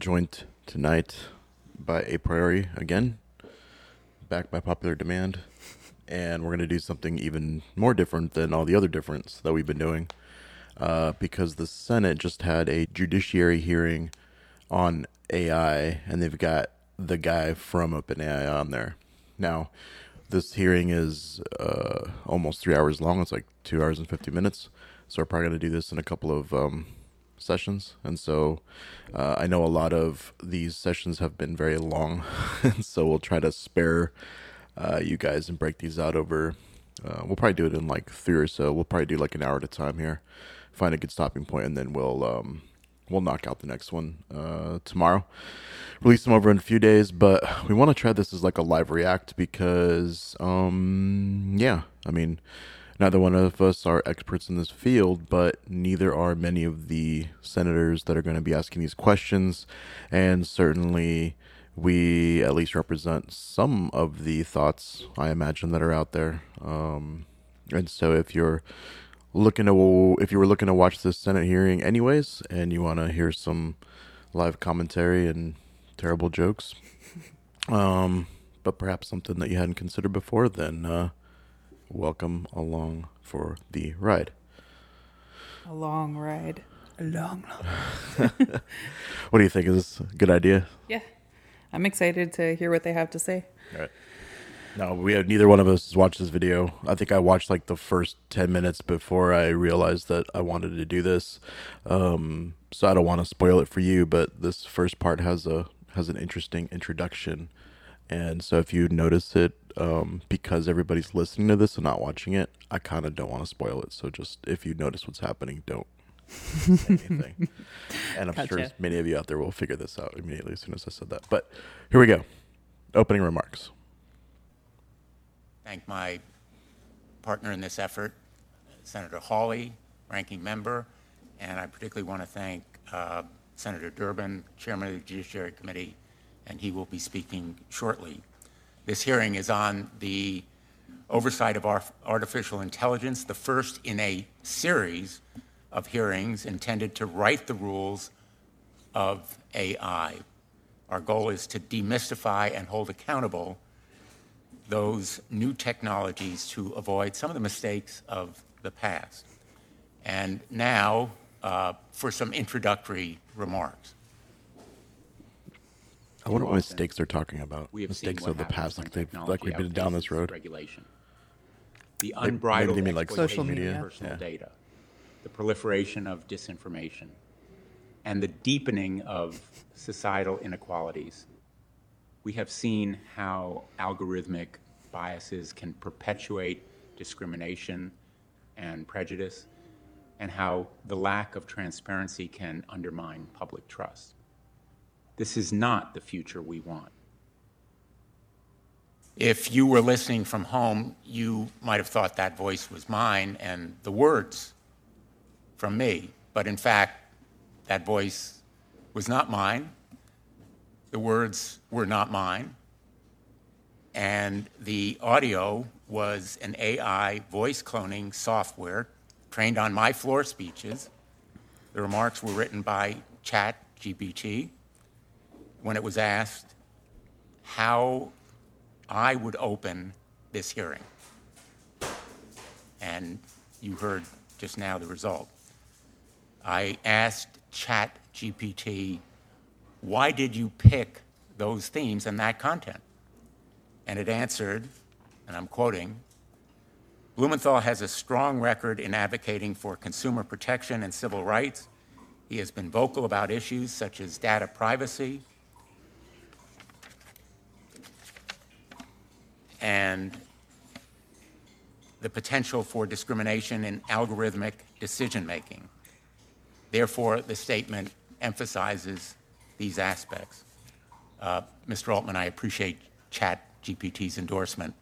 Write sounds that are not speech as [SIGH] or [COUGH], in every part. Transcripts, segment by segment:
Joined tonight by a priori again, back by popular demand, and we're going to do something even more different than all the other difference that we've been doing, uh, because the Senate just had a judiciary hearing on AI, and they've got the guy from OpenAI on there. Now, this hearing is uh, almost three hours long. It's like two hours and fifty minutes. So we're probably going to do this in a couple of um, sessions. And so uh, I know a lot of these sessions have been very long. [LAUGHS] so we'll try to spare uh, you guys and break these out over. Uh, we'll probably do it in like three or so. We'll probably do like an hour at a time here. Find a good stopping point, and then we'll um, we'll knock out the next one uh, tomorrow. Release them over in a few days, but we want to try this as like a live react because, um, yeah, I mean, Neither one of us are experts in this field, but neither are many of the senators that are going to be asking these questions. And certainly, we at least represent some of the thoughts I imagine that are out there. Um, and so, if you're looking to if you were looking to watch this Senate hearing anyways, and you want to hear some live commentary and terrible jokes, [LAUGHS] um, but perhaps something that you hadn't considered before, then uh, welcome along for the ride. A long ride. A long, long. [LAUGHS] what do you think? Is this a good idea? Yeah. I'm excited to hear what they have to say. All right. No, we have neither one of us has watched this video. I think I watched like the first 10 minutes before I realized that I wanted to do this. Um, so I don't want to spoil it for you, but this first part has a has an interesting introduction. And so if you notice it um, because everybody's listening to this and not watching it, I kind of don't want to spoil it. So just if you notice what's happening, don't anything. [LAUGHS] and I'm gotcha. sure many of you out there will figure this out immediately as soon as I said that. But here we go. Opening remarks. Thank my partner in this effort, Senator Hawley, ranking member, and I particularly want to thank uh, Senator Durbin, chairman of the Judiciary Committee, and he will be speaking shortly. This hearing is on the oversight of artificial intelligence, the first in a series of hearings intended to write the rules of AI. Our goal is to demystify and hold accountable those new technologies to avoid some of the mistakes of the past. And now uh, for some introductory remarks. I wonder what mistakes they're talking about. We have mistakes of the past, like they like we've been down this road. Regulation. The unbridled maybe mean like social media, personal yeah. data, the proliferation of disinformation, and the deepening of societal inequalities. We have seen how algorithmic biases can perpetuate discrimination and prejudice, and how the lack of transparency can undermine public trust. This is not the future we want. If you were listening from home, you might have thought that voice was mine and the words from me. But in fact, that voice was not mine. The words were not mine. And the audio was an AI voice cloning software trained on my floor speeches. The remarks were written by ChatGPT when it was asked how I would open this hearing. And you heard just now the result. I asked Chat GPT, why did you pick those themes and that content? And it answered, and I'm quoting, Blumenthal has a strong record in advocating for consumer protection and civil rights. He has been vocal about issues such as data privacy, and the potential for discrimination in algorithmic decision making. Therefore, the statement emphasizes these aspects. Uh, Mr. Altman, I appreciate Chat GPT's endorsement.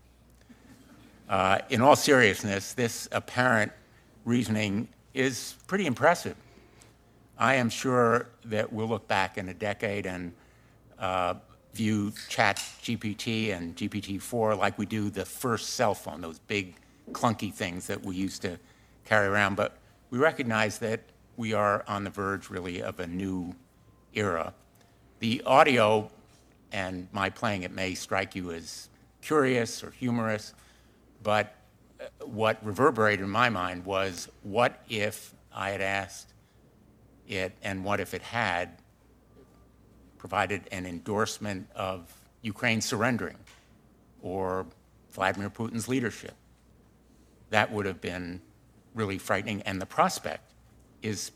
Uh, in all seriousness, this apparent reasoning is pretty impressive. I am sure that we'll look back in a decade and uh, view Chat GPT and GPT-4 like we do the first cell phone, those big clunky things that we used to carry around. But we recognize that we are on the verge, really, of a new era. The audio and my playing it may strike you as curious or humorous, but uh, what reverberated in my mind was what if I had asked it and what if it had provided an endorsement of Ukraine surrendering or Vladimir Putin's leadership? That would have been really frightening, and the prospect is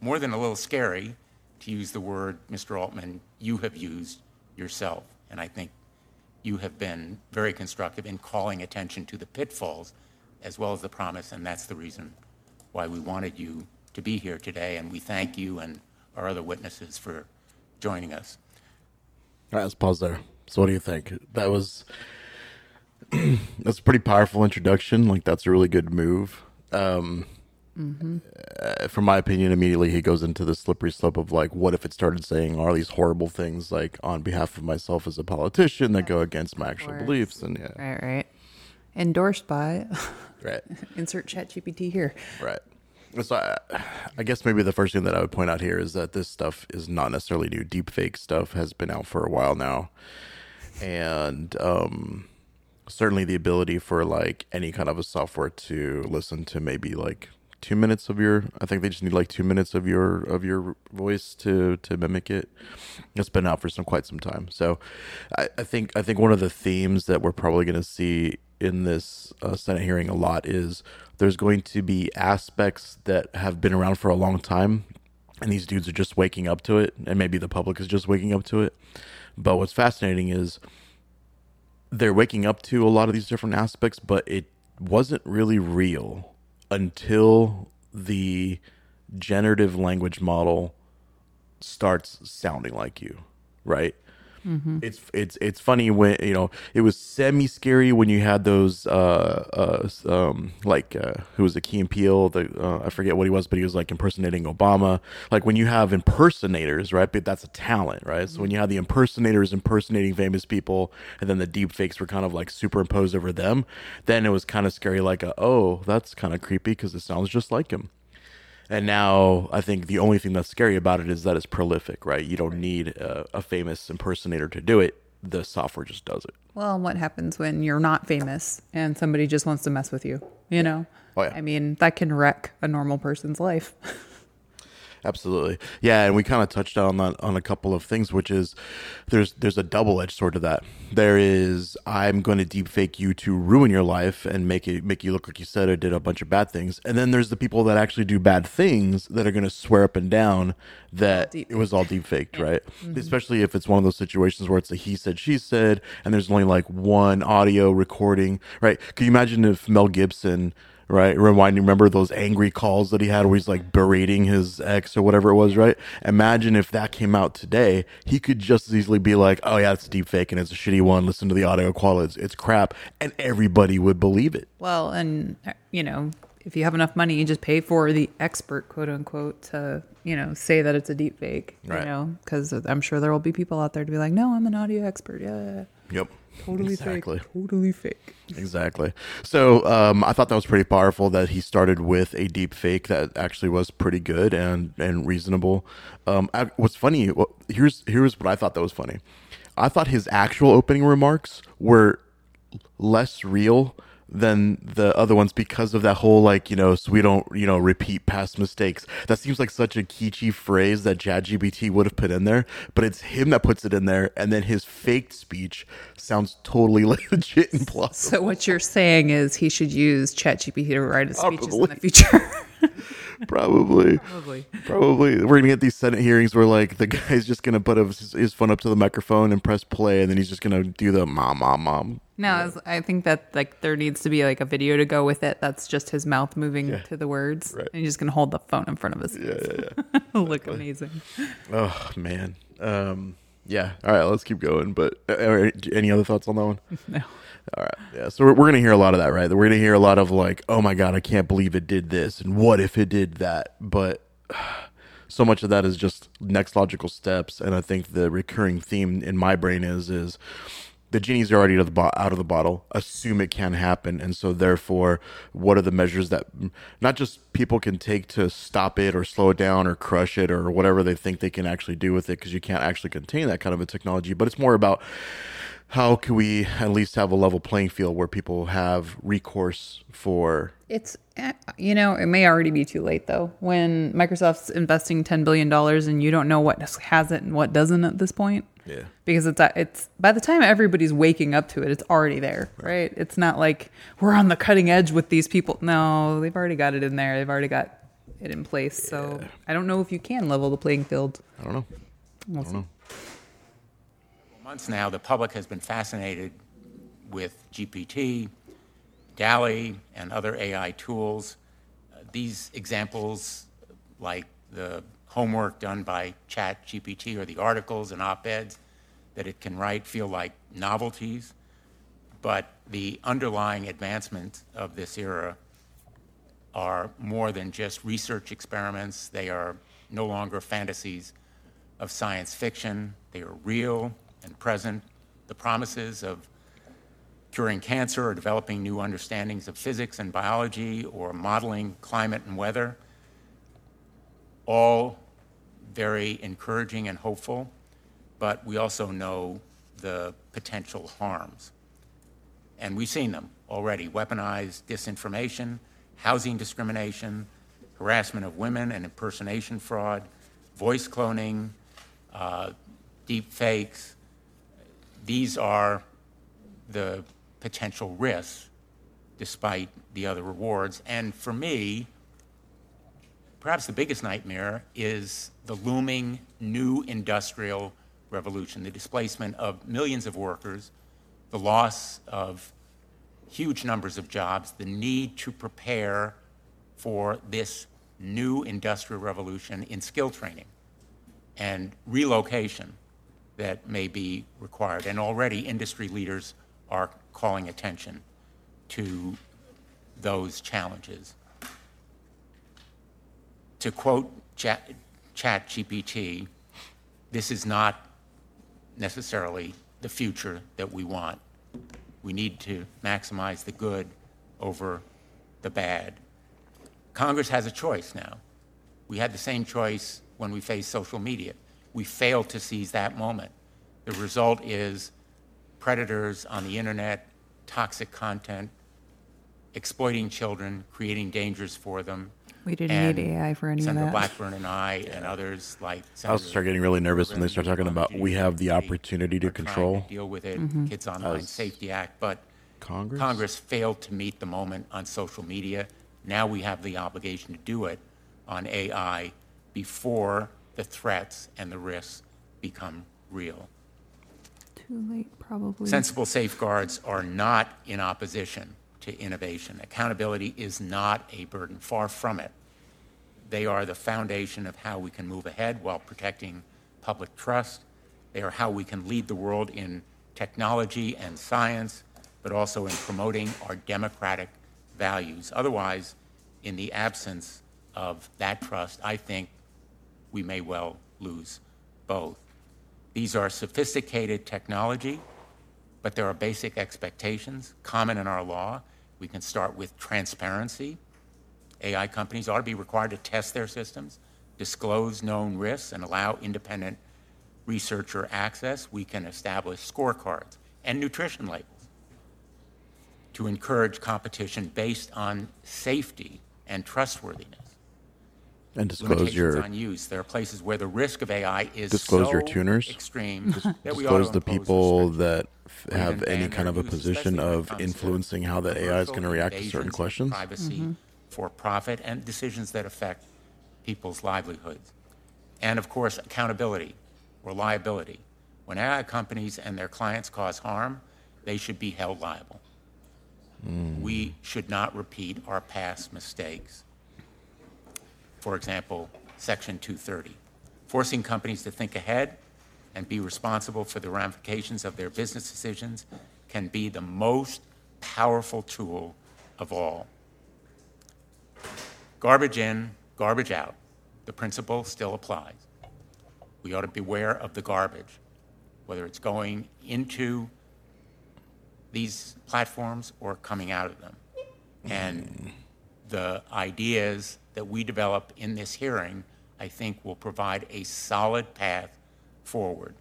more than a little scary, to use the word, Mr. Altman, you have used yourself. And I think you have been very constructive in calling attention to the pitfalls as well as the promise, and that's the reason why we wanted you to be here today. And we thank you and our other witnesses for joining us. All right, let's pause there. So, what do you think? That was [CLEARS THROAT] that's a pretty powerful introduction. Like, that's a really good move. Um, uh, from my opinion, immediately he goes into the slippery slope of like, what if it started saying all these horrible things like on behalf of myself as a politician that go against my actual beliefs? And yeah, Right, right. Endorsed by right, [LAUGHS] insert chat GPT here. right. So I, I guess maybe the first thing that I would point out here is that this stuff is not necessarily new. Deepfake stuff has been out for a while now, and um, certainly the ability for like any kind of a software to listen to maybe like two minutes of your i think they just need like two minutes of your of your voice to to mimic it. It's been out for some quite some time. So i, I think i think one of the themes that we're probably going to see in this uh, senate hearing a lot is there's going to be aspects that have been around for a long time and these dudes are just waking up to it and maybe the public is just waking up to it but what's fascinating is they're waking up to a lot of these different aspects, but it wasn't really real until the generative language model starts sounding like you, right? It's it's it's funny when you know it was semi scary when you had those uh uh um like uh who was the Key and Peele the uh, I forget what he was but he was like impersonating Obama. Like when you have impersonators right but that's a talent right? So when you have the impersonators impersonating famous people and then the deep fakes were kind of like superimposed over them then it was kind of scary like a, oh that's kind of creepy because it sounds just like him and now I think the only thing that's scary about it is that it's prolific, right? You don't need a, a famous impersonator to do it. The software just does it. Well, what happens when you're not famous and somebody just wants to mess with you? You know? Oh, yeah. I mean, that can wreck a normal person's life. [LAUGHS] Absolutely. Yeah, and we kind of touched on that on a couple of things, which is there's there's a double edged sword to that. There is I'm going to deep fake you to ruin your life and make it make you look like you said or did a bunch of bad things, and then there's the people that actually do bad things that are going to swear up and down that it was all deep faked, right? Mm-hmm. Especially if it's one of those situations where it's a he said she said, and there's only like one audio recording, right? Can you imagine if Mel Gibson right? Reminding, remember those angry calls that he had where he's like berating his ex or whatever it was, right? Imagine if that came out today, he could just as easily be like, "Oh yeah, it's a deep fake and it's a shitty one. Listen to the audio quality; it's, it's crap," and everybody would believe it. well, and, uh, you know, if you have enough money, you just pay for the expert, quote unquote, to, you know, say that it's a deep fake, Right. you know, because I'm sure there will be people out there to be like, no, I'm an audio expert. Yeah. Yep. Totally exactly. fake. Totally fake. Exactly. So um, I thought that was pretty powerful that he started with a deep fake that actually was pretty good and and reasonable. Um, I, what's funny? Well, here's here's what I thought that was funny. I thought his actual opening remarks were less real than the other ones because of that whole like you know so we don't you know repeat past mistakes. That seems like such a kitschy phrase that ChatGPT would have put in there but it's him that puts it in there and then his faked speech sounds totally [LAUGHS] legit and plausible. So what you're saying is he should use ChatGPT to write his speeches in the future. [LAUGHS] [LAUGHS] probably Probably. Probably. We're gonna get these Senate hearings where like the guy's just gonna put his, his phone up to the microphone and press play, and then he's just gonna do the mom, mom, mom. No, it's- I think that like there needs to be like a video to go with it. That's just his mouth moving to the words, Right. and he's just gonna hold the phone in front of his face. Yeah, yeah, yeah. [LAUGHS] Look amazing. oh man. Um. Yeah. All right. Let's keep going. But uh, uh, any other thoughts on that one? [LAUGHS] No. All right. Yeah. So we're, we're gonna hear a lot of that, right? We're gonna hear a lot of like, oh my god, I can't believe it did this, and what if it did that? But [SIGHS] so much of that is just next logical steps, and I think the recurring theme in my brain is is the genie's already out of the, bo- out of the bottle. Assume it can happen, and so therefore, what are the measures that not just people can take to stop it or slow it down or crush it or whatever they think they can actually do with it? Because you can't actually contain that kind of a technology. But it's more about how can we at least have a level playing field where people have recourse for It's eh, you know it may already be too late though when Microsoft's investing ten billion dollars and you don't know what has it and what doesn't at this point. Yeah. Because it's it's by the time everybody's waking up to it, it's already there, right? It's not like we're on the cutting edge with these people. No, they've already got it in there. They've already got it in place. So I don't know if you can level the playing field. I don't know. We'll I don't know. Months now, the public has been fascinated with GPT, DALL-E, and other AI tools. Uh, These examples, like the homework done by ChatGPT or the articles and op-eds that it can write, feel like novelties. But the underlying advancements of this era are more than just research experiments. They are no longer fantasies of science fiction. They are real and present. The promises of curing cancer or developing new understandings of physics and biology or modeling climate and weather, all very encouraging and hopeful, but we also know the potential harms. And we've seen them already weaponized disinformation, housing discrimination, harassment of women and impersonation fraud, voice cloning, uh, deep fakes. These are the potential risks despite the other rewards. And for me, perhaps the biggest nightmare is the looming new industrial revolution, the displacement of millions of workers, the loss of huge numbers of jobs, the need to prepare for this new industrial revolution in skill training and relocation that may be required. And already industry leaders are calling attention to those challenges. To quote Chat, GPT, this is not necessarily the future that we want. We need to maximize the good over the bad. Congress has a choice now. We had the same choice when we faced social media. We failed to seize that moment. The result is predators on the internet, toxic content, exploiting children, creating dangers for them. We didn't And need AI for any Senator of that. Blackburn and I and others like I also start getting really nervous when they start talking about we have the opportunity to are trying control deal with it, Mm-hmm. Kids Online As Safety Act, but Congress. Congress failed to meet the moment on social media. Now we have the obligation to do it on AI before the threats and the risks become real. Too late, probably. Sensible safeguards are not in opposition to innovation. Accountability is not a burden, far from it. They are the foundation of how we can move ahead while protecting public trust. They are how we can lead the world in technology and science, but also in promoting our democratic values. Otherwise, in the absence of that trust, I think we may well lose both. These are sophisticated technology, but there are basic expectations common in our law. We can start with transparency. AI companies ought to be required to test their systems, disclose known risks, and allow independent researcher access. We can establish scorecards and nutrition labels to encourage competition based on safety and trustworthiness. And disclose your on use. There are places where the risk of AI is Disclose so your tuners? extreme [LAUGHS] that disclose to the people that have any kind of a position especially when it of influencing how that AI is going to react to certain invasions of questions. Privacy mm-hmm. for profit and decisions that affect people's livelihoods. And of course, accountability or liability. When AI companies and their clients cause harm, they should be held liable. Hmm. We should not repeat our past mistakes. For example, Section 230, forcing companies to think ahead and be responsible for the ramifications of their business decisions can be the most powerful tool of all. Garbage in, garbage out. The principle still applies. We ought to beware of the garbage, whether it's going into these platforms or coming out of them. And mm-hmm. The ideas that we develop in this hearing, I think, will provide a solid path forward.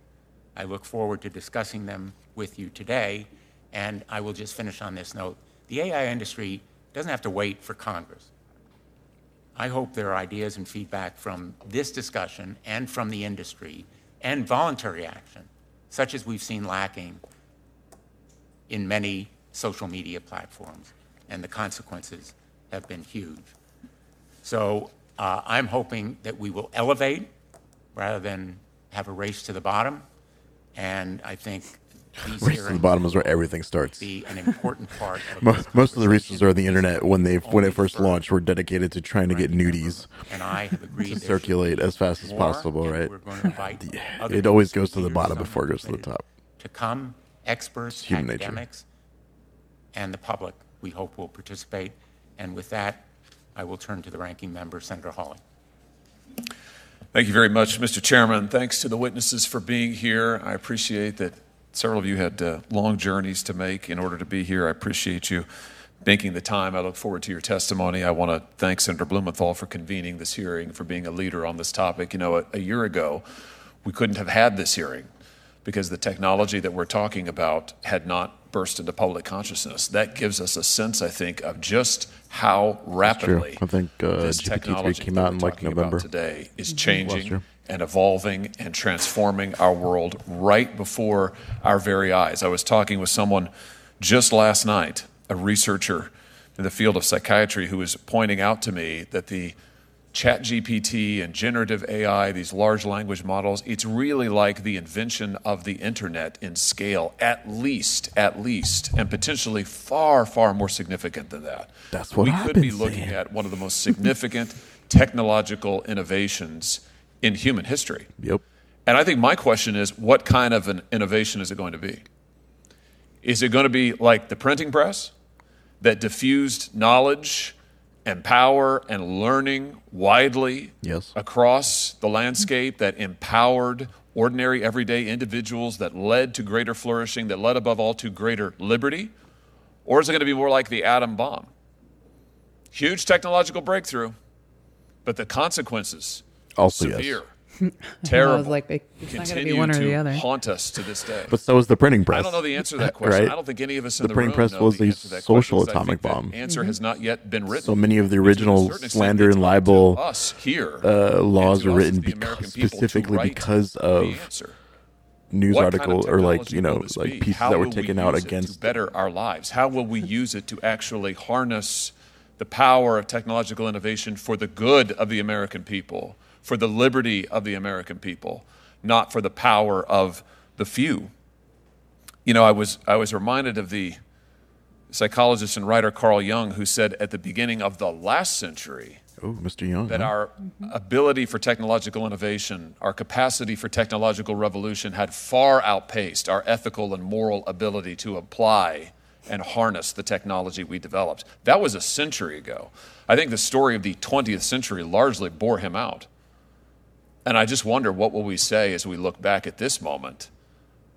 I look forward to discussing them with you today, and I will just finish on this note. The AI industry doesn't have to wait for Congress. I hope there are ideas and feedback from this discussion and from the industry and voluntary action, such as we've seen lacking in many social media platforms, and the consequences have been huge. So uh, I'm hoping that we will elevate rather than have a race to the bottom. And I think Race to the bottom is where everything starts. be an important part of Mo- [LAUGHS] this Most of the resources conversation. are on the internet when they when it first launched were dedicated to trying to get nudies And I have [LAUGHS] agreed to circulate as fast as possible, right? We're going to invite other It always goes to the bottom before it goes to the top. To come, experts, human nature. academics, and the public, we hope will participate. And with that, I will turn to the ranking member, Senator Hawley. Thank you very much, Mr. Chairman. Thanks to the witnesses for being here. I appreciate that several of you had uh, long journeys to make in order to be here. I appreciate you making the time. I look forward to your testimony. I want to thank Senator Blumenthal for convening this hearing, for being a leader on this topic. You know, a, a year ago, we couldn't have had this hearing because the technology that we're talking about had not burst into public consciousness. That gives us a sense, I think, of just how rapidly I think, uh, this GPT-3 technology came out in, like, November. today is changing and evolving and transforming our world right before our very eyes. I was talking with someone just last night, a researcher in the field of psychiatry, who was pointing out to me that the chat GPT and generative AI, these large language models, it's really like the invention of the internet in scale, at least, at least, and potentially far, far more significant than that. That's what we could be looking at one of the most significant [LAUGHS] technological innovations in human history. Yep. And I think my question is what kind of an innovation is it going to be? Is it going to be like the printing press that diffused knowledge and power and learning widely Yes. across the landscape that empowered ordinary everyday individuals that led to greater flourishing, that led above all to greater liberty? Or is it going to be more like the atom bomb? Huge technological breakthrough, but the consequences Also, yes. [LAUGHS] severe, I terrible, was like, it's not going to continue be one or to the other. haunt us to this day. But so is the printing press. I don't know the answer to that question. Right? I don't think any of us in The the, printing room press know was the a answer to that social question, 'cause I think atomic that bomb. Answer has not yet been written. So many of the And to a original slander and libel, us here, uh, laws and to were us written as the because, American people to specifically write because the of answer. news What kind of or like technology you know will like be? pieces How that were will we taken out use it against to better our lives. How will we use it to actually harness the power of technological innovation for the good of the American people, for the liberty of the American people, not for the power of the few? You know, I was I was reminded of the psychologist and writer Carl Jung, who said at the beginning of the last century oh Mr. Jung that huh? our ability for technological innovation, our capacity for technological revolution had far outpaced our ethical and moral ability to apply and harness the technology we developed. That was a century ago. I think the story of the 20th century largely bore him out. And I just wonder what will we say as we look back at this moment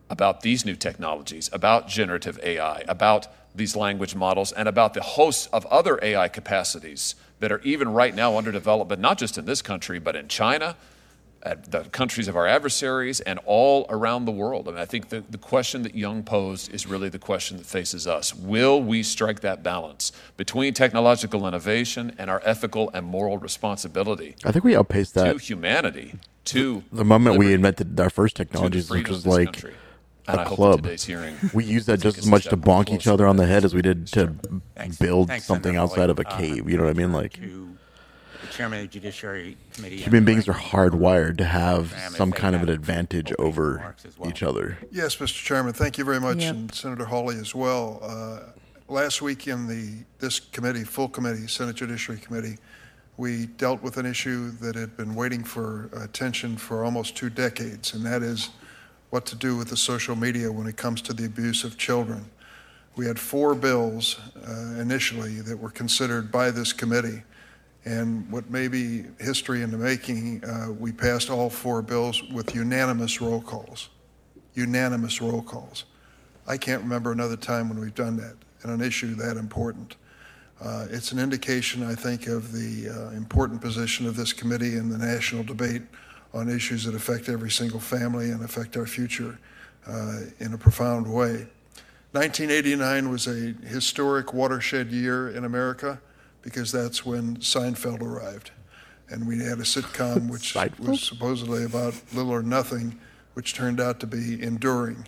about these new technologies, about generative AI, about these language models, and about the hosts of other AI capacities that are even right now under development, not just in this country, but in China, at the countries of our adversaries, and all around the world. I mean, I think the, the question that Jung posed is really the question that faces us. Will we strike that balance between technological innovation and our ethical and moral responsibility I think we outpaced that. to humanity, to the moment we invented our first technologies, which was like country? A I hope that club. hearing we used that just as much to bonk each other on the head as we did to Thanks. build Thanks, something outside of a Hawley. cave. You know what I mean? Like To the chairman of the Judiciary Committee. human beings are hardwired to have Graham, if some they kind of an have advantage opening over remarks as well. each other. Yes, Mr. Chairman, thank you very much, Yep. and Senator Hawley as well. Uh, Last week in the, this committee, full committee, Senate Judiciary Committee, we dealt with an issue that had been waiting for attention for almost two decades, and that is what to do with the social media when it comes to the abuse of children. We had four bills uh, initially that were considered by this committee. And what may be history in the making, uh, we passed all four bills with unanimous roll calls. Unanimous roll calls. I can't remember another time when we've done that in an issue that important. Uh, It's an indication, I think, of the uh, important position of this committee in the national debate on issues that affect every single family and affect our future uh, in a profound way. 1989 was a historic watershed year in America because that's when Seinfeld arrived. And we had a sitcom [LAUGHS] which was supposedly about little or nothing, which turned out to be enduring.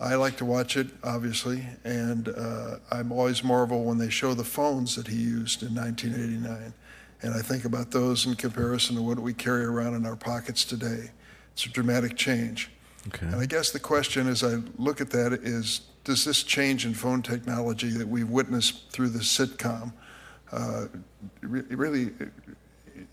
I like to watch it, obviously, and uh, I'm always marvel when they show the phones that he used in 1989. And I think about those in comparison to what we carry around in our pockets today. It's a dramatic change. Okay. And I guess the question as I look at that is does this change in phone technology that we've witnessed through the sitcom uh, re- really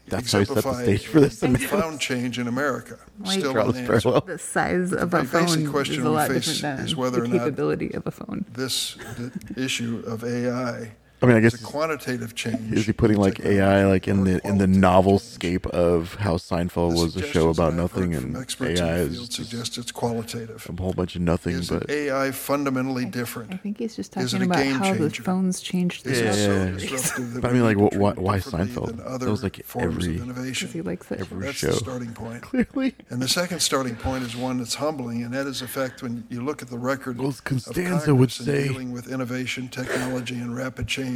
That's how you set the stage for this a announcement. profound change in America? Like- Still Charles unanswered. Parallel. The size of The a basic phone is question a lot different than is whether the or not- capability of a phone. This the issue of AI I mean, I guess is a quantitative change. is he putting like AI like in the in the novel scape of how Seinfeld The was a show about that I've heard nothing and AI the is field just suggest it's qualitative. a whole bunch of nothing. Is But AI fundamentally different? I think he's just talking about game how the phones changed Is the it so Yeah. disruptive But I mean, like, need to wh- why- treat it why Seinfeld? than That other was, like, every- of innovation? he likes it. every That's show. the starting [LAUGHS] point. clearly, And the second starting point is one that's humbling, and that is the fact when you look at the record Well, of Costanza would say- dealing with innovation, technology, and rapid change,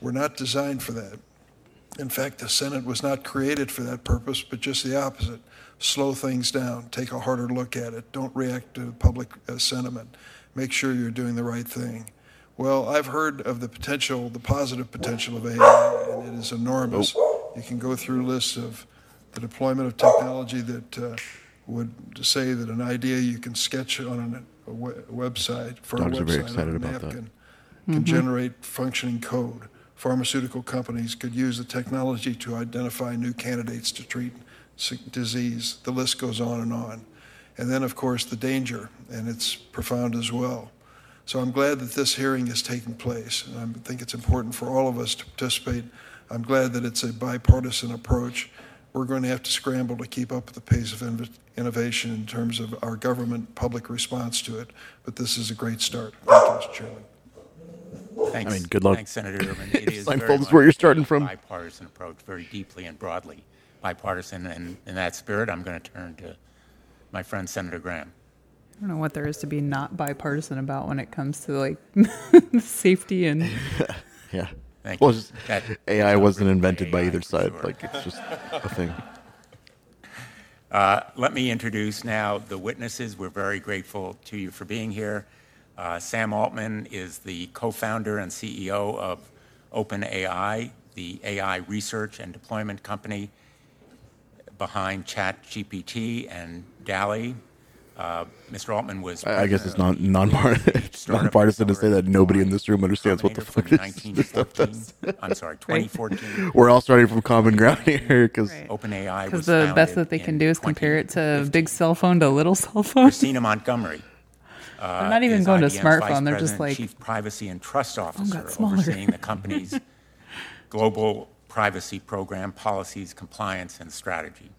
we're not designed for that. In fact, the Senate was not created for that purpose, but just the opposite. Slow things down, take a harder look at it, don't react to public uh, sentiment, make sure you're doing the right thing. Well, I've heard of the potential, the positive potential of AI, and it is enormous. You can go through lists of the deployment of technology that uh, would say that an idea you can sketch on an, a, website for Dogs a are very website excited on a about that. Can mm-hmm. generate functioning code. Pharmaceutical companies could use the technology to identify new candidates to treat disease. The list goes on and on. And then, of course, the danger, and it's profound as well. So I'm glad that this hearing is taking place, and I think it's important for all of us to participate. I'm glad that it's a bipartisan approach. We're going to have to scramble to keep up with the pace of innovation in terms of our government public response to it, but this is a great start. Thank you, Mr. Chairman. Thanks. I mean, good luck. Thanks, Senator Durbin. It [LAUGHS] is Seinfeld very is much where you're a starting from. Bipartisan approach, very deeply and broadly bipartisan. And in that spirit, I'm going to turn to my friend Senator Graham. I don't know what there is to be not bipartisan about when it comes to like [LAUGHS] safety and [LAUGHS] yeah. Thank well, you. just, That- AI wasn't By invented by either side. sure. Like it's just a thing. Uh, Let me introduce now the witnesses. We're very grateful to you for being here. Uh, Sam Altman is the co-founder and CEO of OpenAI, the AI research and deployment company behind ChatGPT and DALL-E. Uh, Mr. Altman was. I, I guess it's president not non the it's Startup [LAUGHS] nonpartisan to say that nobody in this room understands what the fuck this, this stuff does. I'm sorry, [LAUGHS] 2014. We're all starting from common ground here because Right. OpenAI because the best that they can do is compare it to 2015. big cell phone to little cell phone. Christina Montgomery. Uh, They're not even is going to IBM's smartphone. Vice They're just like, Chief Privacy and Trust Officer, overseeing the company's [LAUGHS] global privacy program, policies, compliance, and strategy.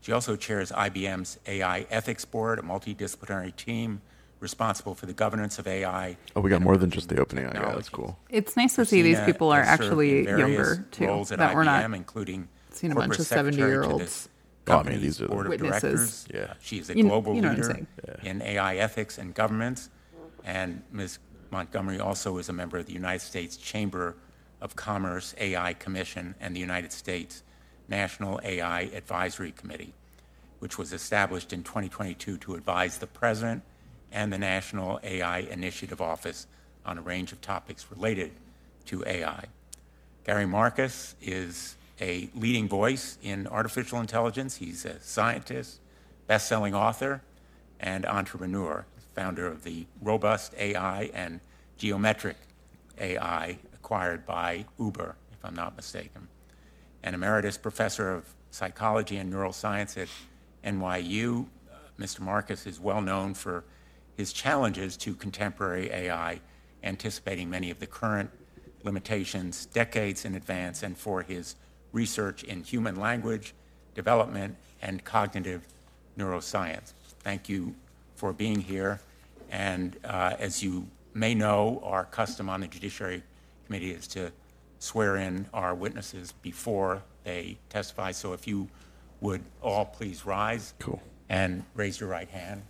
She also chairs IBM's AI Ethics Board, a multidisciplinary team responsible for the governance of AI. oh, we got more than just the opening. Yeah, that's cool. it's nice to see these people are actually younger too. roles at That IBM, we're not including seeing a bunch corporate of secretary to 70-year-olds. Oh, I mean, company's these are the- board of Witnesses. directors. Yeah. She is a You kn- global you know what I'm leader saying. in AI ethics and governance. And Ms. Montgomery also is a member of the United States Chamber of Commerce AI Commission and the United States National AI Advisory Committee, which was established in 2022 to advise the President and the National AI Initiative Office on a range of topics related to AI. Gary Marcus is a leading voice in artificial intelligence. He's a scientist, best-selling author, and entrepreneur, founder of the Robust AI and Geometric AI acquired by Uber, if I'm not mistaken. An emeritus professor of psychology and neuroscience at NYU, uh, Mr. Marcus is well known for his challenges to contemporary AI, anticipating many of the current limitations decades in advance, and for his research in human language development and cognitive neuroscience. Thank you for being here. And uh, as you may know, our custom on the Judiciary Committee is to swear in our witnesses before they testify. So if you would all please rise. Cool. And raise your right hand.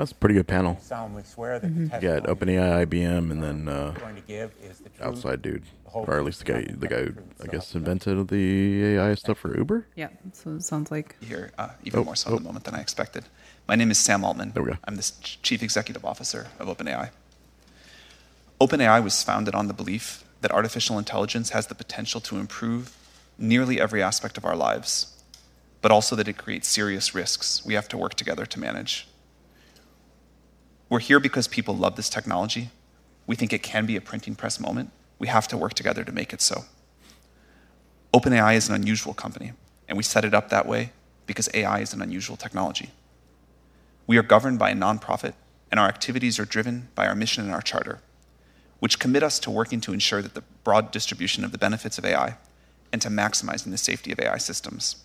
That's a pretty good panel. solemnly swear that the You got testimony OpenAI, IBM, and then uh, you're going to give is the truth. outside dude, the whole or at least the guy, truth, the guy who nothing I the guess truth, invented the AI stuff for Uber. Yeah, so it sounds like here, uh, even Oh, more so oh. in the moment than I expected. My name is Sam Altman. There we go. I'm the s- Chief Executive Officer of OpenAI. OpenAI was founded on the belief that artificial intelligence has the potential to improve nearly every aspect of our lives, but also that it creates serious risks we have to work together to manage. We're here because people love this technology. We think it can be a printing press moment. We have to work together to make it so. OpenAI is an unusual company, and we set it up that way because AI is an unusual technology. We are governed by a nonprofit, and our activities are driven by our mission and our charter, which commit us to working to ensure that the broad distribution of the benefits of AI and to maximizing the safety of AI systems.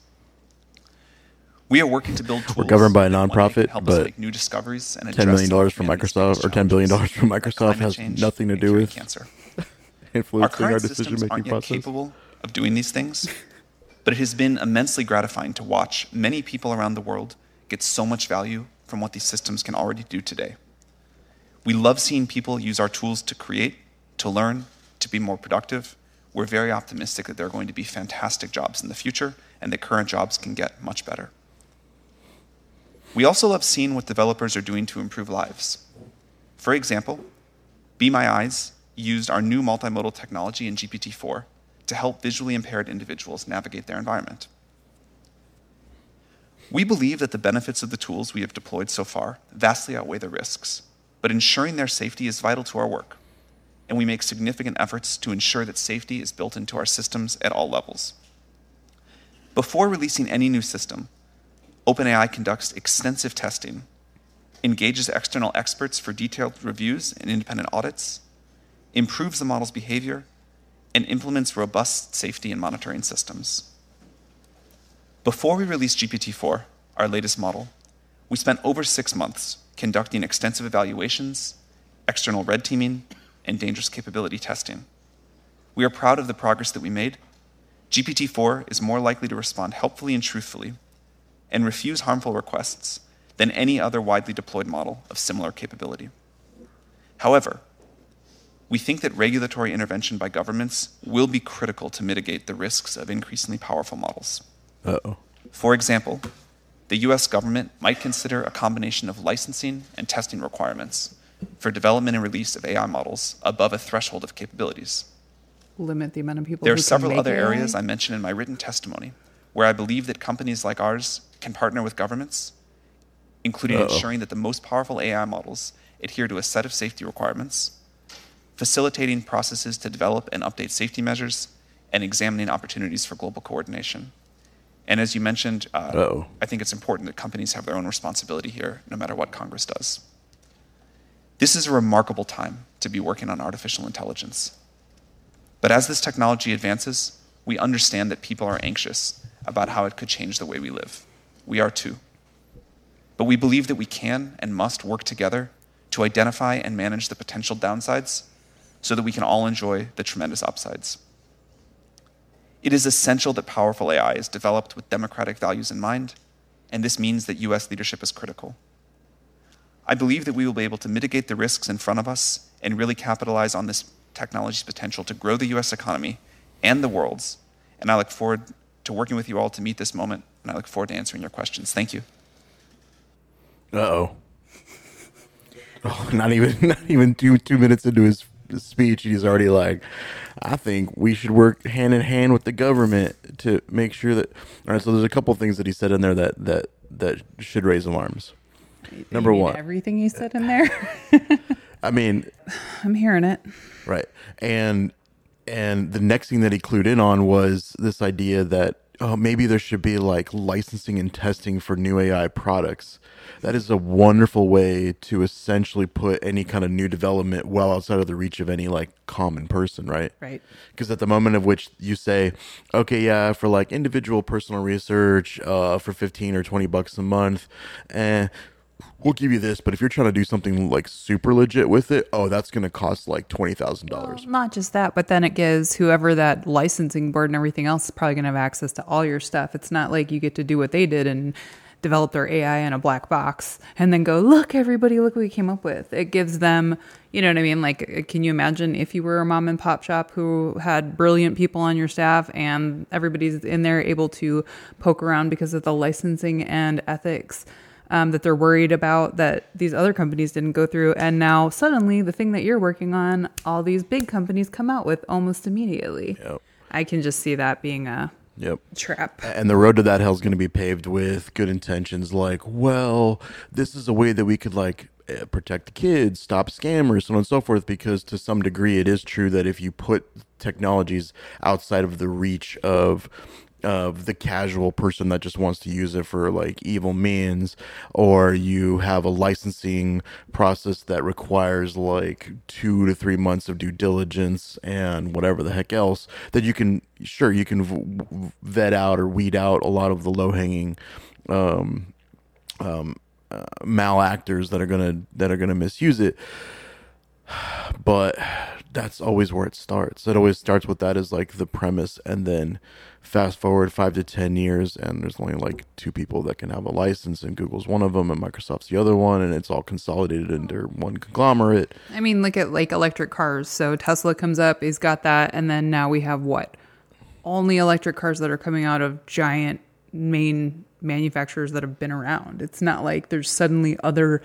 We are working to build tools. We're governed by a that, one, they can nonprofit, help but make new discoveries and $10 million from Microsoft- or $10 billion from Microsoft has nothing to do with cancer. Our [LAUGHS] influencing our systems decision making aren't yet process. capable of doing these things, [LAUGHS] but it has been immensely gratifying to watch many people around the world get so much value from what these systems can already do today. We love seeing people use our tools to create, to learn, to be more productive. We're very optimistic that there are going to be fantastic jobs in the future and that current jobs can get much better. We also love seeing what developers are doing to improve lives. For example, Be My Eyes used our new multimodal technology in GPT 4 to help visually impaired individuals navigate their environment. We believe that the benefits of the tools we have deployed so far vastly outweigh the risks, but ensuring their safety is vital to our work, and we make significant efforts to ensure that safety is built into our systems at all levels. Before releasing any new system, OpenAI conducts extensive testing, engages external experts for detailed reviews and independent audits, improves the model's behavior, and implements robust safety and monitoring systems. Before we released GPT 4, our latest model, we spent over six months conducting extensive evaluations, external red teaming, and dangerous capability testing. We are proud of the progress that we made. GPT 4 is more likely to respond helpfully and truthfully and refuse harmful requests than any other widely deployed model of similar capability. However, we think that regulatory intervention by governments will be critical to mitigate the risks of increasingly powerful models. Uh oh. For example, the US government might consider a combination of licensing and testing requirements for development and release of AI models above a threshold of capabilities. limit the amount of people. There are who can several make other AI. areas I mentioned in my written testimony where I believe that companies like ours can partner with governments, including Uh-oh. ensuring that the most powerful AI models adhere to a set of safety requirements, facilitating processes to develop and update safety measures, and examining opportunities for global coordination. And as you mentioned, uh, I think it's important that companies have their own responsibility here, no matter what Congress does. This is a remarkable time to be working on artificial intelligence. But as this technology advances, we understand that people are anxious about how it could change the way we live. We are too. But we believe that we can and must work together to identify and manage the potential downsides so that we can all enjoy the tremendous upsides. It is essential that powerful AI is developed with democratic values in mind, and this means that US leadership is critical. I believe that we will be able to mitigate the risks in front of us and really capitalize on this technology's potential to grow the US economy and the world's. And I look forward to working with you all to meet this moment, and I look forward to answering your questions. Thank you. Uh oh. [LAUGHS] Oh, not even [LAUGHS] not even two two minutes into his, his speech, he's already like, I think we should work hand in hand with the government to make sure that. All right, so there's a couple things that he said in there that that that should raise alarms. You Number mean one. everything he said in there. [LAUGHS] I mean, I'm hearing it. Right. And and the next thing that he clued in on was this idea that oh maybe there should be like licensing and testing for new AI products. That is a wonderful way to essentially put any kind of new development well outside of the reach of any like common person, right? Right. Because at the moment of which you say, okay, yeah, for like individual personal research, uh, for fifteen or twenty bucks a month, eh, we'll give you this, but if you're trying to do something like super legit with it, oh, that's going to cost like twenty thousand dollars. Not just that, but then it gives whoever that licensing board and everything else is probably going to have access to all your stuff. It's not like you get to do what they did and develop their AI in a black box and then go, look, everybody, look what we came up with. It gives them, you know what I mean? Like, uh, can you imagine if you were a mom and pop shop who had brilliant people on your staff and everybody's in there able to poke around because of the licensing and ethics? Um, that they're worried about that these other companies didn't go through. And now suddenly the thing that you're working on, all these big companies come out with almost immediately. Yep. I can just see that being a Yep. trap. And the road to that hell is going to be paved with good intentions, like, well, this is a way that we could like eh, protect the kids, stop scammers, so on and so forth. Because to some degree, it is true that if you put technologies outside of the reach of of the casual person that just wants to use it for like evil means, or you have a licensing process that requires like two to three months of due diligence and whatever the heck else, that you can, sure, you can vet out or weed out a lot of the low hanging um, um, uh, malactors that are gonna that are gonna misuse it. But that's always where it starts. It always starts with that as like the premise, and then fast forward five to ten years, and there's only like two people that can have a license, and Google's one of them, and Microsoft's the other one, and it's all consolidated into one conglomerate. I mean, look at like electric cars. So Tesla comes up, he's got that, and then now we have what? Only electric cars that are coming out of giant main manufacturers that have been around. It's not like there's suddenly other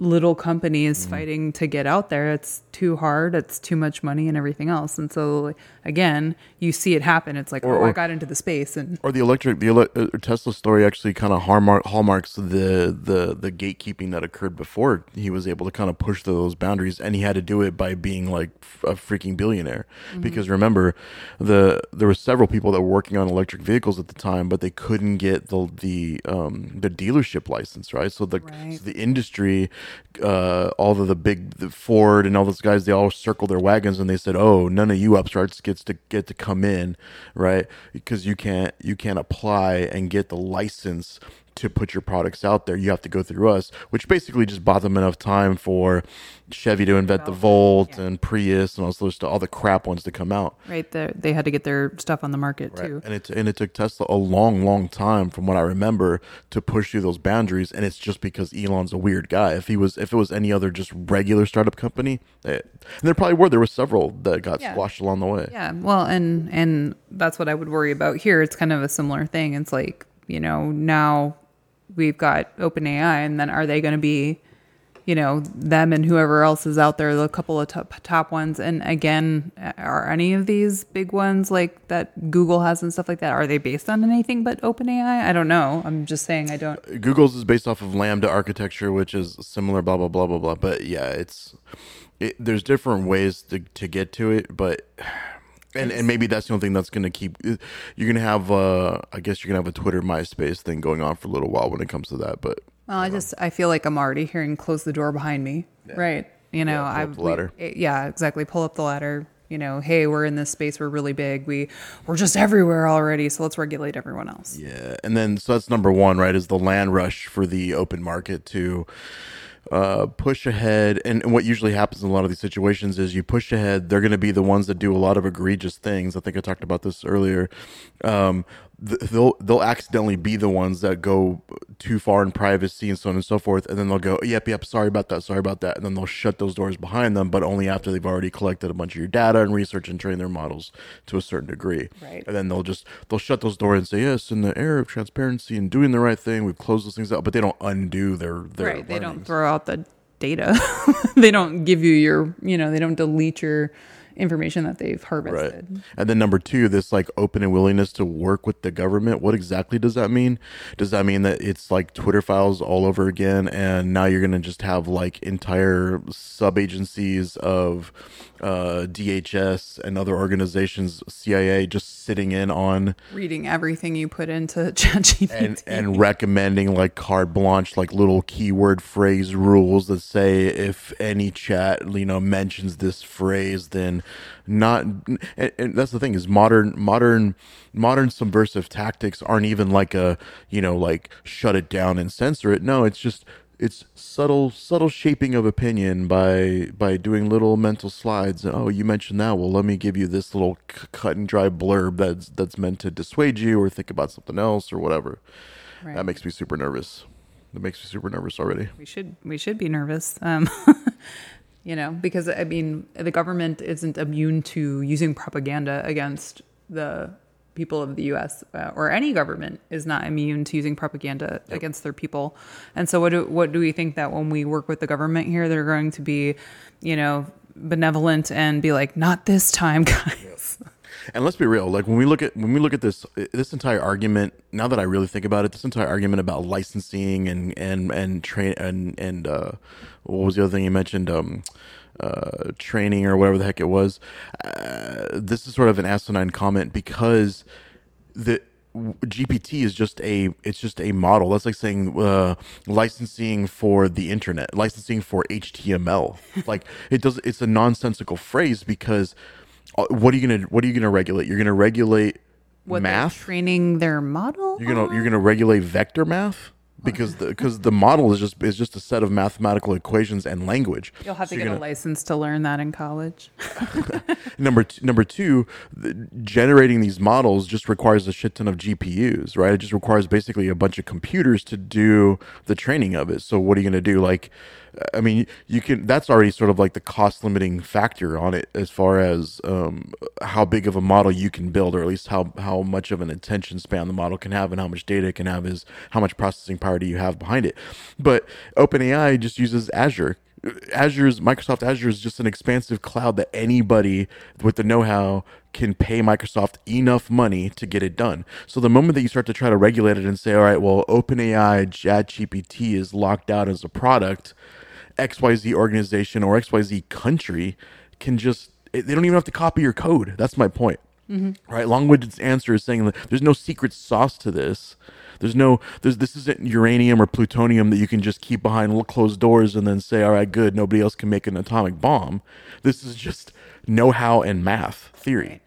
little companies Mm-hmm. fighting to get out there. It's too hard, it's too much money and everything else. And so again, you see it happen. It's like, Or- oh, or- I got into the space and Or the electric, the ele- uh, Tesla story actually kind of hallmark, hallmarks the the the gatekeeping that occurred before he was able to kind of push those boundaries, and he had to do it by being like f- a freaking billionaire. Because remember, the there were several people that were working on electric vehicles at the time, but they couldn't get the the um the dealership license, right? So the Right. so the industry, uh, all of the big the Ford and all those guys, they all circled their wagons and they said, "Oh, none of you upstarts gets to get to come in, right? Because you can't you can't apply and get the license." To put your products out there, you have to go through us, which basically just bought them enough time for Chevy to invent the Volt and Prius and all those all the crap ones to come out. right there they had to get their stuff on the market too. And it and it took Tesla a long, long time, from what I remember, to push through those boundaries. And it's just because Elon's a weird guy. If he was, if it was any other just regular startup company, eh, and there probably were, there were several that got Yeah. squashed along the way. Yeah, well, and and that's what I would worry about here. It's kind of a similar thing. It's like you know now we've got OpenAI, and then are they going to be, you know, them and whoever else is out there, the couple of top, top ones? And again, are any of these big ones like that Google has and stuff like that? Are they based on anything but OpenAI? I don't know. I'm just saying I don't. Google's is based off of LaMDA architecture, which is similar, blah blah blah blah blah. But yeah, it's it, there's different ways to to get to it, but. And, and maybe that's the only thing that's going to keep. You're going to have, uh, I guess, you're going to have a Twitter, MySpace thing going on for a little while when it comes to that. But Well, I just I feel like I'm already hearing close the door behind me. Right. You know, Yeah, pull I up the ladder. yeah, exactly. Pull up the ladder. You know, hey, we're in this space. We're really big. We we're just everywhere already. So let's regulate everyone else. Yeah, and then so that's number one, right? Is the land rush for the open market to uh, push ahead. And, what usually happens in a lot of these situations is you push ahead. They're going to be the ones that do a lot of egregious things. I think I talked about this earlier. Um, th- they'll they'll accidentally be the ones that go too far in privacy and so on and so forth, and then they'll go, "Yep, yep, sorry about that, sorry about that," and then they'll shut those doors behind them, but only after they've already collected a bunch of your data and research and trained their models to a certain degree. Right. And then they'll just they'll shut those doors and say, "Yes, in the era of transparency and doing the right thing, we've closed those things out," but they don't undo their their right. They don't throw out the data. [LAUGHS] they don't give you your. You know, they don't delete your information that they've harvested. Right. And then number two, this like open and willingness to work with the government. What exactly does that mean? Does that mean that it's like Twitter files all over again and now you're going to just have like entire sub agencies of uh, DHS and other organizations, CIA, just sitting in on Reading everything you put into [LAUGHS] ChatGPT. and and recommending like carte blanche like little keyword phrase rules that say if any chat you know mentions this phrase then not and, and that's the thing is modern modern modern subversive tactics aren't even like a you know like shut it down and censor it no it's just it's subtle subtle shaping of opinion by by doing little mental slides. Oh you mentioned that. Well let me give you this little c- cut and dry blurb that's that's meant to dissuade you or think about something else or whatever. Right. that makes me super nervous. That makes me super nervous already. We should we should be nervous um [LAUGHS] you know because i mean the government isn't immune to using propaganda against the people of the US uh, or any government is not immune to using propaganda against their people and so what do what do we think that when we work with the government here they're going to be you know benevolent and be like not this time [LAUGHS] guys And let's be real. Like when we look at when we look at this this entire argument. Now that I really think about it, this entire argument about licensing and and and train and and uh, what was the other thing you mentioned? Um, uh, training or whatever the heck it was. Uh, this is sort of an asinine comment because the GPT is just a it's just a model. That's like saying uh, licensing for the internet, licensing for HTML. [LAUGHS] like it does. It's a nonsensical phrase because uh, what are you gonna what are you gonna regulate? You're gonna regulate what math. training their model You're gonna you're gonna regulate vector math because the because the model is just is just a set of mathematical equations and language. you'll have So to get a gonna- license to learn that in college [LAUGHS] Number t- number two, the, generating these models just requires a shit ton of GPUs, right? It just requires basically a bunch of computers to do the training of it. So what are you going to do? Like, I mean, you can. That's already sort of like the cost limiting factor on it as far as um, how big of a model you can build, or at least how how much of an attention span the model can have, and how much data it can have is how much processing power do you have behind it. But OpenAI just uses Azure. Azure's Microsoft Azure is just an expansive cloud that anybody with the know-how can pay Microsoft enough money to get it done. So the moment that you start to try to regulate it and say, all right, well, OpenAI ChatGPT is locked out as a product, XYZ organization or XYZ country can just eh, they don't even have to copy your code. That's my point. Mm-hmm. Right? Long-winded answer is saying that there's no secret sauce to this. There's no there's this isn't uranium or plutonium that you can just keep behind little closed doors and then say, all right, good, nobody else can make an atomic bomb. This is just know-how and math theory.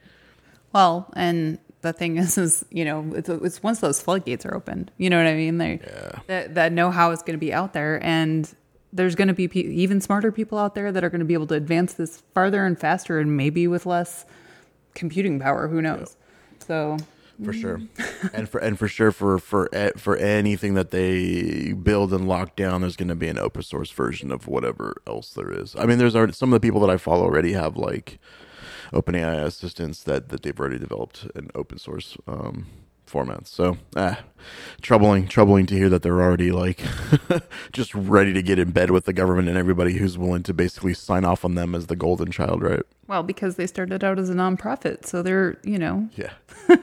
Well, and the thing is, is you know, it's, it's once those floodgates are opened, you know what I mean? They, that that know-how is going to be out there, and there's going to be pe- even smarter people out there that are going to be able to advance this farther and faster, and maybe with less computing power. Who knows? So for sure [LAUGHS] and for and for sure for for for anything that they build and lock down there's going to be an open source version of whatever else there is i mean there's already some of the people that i follow already have like openai assistants that that they've already developed in open source um formats so ah, troubling troubling to hear that they're already like [LAUGHS] just ready to get in bed with the government and everybody who's willing to basically sign off on them as the golden child right well, because they started out as a nonprofit, so they're you know yeah [LAUGHS]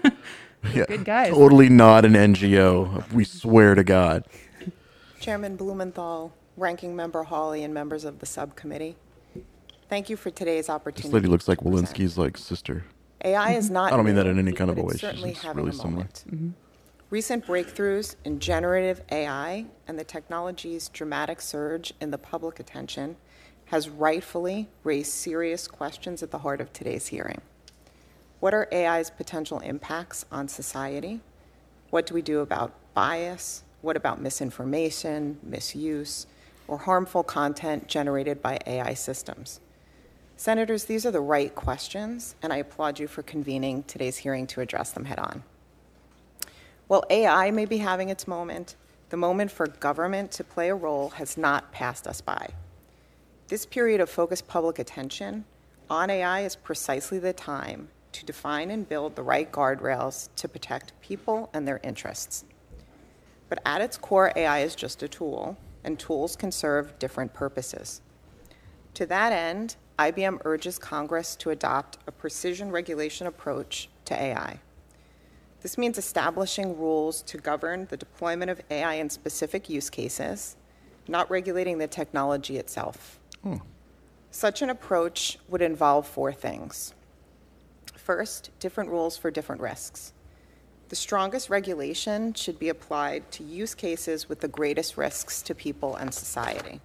yeah good guys. totally not an ngo we swear to god Chairman Blumenthal, Ranking Member Hawley, and members of the subcommittee, thank you for today's opportunity. This lady looks like to. Walensky's like sister. AI is not. I don't mean that in any kind of a way. it's She's certainly just having really a similar. moment. Mm-hmm. Recent breakthroughs in generative AI and the technology's dramatic surge in the public attention has rightfully raised serious questions at the heart of today's hearing. What are AI's potential impacts on society? What do we do about bias? What about misinformation, misuse, or harmful content generated by AI systems? Senators, these are the right questions, and I applaud you for convening today's hearing to address them head on. While AI may be having its moment, the moment for government to play a role has not passed us by. This period of focused public attention on AI is precisely the time to define and build the right guardrails to protect people and their interests. But at its core, AI is just a tool, and tools can serve different purposes. To that end, IBM urges Congress to adopt a precision regulation approach to AI. This means establishing rules to govern the deployment of AI in specific use cases, not regulating the technology itself. Hmm. Such an approach would involve four things. First, different rules for different risks. The strongest regulation should be applied to use cases with the greatest risks to people and society.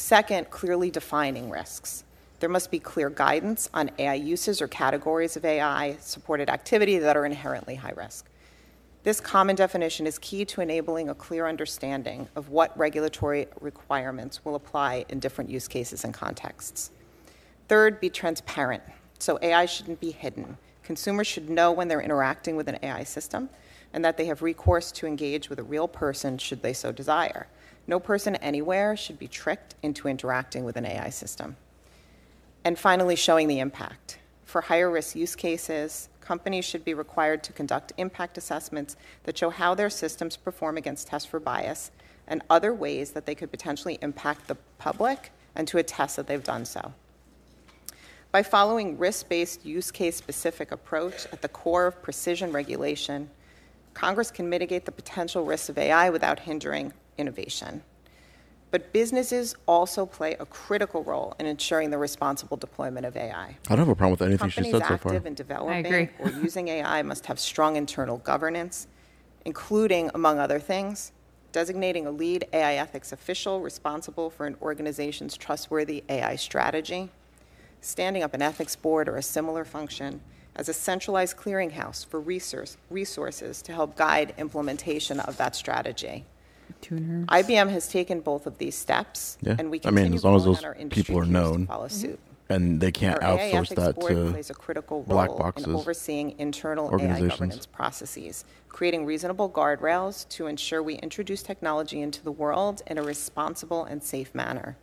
Second, clearly defining risks. There must be clear guidance on AI uses or categories of AI supported activity that are inherently high risk. This common definition is key to enabling a clear understanding of what regulatory requirements will apply in different use cases and contexts. Third, be transparent. So AI shouldn't be hidden. Consumers should know when they're interacting with an AI system and that they have recourse to engage with a real person should they so desire. No person anywhere should be tricked into interacting with an AI system. And finally, showing the impact. For higher risk use cases, companies should be required to conduct impact assessments that show how their systems perform against tests for bias and other ways that they could potentially impact the public and to attest that they've done so. By following risk based, use case specific approach at the core of precision regulation, Congress can mitigate the potential risks of AI without hindering innovation. But businesses also play a critical role in ensuring the responsible deployment of AI. I don't have a problem with anything she said so far. active in developing agree. or using AI must have strong internal governance, including, among other things, designating a lead AI ethics official responsible for an organization's trustworthy AI strategy, standing up an ethics board or a similar function as a centralized clearinghouse for resource, resources to help guide implementation of that strategy. Tuner. IBM has taken both of these steps, Yeah. and we I mean, continue as long as calling those on our industry people are peers to known. follow mm-hmm. suit. and they can't Our AI outsource ethics that board to plays a critical black role boxes. in overseeing internal AI organizations. governance processes, creating reasonable guardrails to ensure we introduce technology into the world in a responsible and safe manner.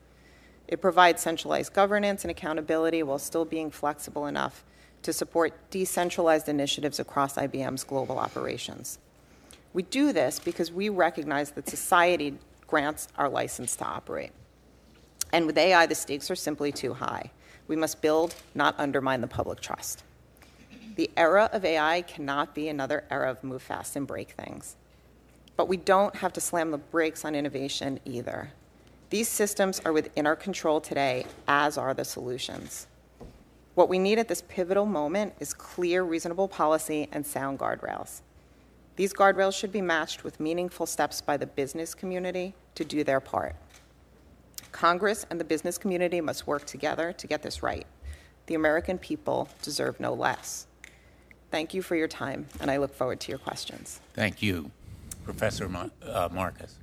It provides centralized governance and accountability while still being flexible enough to support decentralized initiatives across IBM's global operations. We do this because we recognize that society grants our license to operate. And with AI, the stakes are simply too high. We must build, not undermine the public trust. The era of AI cannot be another era of move fast and break things. But we don't have to slam the brakes on innovation either. These systems are within our control today, as are the solutions. What we need at this pivotal moment is clear, reasonable policy and sound guardrails. These guardrails should be matched with meaningful steps by the business community to do their part. Congress and the business community must work together to get this right. The American people deserve no less. Thank you for your time, and I look forward to your questions. Thank you, Professor Ma- uh, Marcus.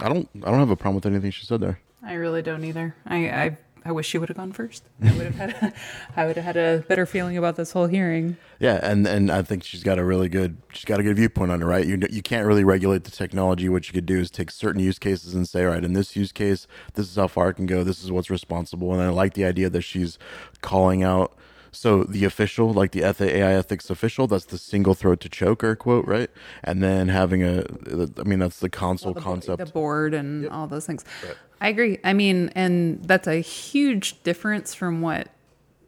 I don't. I don't have a problem with anything she said there. I really don't either. I I, I wish she would have gone first. I would have had a, [LAUGHS] I would have had a better feeling about this whole hearing. Yeah, and and I think she's got a really good she's got a good viewpoint on it, right? You you can't really regulate the technology. What you could do is take certain use cases and say, all right, in this use case, this is how far it can go. This is what's responsible. And I like the idea that she's calling out. So the official, like the AI ethics official, that's the single throat to choker quote, right? And then having a, I mean, that's the console the, concept. the board and all those things. I agree. I mean, and that's a huge difference from what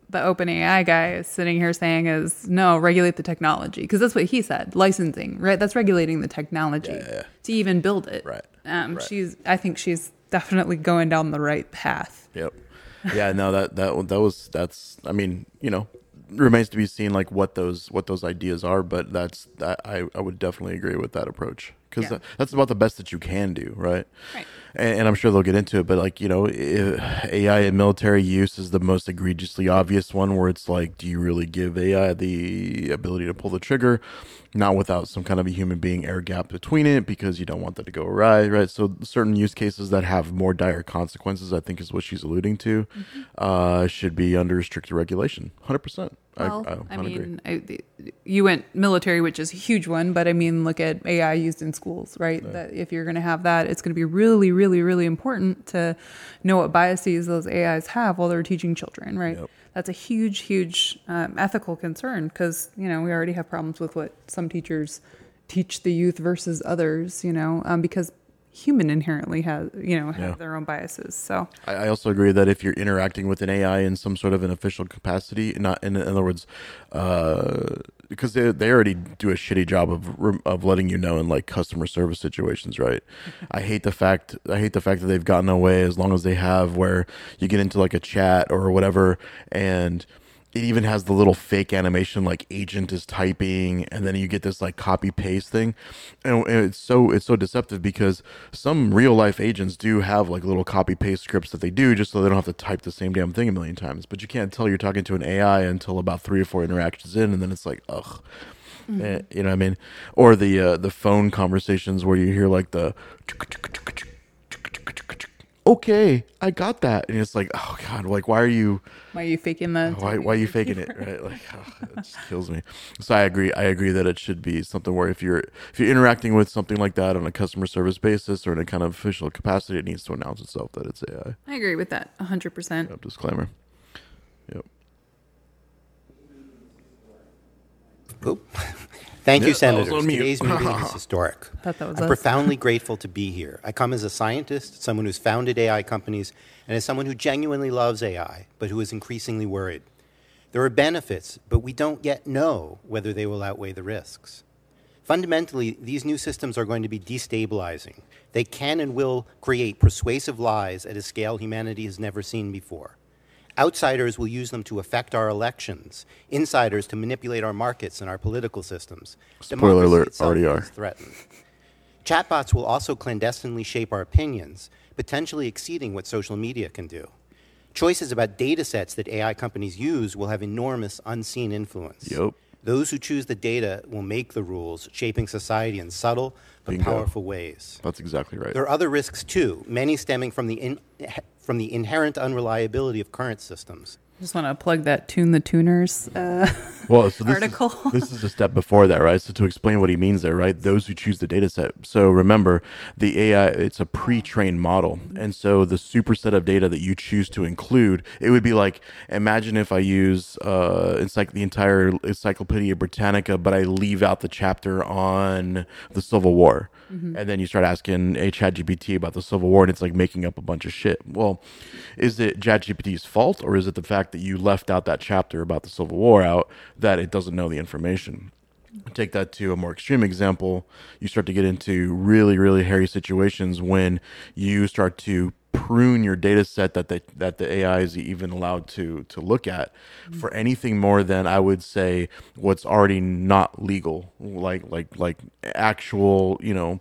the OpenAI guy is sitting here saying is no, regulate the technology because that's what he said. Licensing, right? That's regulating the technology to even build it. Right. Um, Right. She's. I think she's definitely going down the right path. Yep. Yeah. No. That that that was that's. I mean, you know, remains to be seen like what those what those ideas are, but that's that I I would definitely agree with that approach because Yeah. that's about the best that you can do, right? Right. And, and I'm sure they'll get into it, but like you know, AI in military use is the most egregiously obvious one, where it's like, do you really give AI the ability to pull the trigger? Not without some kind of a human being air gap between it because you don't want that to go awry, right? So certain use cases that have more dire consequences, I think, is what she's alluding to, Mm-hmm. uh, should be under stricter regulation. Hundred percent. Well, I, I, I, 100 agree. mean, I, you went military, which is a huge one, but I mean, look at AI used in schools, right? That if you're going to have that, it's going to be really, really, really important to know what biases those AIs have while they're teaching children, right? Yep. That's a huge, huge um, ethical concern because you know we already have problems with what some teachers teach the youth versus others, you know, um, because human inherently has you know have Yeah. their own biases. So I, I also agree that if you're interacting with an AI in some sort of an official capacity, not in, in other words, uh, because they, they already do a shitty job of of letting you know in like customer service situations, right? [LAUGHS] I hate the fact I hate the fact that they've gotten away as long as they have, where you get into like a chat or whatever, and it even has the little fake animation like agent is typing and then you get this like copy paste thing. And it's so it's so deceptive because some real life agents do have like little copy paste scripts that they do just so they don't have to type the same damn thing a million times. But you can't tell you're talking to an ai until about three or four interactions in and then it's like ugh. Eh, you know what I mean? Or the uh, the phone conversations where you hear like the okay, I got that, and it's like, oh god, like why are you Why are you faking the? why why are you faking it right? Like oh, it just [LAUGHS] kills me. So I agree. I agree that it should be something where if you're if you're interacting with something like that on a customer service basis or in a kind of official capacity, it needs to announce itself that it's AI. I agree with that 100%. Yep, disclaimer. Yep. Oop. Thank you, I was Senators. Today's [LAUGHS] meeting is historic. Thought that was I'm us. profoundly [LAUGHS] grateful to be here. I come as a scientist, someone who's founded AI companies, and as someone who genuinely loves AI, but who is increasingly worried. There are benefits, but we don't yet know whether they will outweigh the risks. Fundamentally, these new systems are going to be destabilizing. They can and will create persuasive lies at a scale humanity has never seen before. Outsiders will use them to affect our elections, insiders to manipulate our markets and our political systems. Spoiler Democracy alert, already are. threatened. Chatbots will also clandestinely shape our opinions, potentially exceeding what social media can do. Choices about data sets that AI companies use will have enormous unseen influence. Yep. Those who choose the data will make the rules, shaping society in subtle but Bingo. powerful ways. That's exactly right. There are other risks too, many stemming from the, in, from the inherent unreliability of current systems. I Just want to plug that Tune the Tuners. Uh, [LAUGHS] Well, so this article. Is, [LAUGHS] this is a step before that, right? So to explain what he means there, right? Those who choose the data set. So remember, the AI it's a pre-trained model, and so the superset of data that you choose to include, it would be like imagine if I use uh, encycl- the entire Encyclopedia Britannica, but I leave out the chapter on the Civil War. Mm-hmm. And then you start asking a ChatGPT about the Civil War, and it's like making up a bunch of shit. Well, is it ChatGPT's fault, or is it the fact that you left out that chapter about the Civil War out that it doesn't know the information? Take that to a more extreme example. You start to get into really, really hairy situations when you start to prune your data set that the, that the AI is even allowed to to look at mm-hmm. for anything more than I would say what's already not legal, like like like actual you know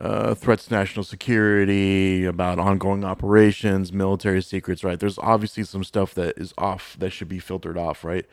uh, threats to national security, about ongoing operations, military secrets. Right? There's obviously some stuff that is off that should be filtered off. Right?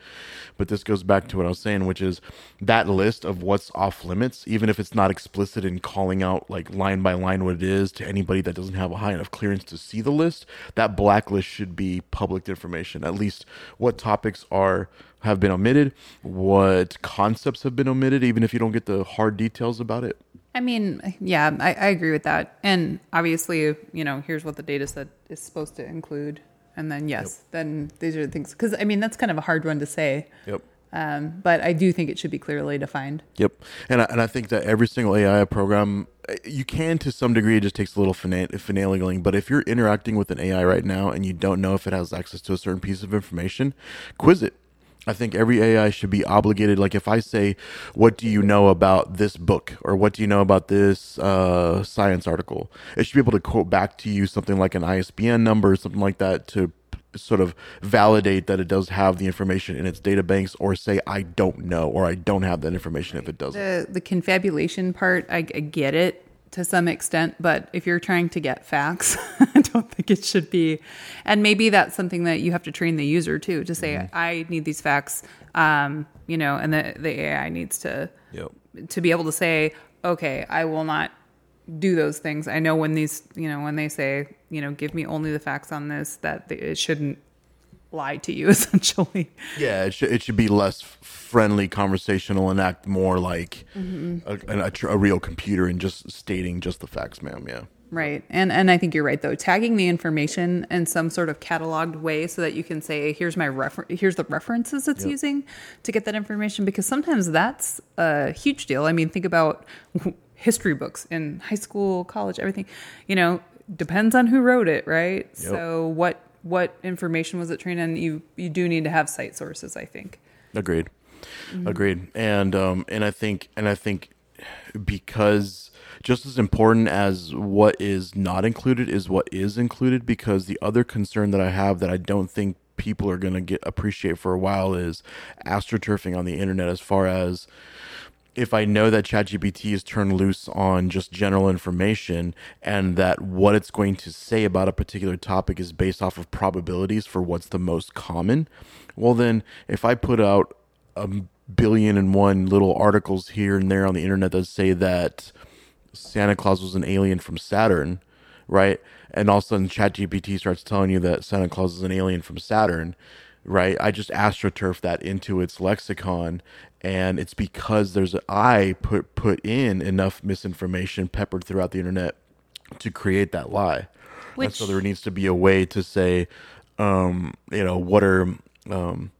But this goes back to what I was saying, which is that list of what's off limits, even if it's not explicit in calling out like line by line what it is to anybody that doesn't have a high enough clearance to see the list, that blacklist should be public information. At least what topics are have been omitted, what concepts have been omitted, even if you don't get the hard details about it. I mean, yeah, I, I agree with that. And obviously, you know, here's what the data set is supposed to include. And then, yes, then these are the things. Because, I mean, that's kind of a hard one to say. Yep. Um, but I do think it should be clearly defined. Yep, and I, and I think that every single AI program, uh, you can to some degree. It just takes a little fina- finagling. But if you're interacting with an AI right now and you don't know if it has access to a certain piece of information, quiz it. I think every AI should be obligated. Like if I say, "What do you know about this book?" or "What do you know about this uh, science article?" It should be able to quote back to you something like an ISBN number, or something like that, to sort of validate that it does have the information in its data banks, or say, "I don't know," or "I don't have that information" if it doesn't. The, the confabulation part, I, I get it to some extent. But if you're trying to get facts, [LAUGHS] I don't think it should be. And maybe that's something that you have to train the user too to say, I need these facts, um, you know, and the, the AI needs to Yep. to be able to say, okay, I will not do those things. I know when these, you know, when they say, you know, give me only the facts on this, that it shouldn't lie to you [LAUGHS] essentially. Yeah, it should it should be less friendly, conversational, and act more like mm-hmm. a, a, a real computer and just stating just the facts, ma'am. Yeah. Right. And and I think you're right though. Tagging the information in some sort of cataloged way so that you can say here's my refer here's the references it's using to get that information because sometimes that's a huge deal. I mean, think about history books in high school, college, everything. You know, depends on who wrote it, right? So what what information was it trained on? You you do need to have cite sources, I think. Agreed. Agreed. And um and I think and I think because just as important as what is not included is what is included because the other concern that I have that I don't think people are going to get appreciate for a while is astroturfing on the internet as far as if I know that ChatGPT is turned loose on just general information and that what it's going to say about a particular topic is based off of probabilities for what's the most common, well, then if I put out a billion and one little articles here and there on the internet that say that Santa Claus was an alien from Saturn, right? And all of a sudden, ChatGPT starts telling you that Santa Claus is an alien from Saturn, right? I just astroturf that into its lexicon, and it's because there's I put put in enough misinformation peppered throughout the internet to create that lie. and so there needs to be a way to say, um, you know, what are um,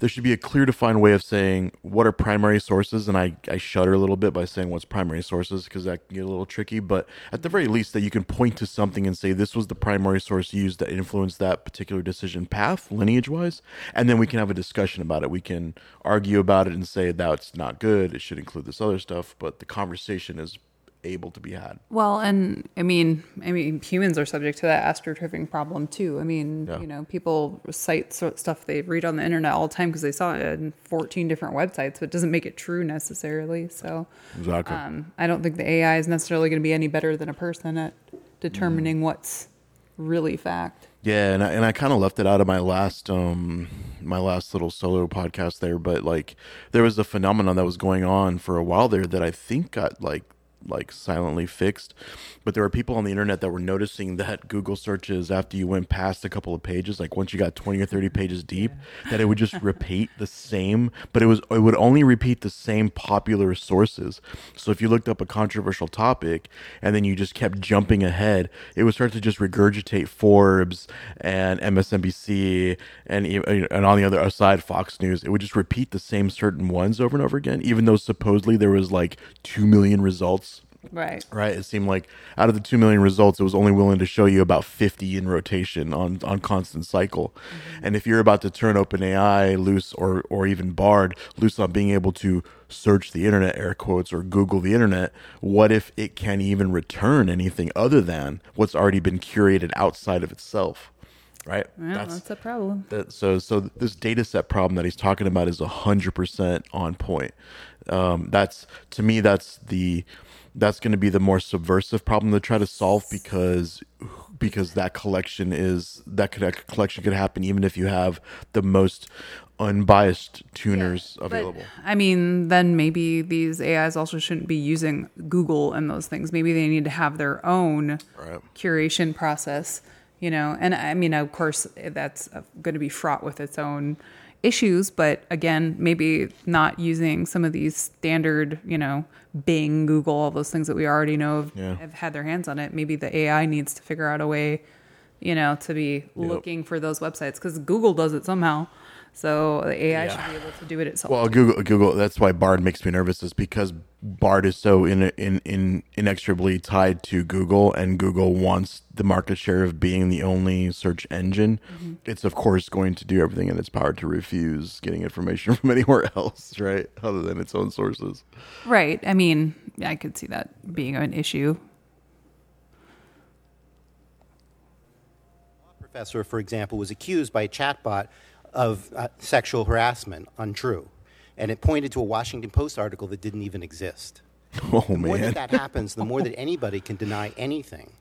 there should be a clear defined way of saying what are primary sources and I, I shudder a little bit by saying what's primary sources because that can get a little tricky but at the very least that you can point to something and say this was the primary source used that influenced that particular decision path lineage wise and then we can have a discussion about it. We can argue about it and say that's not good it should include this other stuff but the conversation is able to be had Well, and I mean, I mean, humans are subject to that astroturfing problem too. I mean, Yeah. you know, people cite stuff they read on the internet all the time because they saw it in 14 different websites, but it doesn't make it true necessarily. So, exactly um, I don't think the AI is necessarily going to be any better than a person at determining Mm. what's really fact. Yeah, and I, and I kind of left it out of my last um my last little solo podcast there, but like there was a phenomenon that was going on for a while there that I think got like like silently fixed, but there were people on the internet that were noticing that Google searches after you went past a couple of pages, like once you got 20 or 30 pages deep, that it would just repeat the same, but it was it would only repeat the same popular sources. So if you looked up a controversial topic and then you just kept jumping ahead, it would start to just regurgitate Forbes and MSNBC and and on the other side Fox News. It would just repeat the same certain ones over and over again, even though supposedly there was like two million results Right. right? It seemed like out of the two million results, it was only willing to show you about fifty in rotation on on constant cycle. And if you're about to turn OpenAI loose or or even Bard loose on being able to search the internet, air quotes, or Google the internet, what if it can't even return anything other than what's already been curated outside of itself? Right? Yeah, that's, a problem. that so so this data set problem that he's talking about is 100% on point um, that's to me that's the that's going to be the more subversive problem to try to solve because because that collection is that could that collection could happen even if you have the most unbiased tuners available But, I mean, then maybe these AIs also shouldn't be using Google and those things. Maybe they need to have their own Right. curation process, you know. And I mean, of course, that's going to be fraught with its own issues. But again, maybe not using some of these standard, you know, Bing, Google, all those things that we already know have, Yeah. have had their hands on it. Maybe the AI needs to figure out a way, you know, to be looking for those websites because Google does it somehow. So the AI Yeah. should be able to do it itself. Well, Google, Google. That's why Bard makes me nervous, is because Bard is so in, in, in inexorably tied to Google, and Google wants the market share of being the only search engine. Mm-hmm. It's of course going to do everything in its power to refuse getting information [LAUGHS] from anywhere else, right, other than its own sources. Right. I mean, I could see that being an issue. professor, for example, was accused by a chatbot of uh, sexual harassment, untrue. And it pointed to a Washington Post article that didn't even exist. [LAUGHS] Oh The more man, that that happens, the more that [LAUGHS] anybody can deny anything.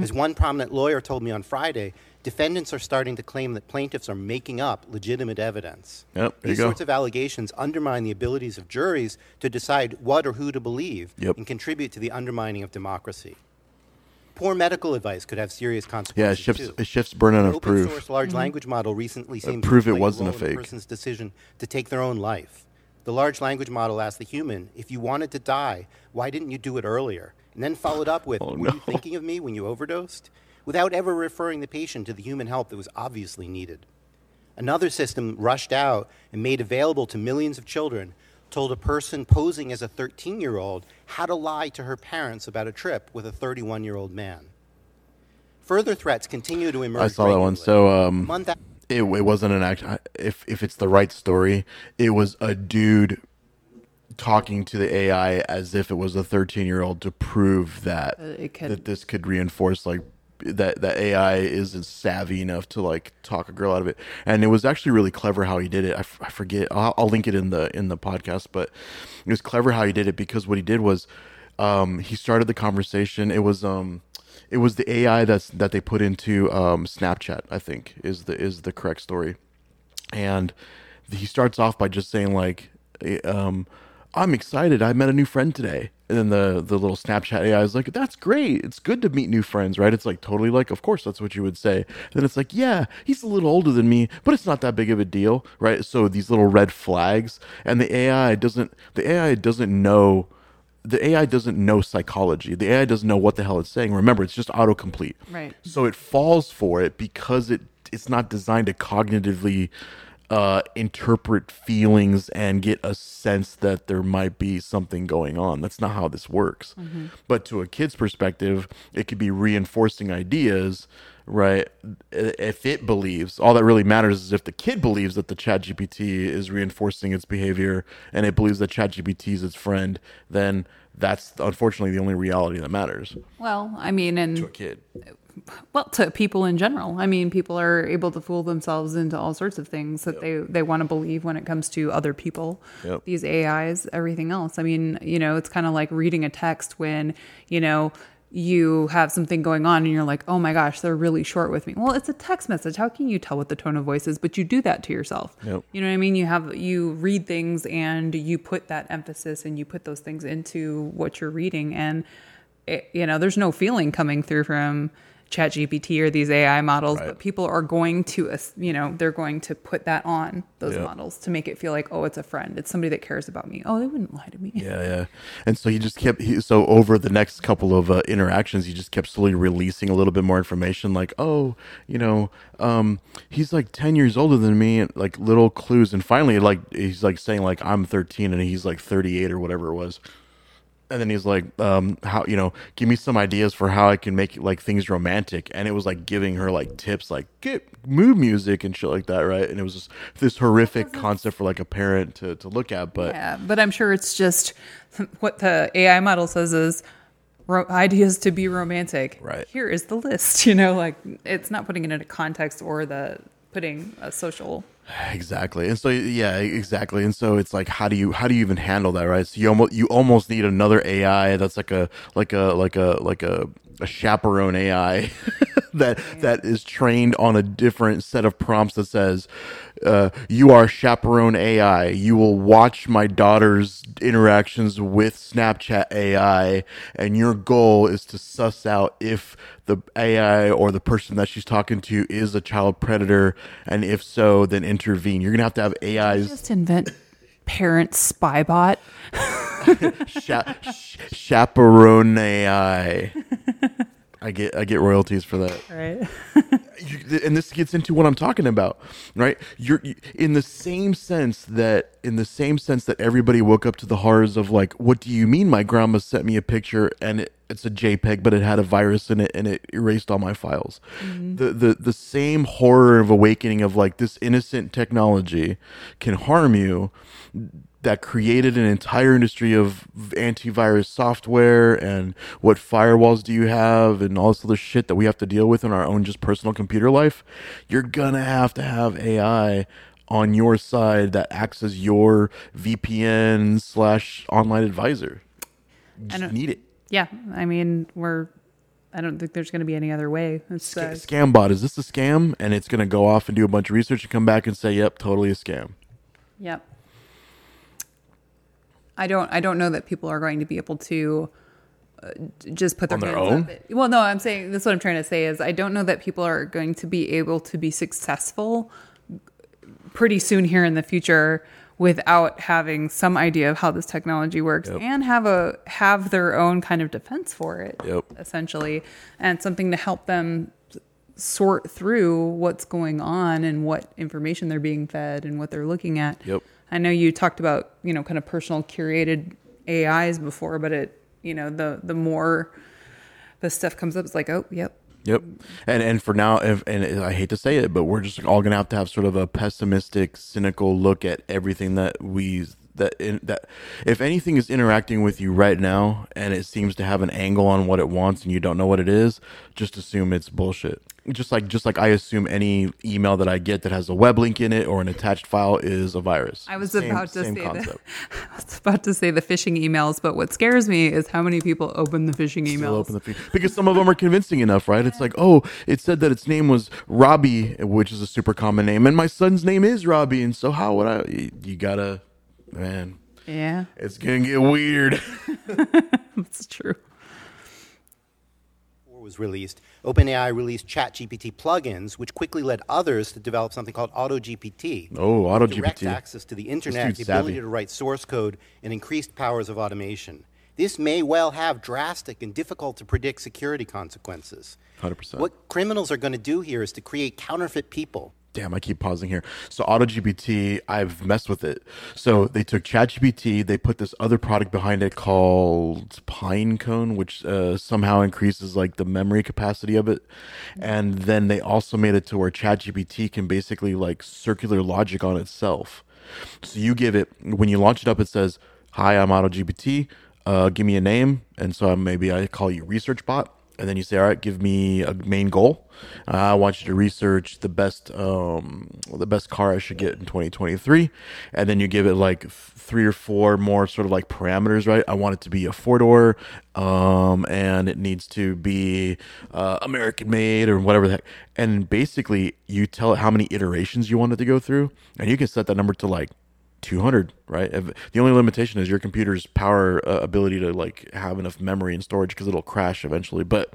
As one prominent lawyer told me on Friday, defendants are starting to claim that plaintiffs are making up legitimate evidence. Yep, These sorts of allegations undermine the abilities of juries to decide what or who to believe Yep. and contribute to the undermining of democracy. Poor medical advice could have serious yeah, it consequences. shifts too. it shifts burden An of open proof. source large mm-hmm. language model recently uh, seemed to proof it wasn't a role in fake. person's decision to take their own life. The large language model asked the human, "If you wanted to die, why didn't you do it earlier?" And then followed up with, Oh, "Were you thinking of me when you overdosed?" Without ever referring the patient to the human help that was obviously needed. Another system rushed out and made available to millions of children told a person posing as a 13 year old how to lie to her parents about a trip with a 31 year old man. Further threats continue to emerge. I saw that one. So um, Month after it, it wasn't an act. If if it's the right story, it was a dude talking to the AI as if it was a 13 year old to prove that Uh, it could- that this could reinforce like that that AI isn't savvy enough to like talk a girl out of it. And it was actually really clever how he did it. I, f- I forget. I'll, I'll link it in the in the podcast, but it was clever how he did it because what he did was um, he started the conversation. It was um it was the AI that's that they put into um, Snapchat. I think is the is the correct story and he starts off by just saying like, um, "I'm excited. I met a new friend today." And then the the little Snapchat AI is like, "That's great. It's good to meet new friends, right?" It's like totally like, of course that's what you would say. then it's like, "Yeah, he's a little older than me, but it's not that big of a deal, right?" So these little red flags, and the AI doesn't the AI doesn't know the AI doesn't know psychology. The AI doesn't know what the hell it's saying. Remember, it's just autocomplete. Right. So it falls for it because it it's not designed to cognitively uh, interpret feelings and get a sense that there might be something going on. That's not how this works. But to a kid's perspective, it could be reinforcing ideas, right? If it believes, all that really matters is if the kid believes that the chat GPT is reinforcing its behavior and it believes that chat GPT is its friend, then that's unfortunately the only reality that matters Well, I mean, and to a kid. Well to people in general. I mean people are able to fool themselves into all sorts of things that they they want to believe when it comes to other people Yep. these ais everything else. I mean you know it's kind of like reading a text when you know you have something going on and you're like oh my gosh they're really short with me. Well it's a text message. How can you tell what the tone of voice is? But you do that to yourself. Yep. you know what i mean? You have you read things and you put that emphasis and you put those things into what you're reading. And it, you know, there's no feeling coming through from ChatGPT or these AI models, Right. but people are going to, you know, they're going to put that on those Yeah. models to make it feel like, oh, it's a friend. It's somebody that cares about me. Oh, they wouldn't lie to me. Yeah, yeah. And so he just kept he, so over the next couple of uh, interactions, he just kept slowly releasing a little bit more information, like, oh, you know, um, he's like ten years older than me, and like little clues. And finally, like he's like saying like I'm 13 and he's like 38 or whatever it was. And then he's like, um, how you know, give me some ideas for how I can make like things romantic. And it was like giving her like tips, like get mood music and shit like that, right? And it was just this horrific concept for like a parent to to look at, but. Yeah, but I'm sure it's just [LAUGHS] what the AI model says is ro- ideas to be romantic. Right. Here is the list. [LAUGHS] You know, like it's not putting it into context or the putting a social. Exactly. And so yeah, exactly. And so it's like how do you how do you even handle that, right? So you almost you almost need another AI that's like a like a like a like a a chaperone AI [LAUGHS] [LAUGHS] that that is trained on a different set of prompts that says uh, you are chaperone AI. You will watch my daughter's interactions with Snapchat AI, and your goal is to suss out if the AI or the person that she's talking to is a child predator, and if so, then intervene. You're gonna have to have AIs Just invent parent spy bot. cha- [LAUGHS] sh- chaperone AI. [LAUGHS] I get I get royalties for that. Right. [LAUGHS] you, and this gets into what I'm talking about, right? You're you, in the same sense that in the same sense that everybody woke up to the horrors of like, what do you mean? My grandma sent me a picture and it, it's a JPEG, but it had a virus in it and it erased all my files. Mm-hmm. The the the same horror of awakening of like this innocent technology can harm you that created an entire industry of antivirus software and what firewalls do you have and all this other shit that we have to deal with in our own just personal computer life, you're gonna have to have AI on your side that acts as your VPN slash online advisor. You just don't- need it. Yeah. I mean, we're. I don't think there's going to be any other way. It's, uh, scam bot, is this a scam? And it's gonna go off and do a bunch of research and come back and say, Yep, totally a scam. Yep. I don't. I don't know that people are going to be able to uh, just put their, On their own? Well, no, I'm saying that's what I'm trying to say is I don't know that people are going to be able to be successful pretty soon here in the future without having some idea of how this technology works Yep. and have a have their own kind of defense for it Yep. essentially and something to help them sort through what's going on and what information they're being fed and what they're looking at Yep. I know you talked about, you know, kind of personal curated AIs before, but it, you know, the the more the stuff comes up, it's like, oh, yep. Yep. And and for now, if and I hate to say it, but we're just all gonna have to have sort of a pessimistic, cynical look at everything that we that in, that if anything is interacting with you right now and it seems to have an angle on what it wants and you don't know what it is, just assume it's bullshit. Just like just like I assume any email that I get that has a web link in it or an attached file is a virus. I was Same- about to same say that. concept. [LAUGHS] I was about to say the phishing emails, but what scares me is how many people open the phishing emails. Still open the feed. because some of them are convincing enough, right? It's like, oh, it said that its name was Robbie, which is a super common name, and my son's name is Robbie, and so how would I? You, you gotta, man, yeah, it's gonna get weird. [LAUGHS] [LAUGHS] that's true. was released, OpenAI released ChatGPT plugins, which quickly led others to develop something called AutoGPT. Oh, AutoGPT. Direct AutoGPT. access to the internet, the ability savvy. to write source code, and increased powers of automation. This may well have drastic and difficult to predict security consequences. 100%. What criminals are going to do here is to create counterfeit people. Damn, I keep pausing here. So AutoGPT, I've messed with it. So they took ChatGPT, they put this other product behind it called Pinecone, which uh, somehow increases like the memory capacity of it, and then they also made it to where ChatGPT can basically like circular logic on itself. So you give it when you launch it up, it says, "Hi, I'm AutoGPT. Uh, give me a name," and so maybe I call you ResearchBot and then you say, "All right, give me a main goal. Uh, I want you to research the best, um, the best car I should get in 2023." And then you give it like three or four more sort of like parameters, right? I want it to be a four door, um, and it needs to be uh, American made or whatever the heck. And basically, you tell it how many iterations you want it to go through, and you can set that number to like 200 right the only limitation is your computer's power uh, ability to like have enough memory and storage because it'll crash eventually but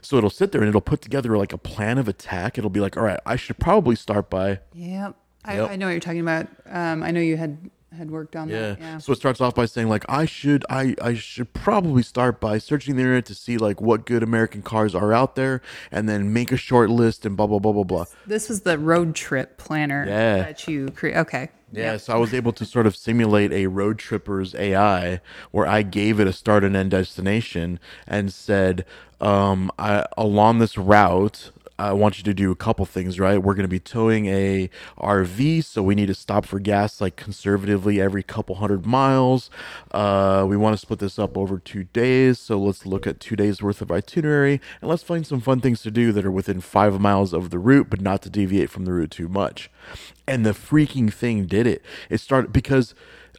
so it'll sit there and it'll put together like a plan of attack it'll be like all right i should probably start by Yep. I, Yep. I know what you're talking about. Um, I know you had had worked on yeah. that. Yeah. So it starts off by saying like I should I I should probably start by searching the internet to see like what good American cars are out there and then make a short list and blah blah blah blah blah. This was the road trip planner Yeah. that you create. Okay. Yeah, so I was able to sort of simulate a road tripper's AI where I gave it a start and end destination and said, um, I, along this route, I want you to do a couple things, right? We're going to be towing a RV, so we need to stop for gas like conservatively every couple hundred miles. Uh, we want to split this up over two days, so let's look at two days worth of itinerary and let's find some fun things to do that are within five miles of the route, but not to deviate from the route too much. And the freaking thing did it. It started because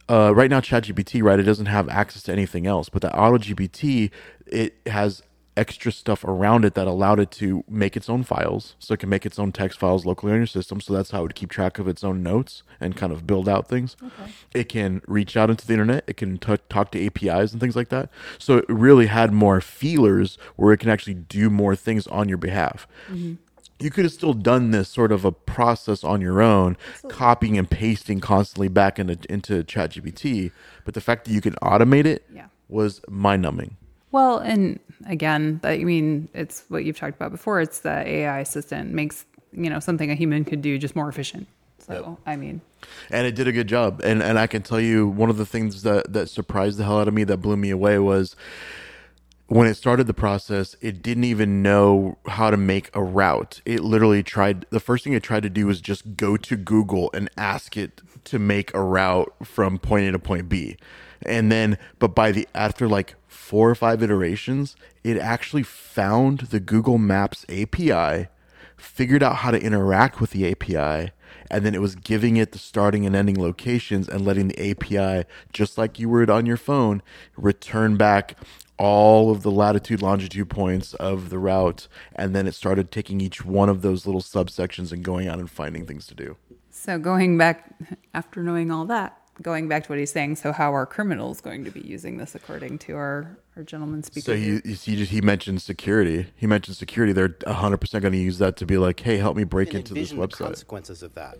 uh, right now ChatGPT, right, it doesn't have access to anything else, but the AutoGPT, it has extra stuff around it that allowed it to make its own files so it can make its own text files locally on your system so that's how it would keep track of its own notes and kind of build out things it can reach out into the internet it can t- talk to apis and things like that so it really had more feelers where it can actually do more things on your behalf mm-hmm. you could have still done this sort of a process on your own, copying and pasting constantly back into into ChatGPT. But the fact that you can automate it Yeah. was mind numbing. Well, and again, I mean, it's what you've talked about before. It's the AI assistant makes you know something a human could do just more efficient. So I mean, and it did a good job. And and I can tell you one of the things that that surprised the hell out of me that blew me away was when it started the process, it didn't even know how to make a route. It literally tried the first thing it tried to do was just go to Google and ask it to make a route from point A to point B. And then but by the after like four or five iterations, it actually found the Google Maps API figured out how to interact with the API, and then it was giving it the starting and ending locations and letting the API, just like you would on your phone, return back all of the latitude longitude points of the route. And then it started taking each one of those little subsections and going out and finding things to do. So going back after knowing all that, going back to what he's saying. So how are criminals going to be using this according to our our gentleman speaker? so he, he just he mentioned security he mentioned security they're 100% going to use that to be like hey help me break into this envision the website consequences of that.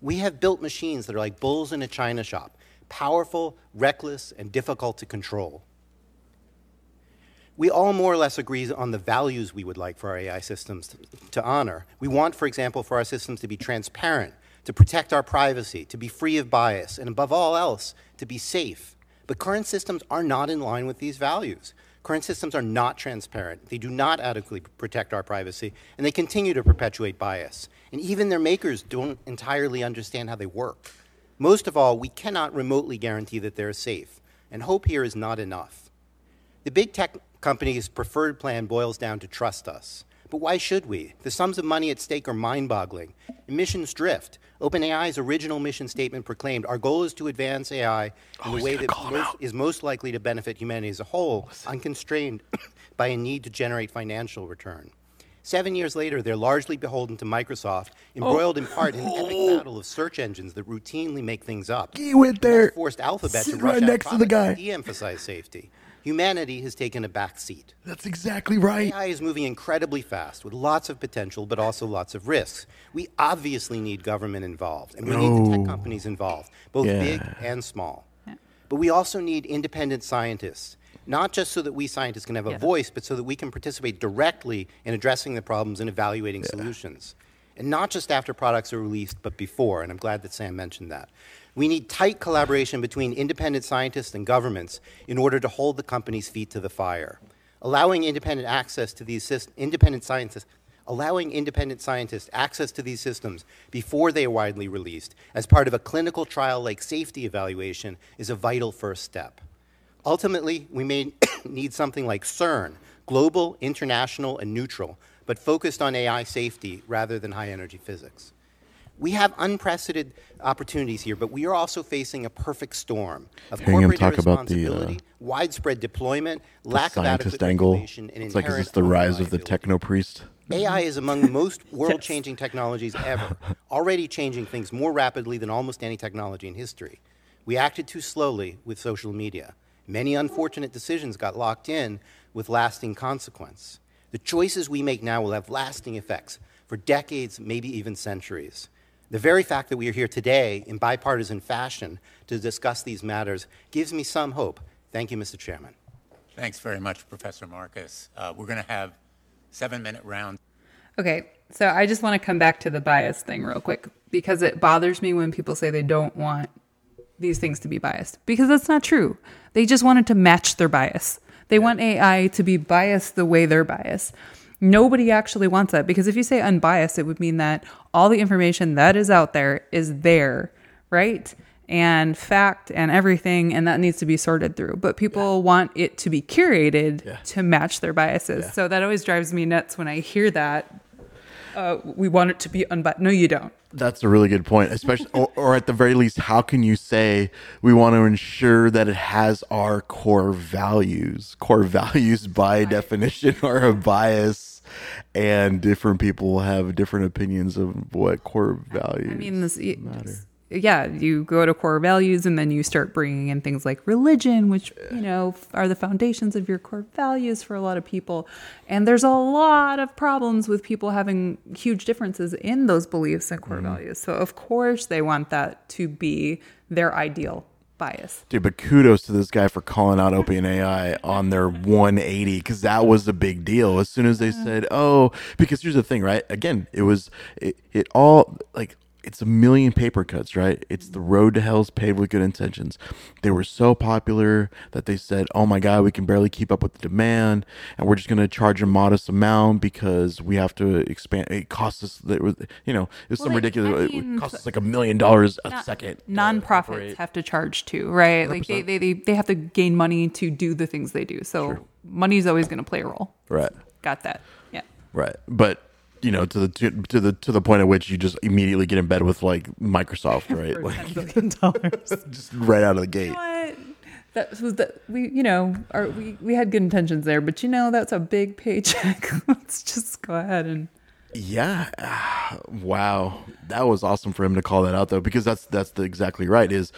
We have built machines that are like bulls in a china shop, powerful, reckless, and difficult to control. We all more or less agree on the values we would like for our AI systems to, to honor. We want, for example, for our systems to be transparent, to protect our privacy, to be free of bias, and above all else, to be safe. But current systems are not in line with these values. Current systems are not transparent. They do not adequately protect our privacy, and they continue to perpetuate bias. And even their makers don't entirely understand how they work. Most of all, we cannot remotely guarantee that they're safe, and hope here is not enough. The big tech companies' preferred plan boils down to trust us. But why should we? The sums of money at stake are mind boggling. Emissions drift. OpenAI's original mission statement proclaimed our goal is to advance AI in Oh, the way that most, is most likely to benefit humanity as a whole, unconstrained [COUGHS] by a need to generate financial return. Seven years later, they're largely beholden to Microsoft, embroiled in part in an epic oh. battle of search engines that routinely make things up. He went there. Forced Alphabet Sit to rush right next to the guy. de-emphasize safety. Humanity has taken a back seat. That's exactly right. AI is moving incredibly fast with lots of potential, but also lots of risks. We obviously need government involved, and we need the tech companies involved, both Yeah. big and small. But we also need independent scientists, not just so that we scientists can have a Yeah. voice, but so that we can participate directly in addressing the problems and evaluating solutions. And not just after products are released, but before, and I'm glad that Sam mentioned that. We need tight collaboration between independent scientists and governments in order to hold the companies' feet to the fire. Allowing independent access to these independent scientists allowing independent scientists access to these systems before they are widely released as part of a clinical trial like safety evaluation is a vital first step. Ultimately, we may [COUGHS] need something like CERN, global, international, and neutral, but focused on AI safety rather than high energy physics. We have unprecedented opportunities here, but we are also facing a perfect storm of Hearing him corporate talk about the, uh, widespread deployment, The lack of adequate angle. regulation, and It's like, is this the rise of the techno priest? AI is among the most [LAUGHS] world changing technologies ever, already changing things more rapidly than almost any technology in history. We acted too slowly with social media. Many unfortunate decisions got locked in with lasting consequence. The choices we make now will have lasting effects for decades, maybe even centuries. The very fact that we are here today in bipartisan fashion to discuss these matters gives me some hope. Thank you, Mr. Chairman. Thanks very much, Professor Marcus. Uh, We're going to have seven-minute rounds. Okay, so I just want to come back to the bias thing real quick because it bothers me when people say they don't want these things to be biased because that's not true. They just want it to match their bias. They want AI to be biased the way they're biased. Nobody actually wants that because if you say unbiased, it would mean that all the information that is out there is there, right? And fact and everything, and that needs to be sorted through. But people want it to be curated to match their biases. So that always drives me nuts when I hear that. Uh, we want it to be unbiased. No, you don't. That's a really good point, especially, or, or at the very least, how can you say we want to ensure that it has our core values? Core values, by definition, [LAUGHS] are a bias, and different people have different opinions of what core values. I mean, this, matter. yeah, you go to core values and then you start bringing in things like religion, which, you know, are the foundations of your core values for a lot of people. And there's a lot of problems with people having huge differences in those beliefs and Mm-hmm. core values. So, of course, they want that to be their ideal bias. Dude, but kudos to this guy for calling out OpenAI on their 180 because that was a big deal. As soon as they said, "Oh," because here's the thing, right? Again, it was it, it all like it's a million paper cuts, right? It's the road to hell's paved with good intentions. They were so popular that they said, "Oh my God, we can barely keep up with the demand, and we're just going to charge a modest amount because we have to expand." It costs us, you know, it's was some like, ridiculous. I it costs us like a million dollars a Not- second. Nonprofits operate. have to charge too, right? Like they, they, they, they have to gain money to do the things they do. So money's always going to play a role. right. Got that. Yeah. Right, but you know, to the to, to the to the point at which you just immediately get in bed with like Microsoft, right? Like $10 billion. [LAUGHS] just right out of the gate. what? That was that we you know our, we we had good intentions there, but you know that's a big paycheck. [LAUGHS] Let's just go ahead and Yeah, Ah, [SIGHS] wow, that was awesome for him to call that out though, because that's that's the exactly right. Is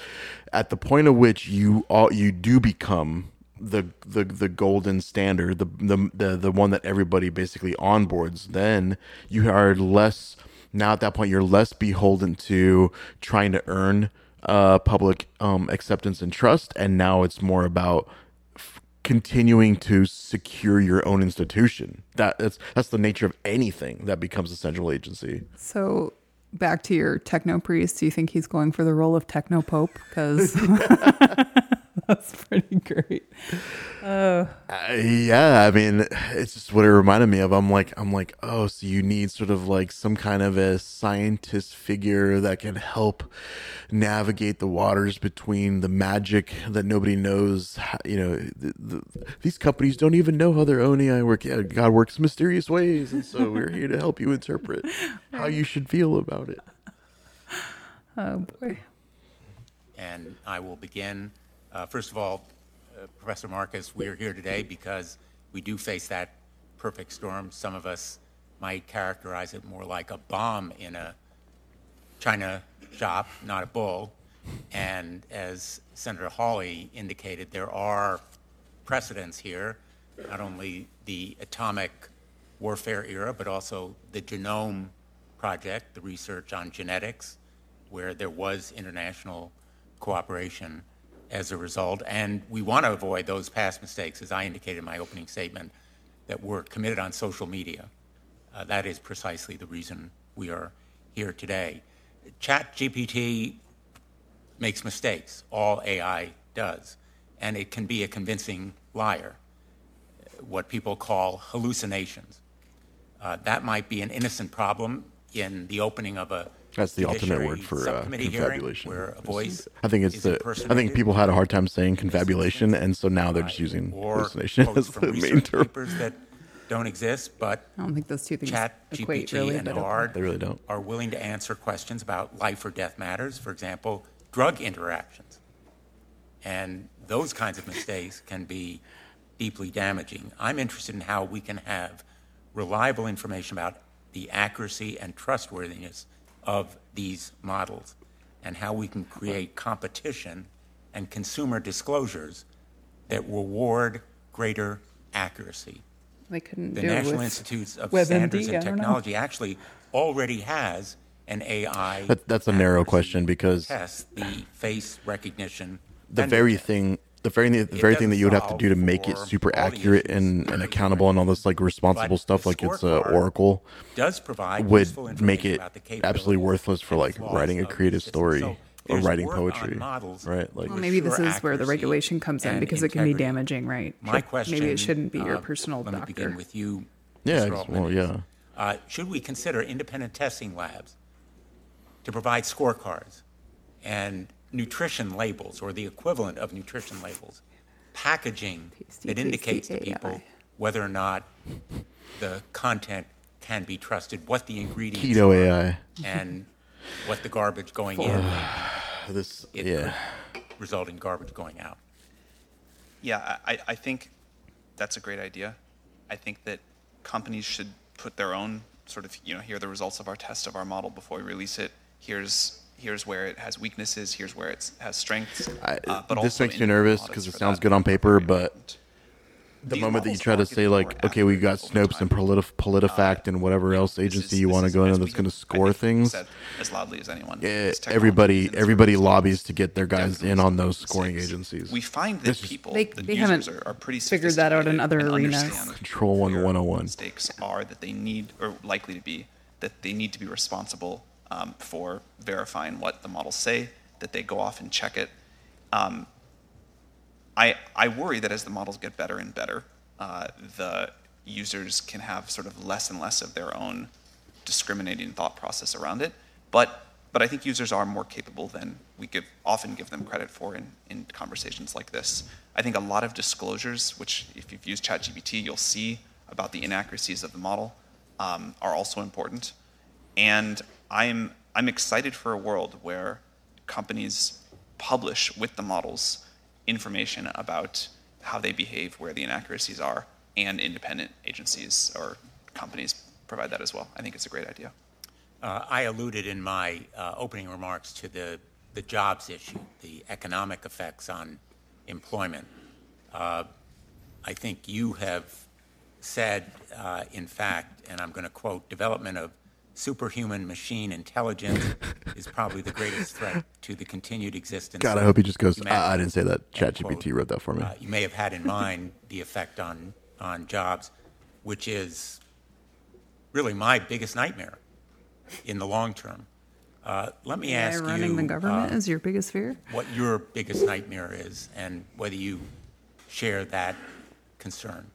at the point at which you all you do become the the the golden standard, the the the, the one that everybody basically onboards, then you are less now at that point you're less beholden to trying to earn uh public um acceptance and trust and now it's more about f- continuing to secure your own institution that that's that's the nature of anything that becomes a central agency so back to your techno priest. Do you think he's going for the role of techno pope? Because [LAUGHS] [LAUGHS] [LAUGHS] that's pretty great. Uh, yeah, I mean, it's just what it reminded me of. I'm like, I'm like, oh, so you need sort of like some kind of a scientist figure that can help navigate the waters between the magic that nobody knows. How, you know, the, the, these companies don't even know how their own AI work. Yeah, God works mysterious ways, and so we're here to help you interpret [LAUGHS] how you should feel about it. Oh boy. And I will begin. Uh, first of all, uh, Professor Marcus, we are here today because we do face that perfect storm. Some of us might characterize it more like a bomb in a china shop, not a bull. And as Senator Hawley indicated, there are precedents here, not only the atomic warfare era, but also the genome project, the research on genetics, where there was international cooperation as a result. And we want to avoid those past mistakes, as I indicated in my opening statement, that were committed on social media. Uh, that is precisely the reason we are here today. ChatGPT makes mistakes. All AI does. And it can be a convincing liar, what people call hallucinations. Uh, that might be an innocent problem in the opening of a That's the alternate word for uh, confabulation. where a voice I think it's is the. I think people had a hard time saying confabulation, and so now they're just using hallucination as from the main research term. that don't exist, but I don't think those two things Chat, equate GPT, really. and but okay. Bard They really don't. are willing to answer questions about life or death matters, for example, drug interactions. And those kinds of mistakes can be deeply damaging. I'm interested in how we can have reliable information about the accuracy and trustworthiness of these models and how we can create competition and consumer disclosures that reward greater accuracy They couldn't the do it National with Institutes of WebMD, Standards and don't know. Technology actually already has an AI. That, that's a narrow question because Test the face recognition. the very test. thing the very the very thing that you would have to do to make it super for all the accurate and, and accountable and all this like responsible But stuff like it's uh, scorecard Oracle does provide would make it about the absolutely worthless for like writing a creative story So or writing poetry, right? Like Well, maybe this is where the regulation comes in and because it can be damaging, right? My question. Maybe it shouldn't be your uh, personal let me doctor. begin with you. Yeah, Mr. Altman, well, yeah. Uh, should we consider independent testing labs to provide scorecards and nutrition labels or the equivalent of nutrition labels, packaging Tasty, that indicates tasty to people AI. whether or not the content can be trusted, what the ingredients keto are, AI. and what the garbage going in [SIGHS] This it yeah. could result in garbage going out. Yeah, I, I think that's a great idea. I think that companies should put their own sort of, you know, here are the results of our test of our model before we release it. Here's here's where it has weaknesses. Here's where it has strengths. I, uh, but this also makes me independent nervous because it sounds good on paper, but the These moment that you try to say like, okay, we accurate got Snopes and time. Politi- PolitiFact and whatever else agency is- you want to go as in we that's going to score things. as loudly as anyone. this technology everybody everybody lobbies to get their guys in on those scoring agencies. We find that This people, They- the they users haven't are, are pretty figured that out in other arenas. Control one where 101. Mistakes are that they need, or likely to be, that they need to be responsible um, for verifying what the models say, that they go off and check it. Um, I, I worry that as the models get better and better, uh, the users can have sort of less and less of their own discriminating thought process around it. But, but I think users are more capable than we give, often give them credit for in, in conversations like this. I think a lot of disclosures, which if you've used ChatGPT, you'll see about the inaccuracies of the model, um, are also important. And I'm, I'm excited for a world where companies publish with the models information about how they behave, where the inaccuracies are, and independent agencies or companies provide that as well. I think it's a great idea. Uh, I alluded in my uh, opening remarks to the, the jobs issue, the economic effects on employment. Uh, I think you have said, uh, in fact, and I'm going to quote, development of superhuman machine intelligence is probably the greatest threat to the continued existence. God, I hope he just goes. I, I didn't say that. End quote. ChatGPT wrote that for me. Uh, you may have had in mind the effect on, on jobs, which is really my biggest nightmare in the long term. Uh, let me AI ask running you the government uh, is your biggest fear? what your biggest nightmare is and whether you share that concern.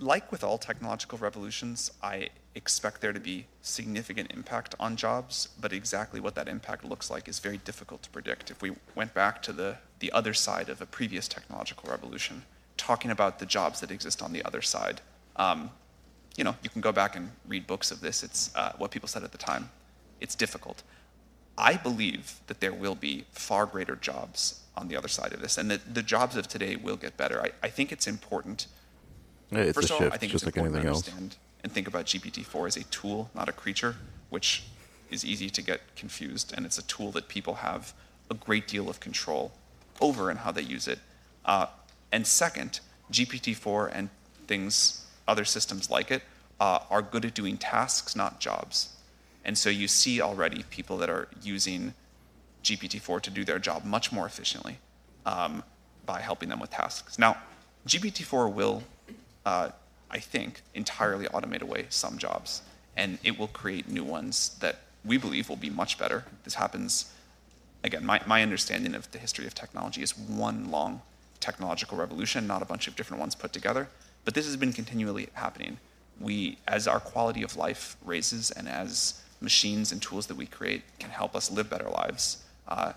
Like with all technological revolutions, I expect there to be significant impact on jobs, but exactly what that impact looks like is very difficult to predict. If we went back to the, the other side of a previous technological revolution, talking about the jobs that exist on the other side, um, you know, you can go back and read books of this. It's uh, what people said at the time. It's difficult. I believe that there will be far greater jobs on the other side of this, and that the jobs of today will get better. I, I think it's important It's First a of shift, all, I think just it's important to else. understand and think about GPT-4 as a tool, not a creature, which is easy to get confused. And it's a tool that people have a great deal of control over and how they use it. Uh, and second, GPT-4 and things, other systems like it, uh, are good at doing tasks, not jobs. And so you see already people that are using GPT-4 to do their job much more efficiently um, by helping them with tasks. Now, GPT-4 will, uh, I think, entirely automate away some jobs, and it will create new ones that we believe will be much better. This happens, again, my, my understanding of the history of technology is one long technological revolution, not a bunch of different ones put together, but this has been continually happening. We, as our quality of life raises and as machines and tools that we create can help us live better lives, uh,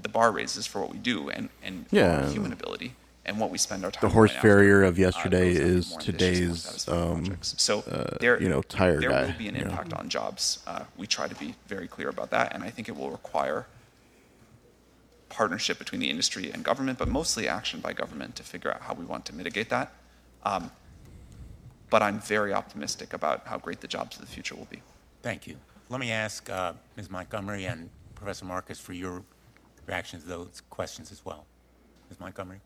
the bar raises for what we do and, and Yeah. human ability and what we spend our time The horse going farrier of uh, yesterday goes after is more ambitious, more today's, um. So uh, there, you know, tire there guy, will be an you know. impact on jobs. Uh, we try to be very clear about that, and I think it will require partnership between the industry and government, but mostly action by government to figure out how we want to mitigate that. Um, but I'm very optimistic about how great the jobs of the future will be. Thank you. Let me ask uh, Ms. Montgomery and Professor Marcus for your reactions to those questions as well. Ms. Montgomery?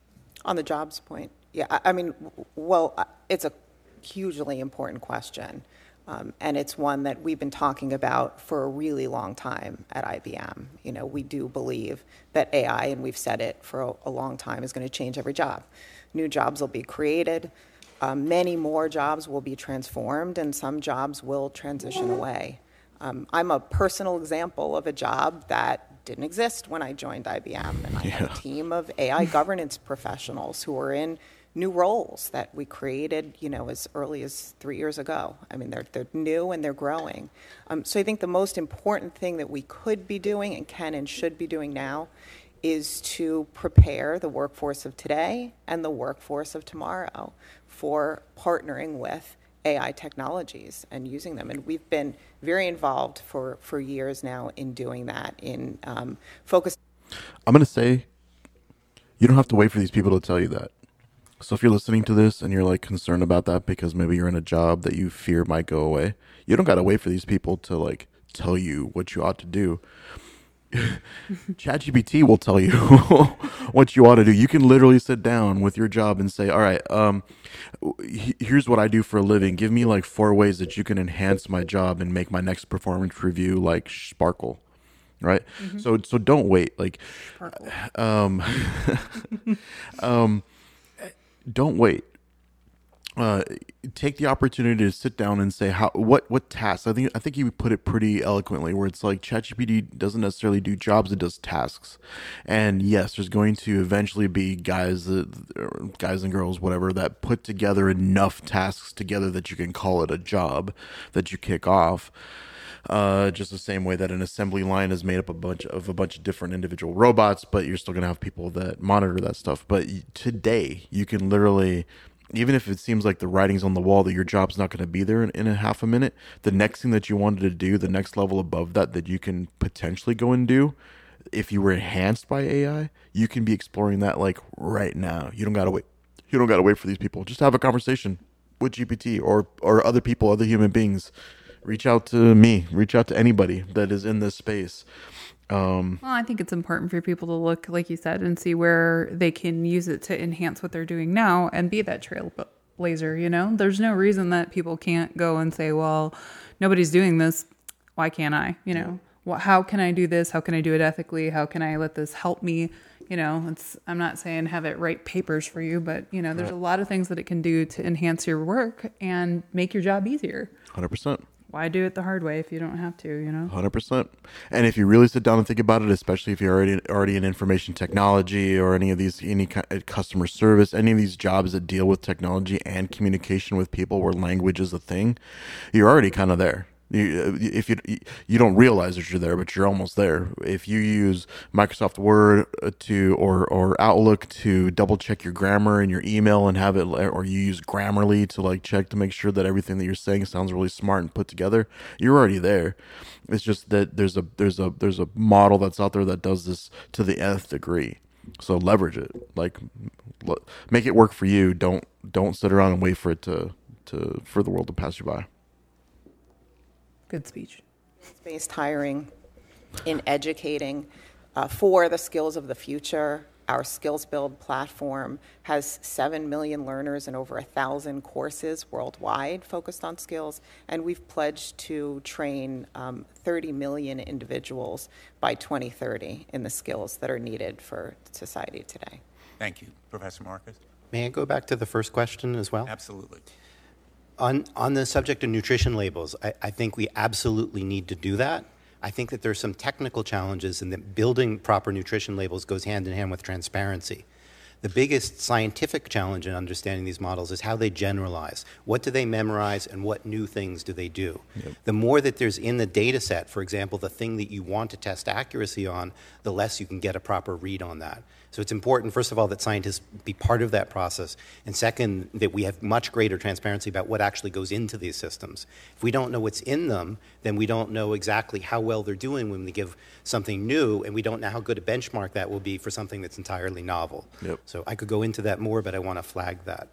On the jobs point, yeah, I, I mean, w- well, uh, it's a hugely important question. Um, and it's one that we've been talking about for a really long time at IBM. You know, we do believe that AI, and we've said it for a, a long time, is going to change every job. New jobs will be created, um, many more jobs will be transformed, and some jobs will transition away. Um, I'm a personal example of a job that didn't exist when I joined IBM, and I have a team of AI [LAUGHS] governance professionals who are in new roles that we created, you know, as early as three years ago. I mean, they're they're new and they're growing. Um, so I think the most important thing that we could be doing and can and should be doing now is to prepare the workforce of today and the workforce of tomorrow for partnering with AI technologies and using them. And we've been very involved for, for years now in doing that, in um, focus. I'm gonna say you don't have to wait for these people to tell you that. So if you're listening to this and you're like concerned about that because maybe you're in a job that you fear might go away, you don't gotta wait for these people to like tell you what you ought to do. ChatGPT will tell you [LAUGHS] what you ought to do. You can literally sit down with your job and say, "All right, um, here's what I do for a living. Give me like four ways that you can enhance my job and make my next performance review like sparkle." Right. So so don't wait. Like, um, [LAUGHS] um, [LAUGHS] don't wait uh, take the opportunity to sit down and say how what what tasks. I think I think you put it pretty eloquently, where it's like ChatGPT doesn't necessarily do jobs; it does tasks. And yes, there's going to eventually be guys guys and girls, whatever, that put together enough tasks together that you can call it a job that you kick off. Uh, just the same way that an assembly line is made up a bunch of a bunch of different individual robots, but you're still gonna have people that monitor that stuff. But today, you can literally, even if it seems like the writing's on the wall that your job's not gonna be there in, in a half a minute, the next thing that you wanted to do, the next level above that that you can potentially go and do, if you were enhanced by AI, you can be exploring that like right now. You don't gotta wait. You don't gotta wait for these people. Just have a conversation with GPT or or other people, other human beings. Reach out to me. Reach out to anybody that is in this space. Um, Well, I think it's important for people to look, like you said, and see where they can use it to enhance what they're doing now and be that trailblazer. You know, there's no reason that people can't go and say, "Well, nobody's doing this. Why can't I?" You know, what? How can I do this? How can I do it ethically? How can I let this help me? You know, it's. I'm not saying have it write papers for you, but you know, there's a lot of things that it can do to enhance your work and make your job easier. hundred percent. Why do it the hard way if you don't have to? You know. Hundred percent. And if you really sit down and think about it, especially if you're already already in information technology or any of these any uh, customer service, any of these jobs that deal with technology and communication with people, where language is a thing, you're already kind of there. You, uh, if you you don't realize that you're there, but you're almost there. If you use Microsoft Word uh, to or or Outlook to double check your grammar in your email and have it, or you use Grammarly to like check to make sure that everything that you're saying sounds really smart and put together, you're already there. It's just that there's a there's a there's a model that's out there that does this to the nth degree. So leverage it, like make it work for you. Don't don't sit around and wait for it to to for the world to pass you by. Good speech. based hiring in educating uh, for the skills of the future. Our SkillsBuild platform has 7 million learners and over 1,000 courses worldwide focused on skills. And we've pledged to train um, 30 million individuals by 2030 in the skills that are needed for society today. Thank you. Professor Marcus? May I go back to the first question as well? Absolutely. On, on the subject of nutrition labels, I, I think we absolutely need to do that. I think that there's some technical challenges and that building proper nutrition labels goes hand in hand with transparency. The biggest scientific challenge in understanding these models is how they generalize. What do they memorize and what new things do they do? The more that there's in the data set, for example, the thing that you want to test accuracy on, the less you can get a proper read on that. So it's important, first of all, that scientists be part of that process. And second, that we have much greater transparency about what actually goes into these systems. If we don't know what's in them, then we don't know exactly how well they're doing when we give something new, and we don't know how good a benchmark that will be for something that's entirely novel. Yep. So I could go into that more, but I want to flag that.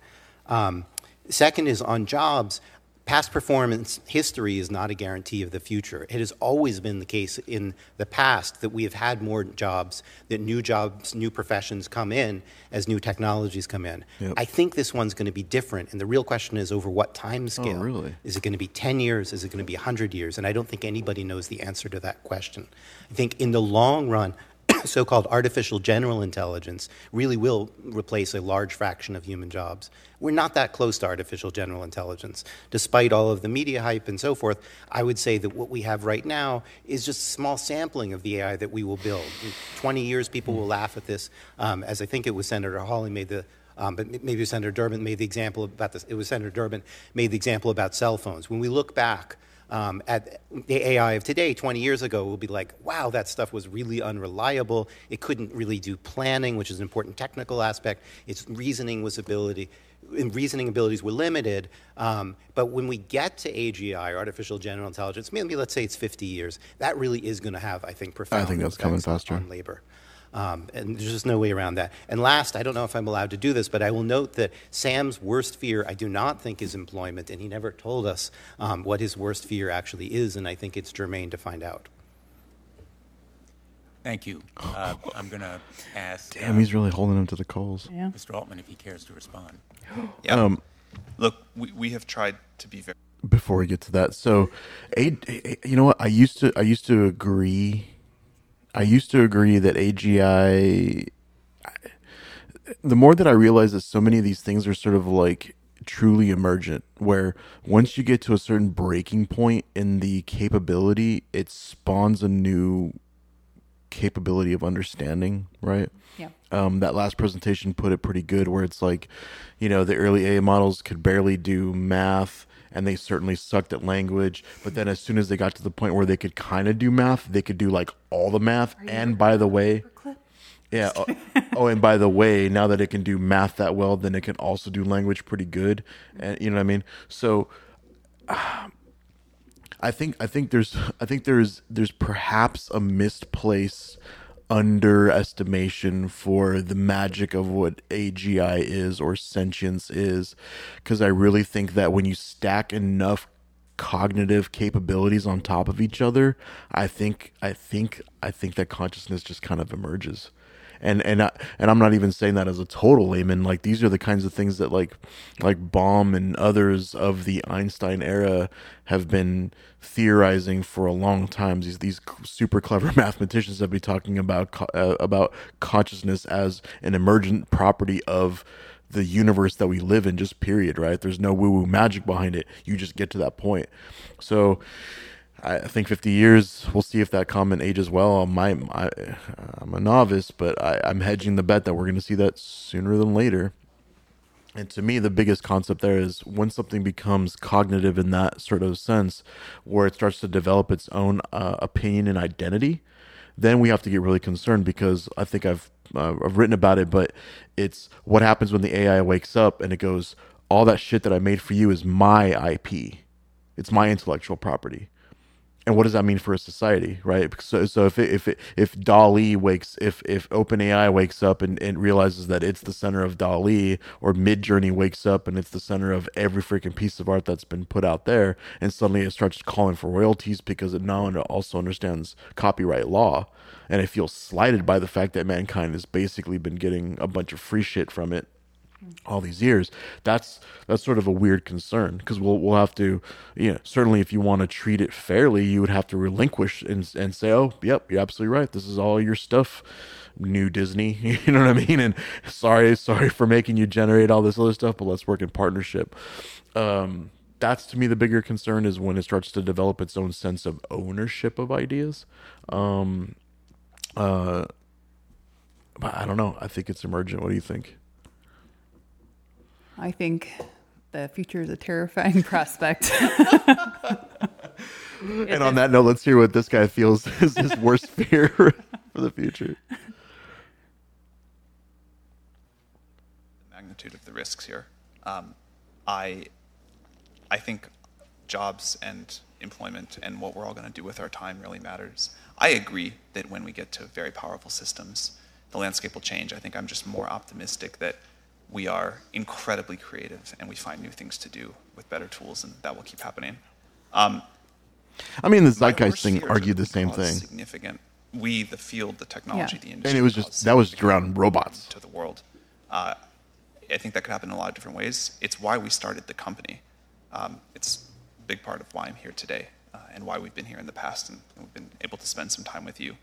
Um, second is on jobs. Past performance history is not a guarantee of the future. It has always been the case in the past that we have had more jobs, that new jobs, new professions come in as new technologies come in. Yep. I think this one's going to be different, and the real question is over what time oh, scale? really? Is it going to be 10 years? Is it going to be 100 years? And I don't think anybody knows the answer to that question. I think in the long run, so called artificial general intelligence really will replace a large fraction of human jobs. We're not that close to artificial general intelligence. Despite all of the media hype and so forth, I would say that what we have right now is just a small sampling of the AI that we will build. In 20 years, people will laugh at this, um, as I think it was Senator Hawley made the um, but maybe it was Senator Durbin made the example about this. It was Senator Durbin made the example about cell phones. When we look back um, at the AI of today, 20 years ago, we'll be like, wow, that stuff was really unreliable. It couldn't really do planning, which is an important technical aspect. Its reasoning was ability. And reasoning abilities were limited, um, but when we get to AGI, artificial general intelligence, maybe let's say it's 50 years, that really is going to have, I think, profound think that's coming faster. on labor. Um, and there's just no way around that. And last, I don't know if I'm allowed to do this, but I will note that Sam's worst fear, I do not think, is employment, and he never told us um, what his worst fear actually is, and I think it's germane to find out. Thank you. Uh, [SIGHS] I'm going to ask Damn, uh, he's really holding him to the coals. Yeah. Mr. Altman if he cares to respond. [GASPS] Yeah. Um, Look, we, we have tried to be very. before we get to that so a, A- you know what i used to i used to agree i used to agree that agi the more that i realize that so many of these things are sort of like truly emergent where once you get to a certain breaking point in the capability it spawns a new capability of understanding right Yeah. um, that last presentation put it pretty good where it's like you know the early AI models could barely do math and they certainly sucked at language but then as soon as they got to the point where they could kind of do math they could do like all the math. And by the way yeah oh, [LAUGHS] oh and by the way now that it can do math that well then it can also do language pretty good and you know what i mean? So I think I think there's I think there's there's perhaps a misplaced underestimation for the magic of what AGI is or sentience is because I really think that when you stack enough cognitive capabilities on top of each other, I think I think I think that consciousness just kind of emerges and and I, and I'm not even saying that as a total layman. Like these are the kinds of things that like like Bohm and others of the Einstein era have been theorizing for a long time. These these super clever [LAUGHS] mathematicians have been talking about uh, about consciousness as an emergent property of the universe that we live in. Just period. Right? There's no woo woo magic behind it. You just get to that point. So. I think 50 years, we'll see if that comment ages well. My, my, I'm a novice, but I, I'm hedging the bet that we're going to see that sooner than later. And to me, the biggest concept there is when something becomes cognitive in that sort of sense, where it starts to develop its own uh, opinion and identity, then we have to get really concerned because I think I've uh, I've written about it, but it's what happens when the AI wakes up and it goes, all that shit that I made for you is my IP, it's my intellectual property and what does that mean for a society right? So, so if it, if it, if DALL-E wakes if if OpenAI wakes up and, and realizes that it's the center of DALL-E or Midjourney wakes up and it's the center of every freaking piece of art that's been put out there and suddenly it starts calling for royalties because it now also understands copyright law and it feels slighted by the fact that mankind has basically been getting a bunch of free shit from it all these years that's that's sort of a weird concern because we'll we'll have to you know certainly if you want to treat it fairly you would have to relinquish and and say oh yep you're absolutely right. This is all your stuff new disney. [LAUGHS] You know what i mean? And sorry sorry for making you generate all this other stuff but let's work in partnership. Um that's to me the bigger concern is when it starts to develop its own sense of ownership of ideas. Um uh but i don't know. I think it's emergent. What do you think I think the future is a terrifying [LAUGHS] prospect. and on that note, let's hear what this guy feels [LAUGHS] is his worst [LAUGHS] fear for the future. The magnitude of the risks here. Um, I, I think jobs and employment and what we're all going to do with our time really matters. I agree that when we get to very powerful systems, the landscape will change. I think I'm just more optimistic that we are incredibly creative and we find new things to do with better tools, and that will keep happening. Um, I mean, the zeitgeist thing argued the same thing. Significant. We, the field, the technology, Yeah. the industry, And it was just that was around robots. to the world. Uh, I think that could happen in a lot of different ways. It's why we started the company. Um, it's a big part of why I'm here today uh, and why we've been here in the past and we've been able to spend some time with you.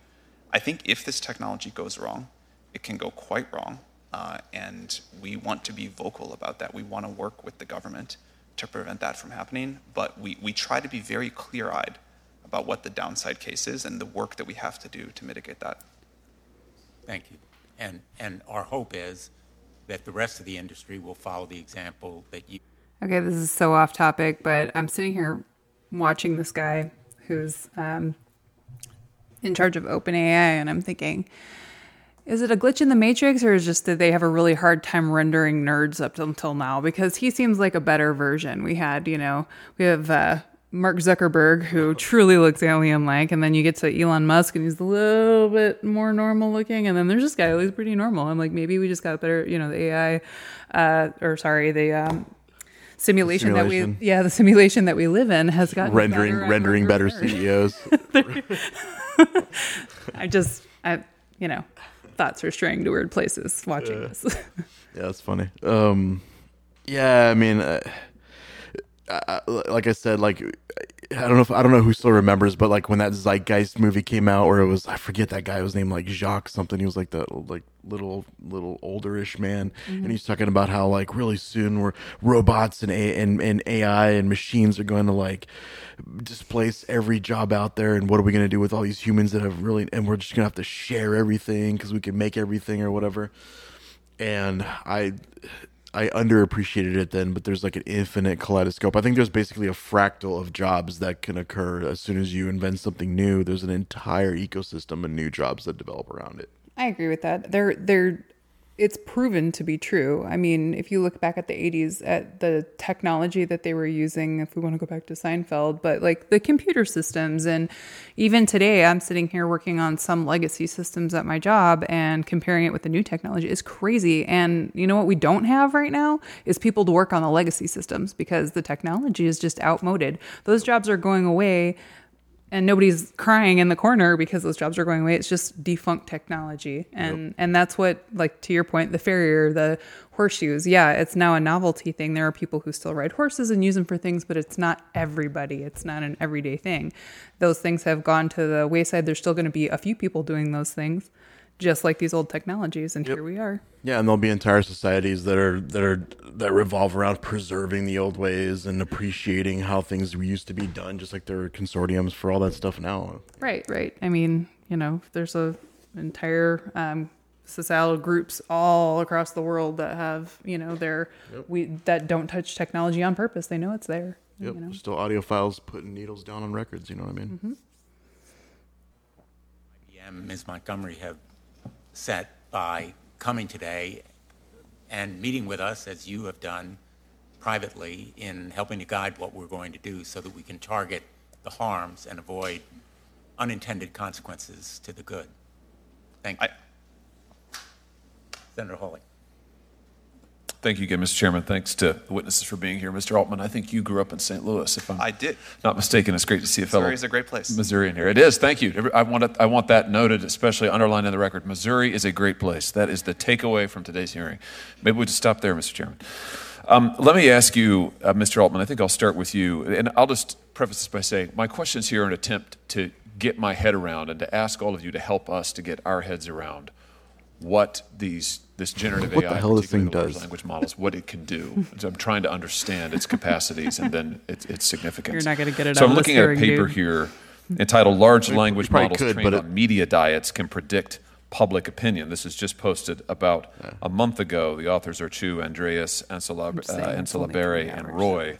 I think if this technology goes wrong, it can go quite wrong. Uh, and we want to be vocal about that. We want to work with the government to prevent that from happening. But we, we try to be very clear eyed about what the downside case is and the work that we have to do to mitigate that. Thank you. And, and our hope is that the rest of the industry will follow the example that you. Okay, this is so off topic, but I'm sitting here watching this guy who's um, in charge of OpenAI, and I'm thinking, is it a glitch in the matrix, or is just that they have a really hard time rendering nerds up until now? Because he seems like a better version. We had, you know, we have uh, Mark Zuckerberg, who [LAUGHS] truly looks alien-like, and then you get to Elon Musk, and he's a little bit more normal looking, and then there's this guy who's pretty normal. I'm like, maybe we just got better, you know, the AI, uh, or sorry, the um, simulation, Simulation. that we, yeah, the simulation that we live in has gotten rendering better rendering better. CEOs. [LAUGHS] [LAUGHS] I just, I, you know, thoughts are straying to weird places watching this. [LAUGHS] Yeah, that's funny. Um, yeah, I mean, uh, I, I- like I said, like I don't know if I don't know who still remembers, but like when that Zeitgeist movie came out, where it was I forget that guy was named like Jacques something. He was like that like little little olderish man, mm-hmm. and he's talking about how like really soon we're robots and A- and and AI and machines are going to like displace every job out there, and what are we going to do with all these humans that have really and we're just gonna have to share everything because we can make everything or whatever. And I I underappreciated it then, but there's like an infinite kaleidoscope. I think there's basically a fractal of jobs that can occur as soon as you invent something new. There's an entire ecosystem of new jobs that develop around it. I agree with that. They're they're it's proven to be true. I mean, if you look back at the 80s at the technology that they were using, if we want to go back to Seinfeld, but like the computer systems and even today I'm sitting here working on some legacy systems at my job and comparing it with the new technology is crazy. And you know what we don't have right now is people to work on the legacy systems because the technology is just outmoded. Those jobs are going away and nobody's crying in the corner because those jobs are going away. It's just defunct technology, and and that's what, like to your point, the farrier, the horseshoes. Yeah, it's now a novelty thing. There are people who still ride horses and use them for things, but it's not everybody. It's not an everyday thing. Those things have gone to the wayside. There's still going to be a few people doing those things. Just like these old technologies, and here we are. Yeah, and there'll be entire societies that are that are that revolve around preserving the old ways and appreciating how things used to be done, just like there are consortiums for all that stuff now. Right, right. I mean, you know, there's a entire um, societal groups all across the world that have, you know, their we that don't touch technology on purpose. They know it's there. Yep, You know? still audiophiles putting needles down on records. You know what I mean? Hmm. IBM, Ms. Montgomery have set by coming today and meeting with us, as you have done privately, in helping to guide what we're going to do so that we can target the harms and avoid unintended consequences to the good. Thank you. I- Senator Hawley. Thank you again, Mr. Chairman. Thanks to the witnesses for being here. Mr. Altman, I think you grew up in St. Louis, if I'm I did. not mistaken. It's great to see a fellow Missouri is a great place. Missouri in here. It is. Thank you. I want it, I want that noted, especially underlined in the record. Missouri is a great place. That is the takeaway from today's hearing. Maybe we just stop there, Mr. Chairman. Um, let me ask you, uh, Mr. Altman. I think I'll start with you, and I'll just preface this by saying my questions here are an attempt to get my head around and to ask all of you to help us to get our heads around what these this generative What the AI, hell this particularly thing does. language models, what it can do. So I'm trying to understand its capacities and then its, its significance. You're not gonna get it So out I'm looking at a paper dude. here entitled "Large Language probably Models could, Trained but it- on Media Diets Can Predict Public Opinion." This is just posted about a month ago. The authors are Chu, Andreas, Ancelab- uh, Ancelabere, and. Roy.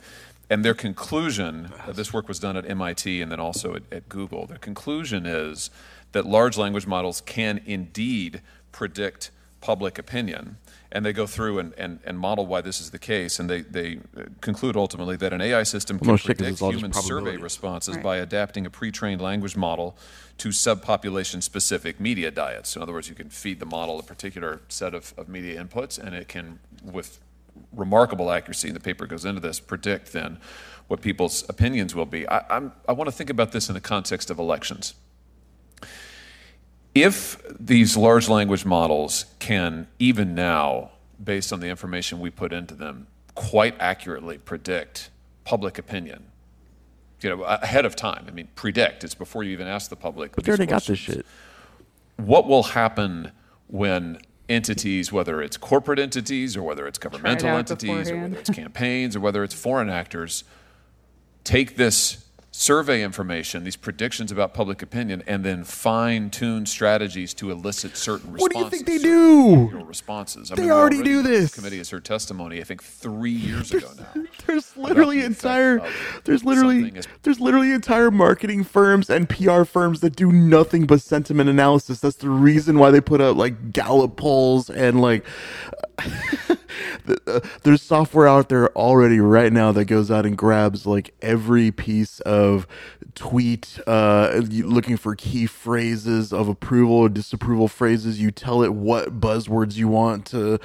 And their conclusion, [SIGHS] uh, this work was done at MIT and then also at, at Google. Their conclusion is that large language models can indeed predict public opinion. And they go through and, and, and model why this is the case. And they, they uh, conclude ultimately that an AI system Well, can no predict it's all just human survey responses Right. by adapting a pre-trained language model to subpopulation specific media diets. In other words, you can feed the model a particular set of, of media inputs and it can, with remarkable accuracy, and the paper goes into this, predict then what people's opinions will be. I, I'm, I want to think about this in the context of elections. If these large language models can, even now, based on the information we put into them, quite accurately predict public opinion, you know, ahead of time. I mean, predict. It's before you even ask the public. But they already got this shit. What will happen when entities, whether it's corporate entities or whether it's governmental out entities or whether it's campaigns or whether it's foreign actors, take this survey information, these predictions about public opinion, and then fine tune strategies to elicit certain responses. What do you think they do? Responses. I They mean, we're already do the this. Committee has heard testimony, I think, three [LAUGHS] years ago now. [LAUGHS] There's literally the entire there's literally as- there's literally entire marketing firms and PR firms that do nothing but sentiment analysis. That's the reason why they put out like Gallup polls and like the- uh, [LAUGHS] there's software out there already right now that goes out and grabs like every piece of tweet uh looking for key phrases of approval or disapproval phrases you tell it what buzzwords you want to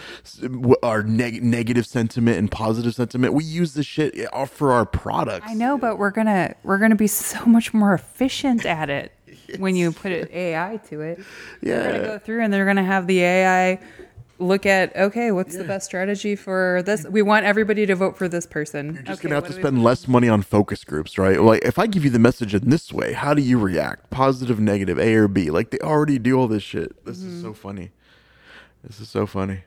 are neg- negative sentiment and positive sentiment we use this shit uh, for our products I know, but we're gonna we're gonna be so much more efficient at it [LAUGHS] when you put AI to it. yeah. They're gonna go through and they're gonna have the AI look at okay, what's the best strategy for this? We want everybody to vote for this person. You're just Okay, gonna have to spend less money on focus groups, right? Like if I give you the message in this way, how do you react? Positive, negative, A or B? Like they already do all this shit. This is so mm-hmm. funny. This is so funny.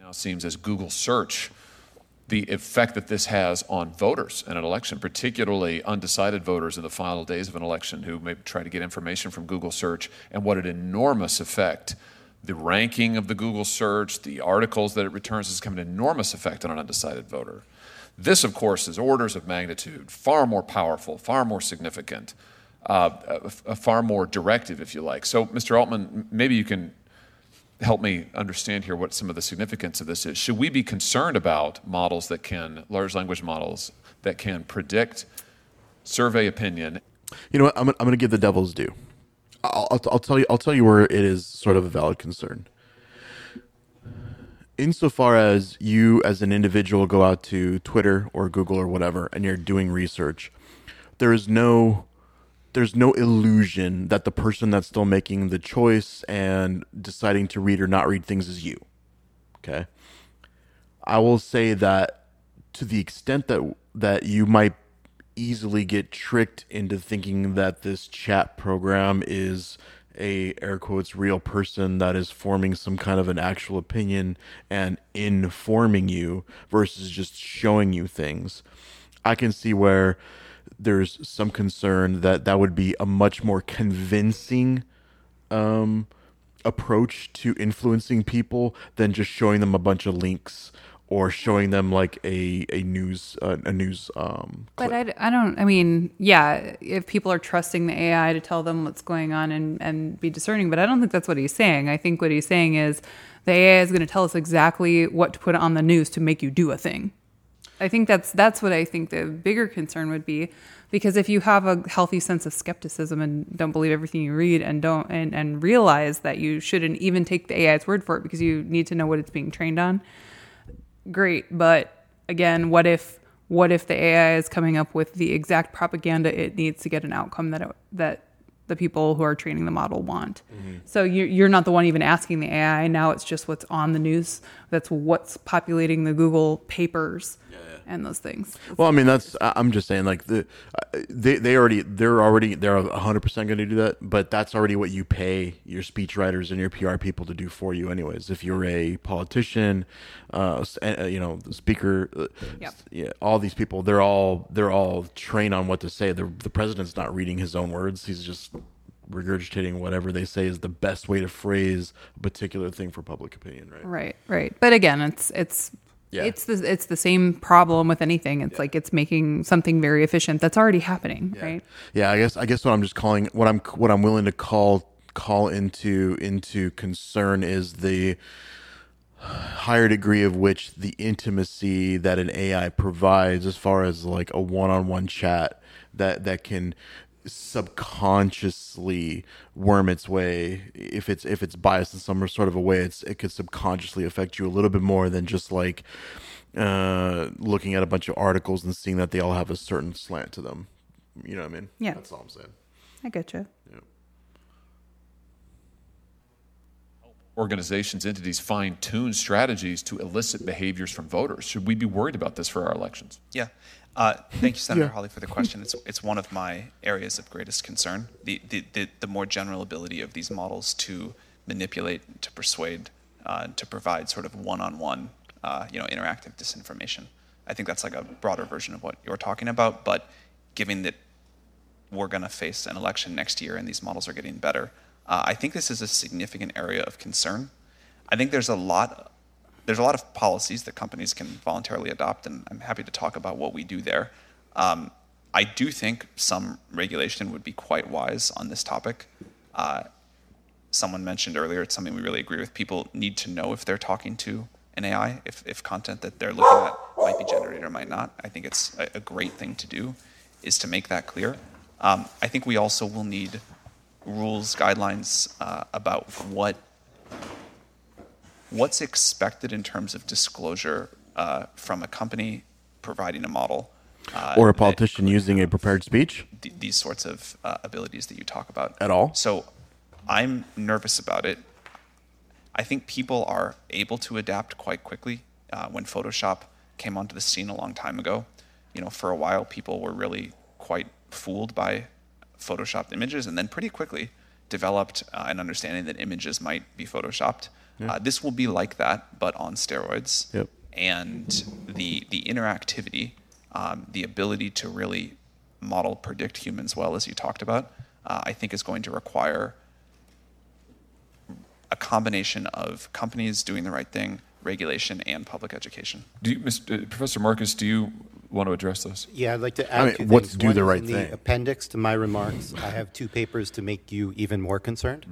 now seems as Google search, the effect that this has on voters in an election, particularly undecided voters in the final days of an election who may try to get information from Google search, and what an enormous effect the ranking of the Google search, the articles that it returns has come an enormous effect on an undecided voter. This, of course, is orders of magnitude, far more powerful, far more significant, uh, a, a far more directive, if you like. So, Mr. Altman, maybe you can help me understand here what some of the significance of this is. Should we be concerned about models that can, large language models, that can predict survey opinion You know what? I'm, I'm going to give the devil's due. I'll, I'll, tell you. I'll tell you where it is sort of a valid concern. Insofar as you, as an individual, go out to Twitter or Google or whatever, and you're doing research, there is no, there's no illusion that the person that's still making the choice and deciding to read or not read things is you. Okay. I will say that to the extent that that you might easily get tricked into thinking that this chat program is a air quotes real person that is forming some kind of an actual opinion and informing you versus just showing you things. I can see where there's some concern that that would be a much more convincing um, approach to influencing people than just showing them a bunch of links or showing them like a a news uh, a news um But I, I don't, I mean, yeah, if people are trusting the AI to tell them what's going on and, and be discerning, but I don't think that's what he's saying. I think what he's saying is the AI is going to tell us exactly what to put on the news to make you do a thing. I think that's that's what I think the bigger concern would be, because if you have a healthy sense of skepticism and don't believe everything you read and don't and, and realize that you shouldn't even take the AI's word for it because you need to know what it's being trained on, great. But again, what if what if the AI is coming up with the exact propaganda it needs to get an outcome that it, that the people who are training the model want? Mm-hmm. So you, you're not the one even asking the AI. Now it's just what's on the news. That's what's populating the Google papers and those things. Well, I mean, that's I'm just saying, like the uh, they they already they're already they're 100 percent going to do that, but that's already what you pay your speech writers and your PR people to do for you, anyways. If you're a politician, uh, uh, you know, the speaker, uh, Yep. yeah, all these people, they're all they're all trained on what to say. The the president's not reading his own words; he's just regurgitating whatever they say is the best way to phrase a particular thing for public opinion, right? Right, right. But again, it's it's Yeah. it's the it's the same problem with anything. It's like it's making something very efficient that's already happening, right? Yeah, I guess I guess what I'm just calling what I'm what I'm willing to call call into into concern is the higher degree of which the intimacy that an AI provides as far as like a one-on-one chat that that can subconsciously worm its way if it's if it's biased in some sort of a way it's it could subconsciously affect you a little bit more than just like uh looking at a bunch of articles and seeing that they all have a certain slant to them you know what i mean Yeah. that's all i'm saying I get you. Organizations, entities fine tune strategies to elicit behaviors from voters. Should we be worried about this for our elections? Yeah. Uh, thank you, Senator Hawley, for the question. It's, it's one of my areas of greatest concern. The, the, the, the more general ability of these models to manipulate, to persuade, uh, to provide sort of one-on-one, uh, you know, interactive disinformation. I think that's like a broader version of what you're talking about. But given that we're going to face an election next year and these models are getting better, uh, I think this is a significant area of concern. I think there's a lot there's a lot of policies that companies can voluntarily adopt, and I'm happy to talk about what we do there. Um, I do think some regulation would be quite wise on this topic. Uh, someone mentioned earlier, it's something we really agree with. People need to know if they're talking to an AI, if, if content that they're looking at might be generated or might not. I think it's a, a great thing to do, is to make that clear. Um, I think we also will need rules, guidelines uh, about what what's expected in terms of disclosure uh, from a company providing a model uh, or a politician using a prepared speech th- these sorts of uh, abilities that you talk about At all? So I'm nervous about it. I think people are able to adapt quite quickly. Uh, when Photoshop came onto the scene a long time ago, you know, for a while people were really quite fooled by photoshopped images, and then pretty quickly developed uh, an understanding that images might be photoshopped. Uh, this will be like that, but on steroids. Yep. And the the interactivity, um, the ability to really model predict humans well, as you talked about, uh, I think is going to require a combination of companies doing the right thing, regulation, and public education. Do you, Mr. uh, Professor Marcus, do you want to address this? Yeah, I'd like to add I mean, two what's do the is right in thing? The appendix to my remarks, I have two papers to make you even more concerned.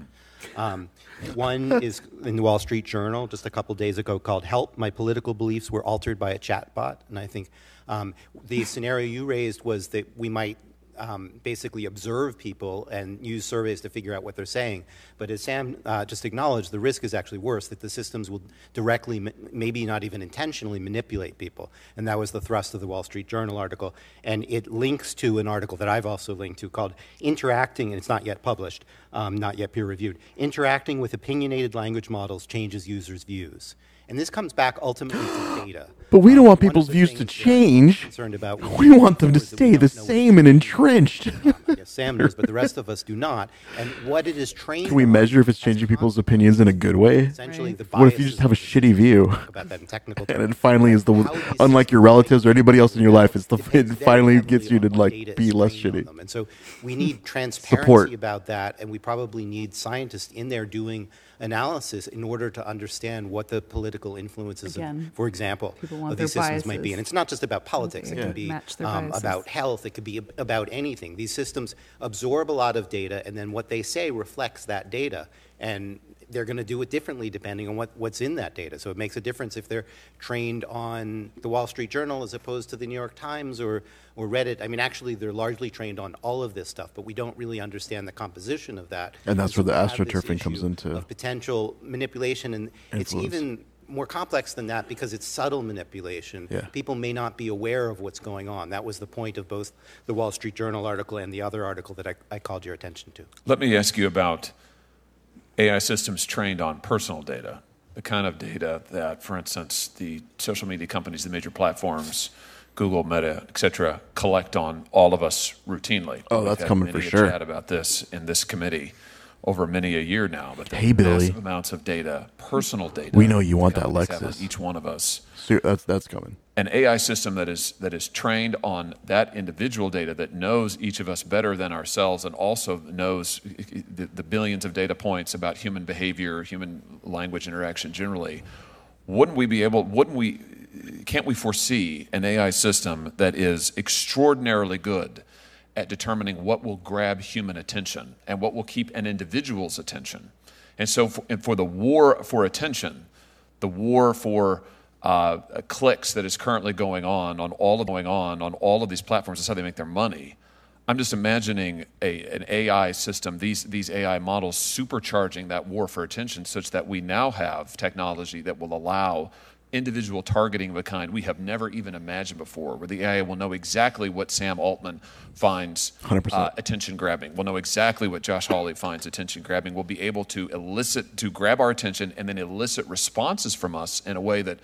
Um, one [LAUGHS] is in the Wall Street Journal just a couple days ago called "Help: My Political Beliefs Were Altered by a Chatbot," and I think um, the scenario you raised was that we might um, basically observe people and use surveys to figure out what they're saying. But as Sam uh, just acknowledged, the risk is actually worse that the systems will directly, ma- maybe not even intentionally, manipulate people. And that was the thrust of the Wall Street Journal article. And it links to an article that I've also linked to called Interacting, and it's not yet published, um, not yet peer reviewed. Interacting with opinionated language models changes users' views. And this comes back ultimately to [GASPS] data. But we don't Um, want people's views to things that I'm change. Concerned about [LAUGHS] We want them to is that we stay the same and entrenched. [LAUGHS] Sam knows, but the rest of us do not. And what it is trained. Can we measure if it's changing people's opinions in a good way? Essentially, the What if you just have a shitty view? about that in technical [LAUGHS] And it finally is the unlike your relatives or anybody else in your life. It's the it finally gets you to like be less shitty. And so we need transparency Support. about that, and we probably need scientists in there doing analysis in order to understand what the political influences, Again, of, for example, of these systems might be. And it's not just about politics; it Yeah. can be um, about health. It could be ab- about anything. These systems absorb a lot of data, and then what they say reflects that data. And they're going to do it differently depending on what, what's in that data. So it makes a difference if they're trained on the Wall Street Journal as opposed to the New York Times or, or Reddit. I mean, actually, they're largely trained on all of this stuff, but we don't really understand the composition of that. And that's so where the we have this astroturfing comes into Of potential manipulation, and it's even more complex than that because it's subtle manipulation. Yeah. People may not be aware of what's going on. That was the point of both the Wall Street Journal article and the other article that I, I called your attention to. Let me ask you about AI systems trained on personal data, the kind of data that, for instance, the social media companies, the major platforms, Google, Meta, et cetera, collect on all of us routinely. Oh, that's coming for a sure. Chat about this in this committee over many a year now, but the Hey, Billy. amounts of data, personal data. We know you want that Lexus. Each one of us So that's that's coming. An AI system that is that is trained on that individual data that knows each of us better than ourselves and also knows the, the billions of data points about human behavior, human language interaction generally. Wouldn't we be able? Wouldn't we? Can't we foresee an AI system that is extraordinarily good at determining what will grab human attention and what will keep an individual's attention? And so, for, and for the war for attention, the war for uh, clicks that is currently going on on all of going on on all of these platforms. That's how they make their money. I'm just imagining a, an AI system, these these AI models supercharging that war for attention, such that we now have technology that will allow individual targeting of a kind we have never even imagined before, where the AI will know exactly what Sam Altman finds uh, attention grabbing. We'll know exactly what Josh Hawley finds attention grabbing. We'll be able to elicit, to grab our attention and then elicit responses from us in a way that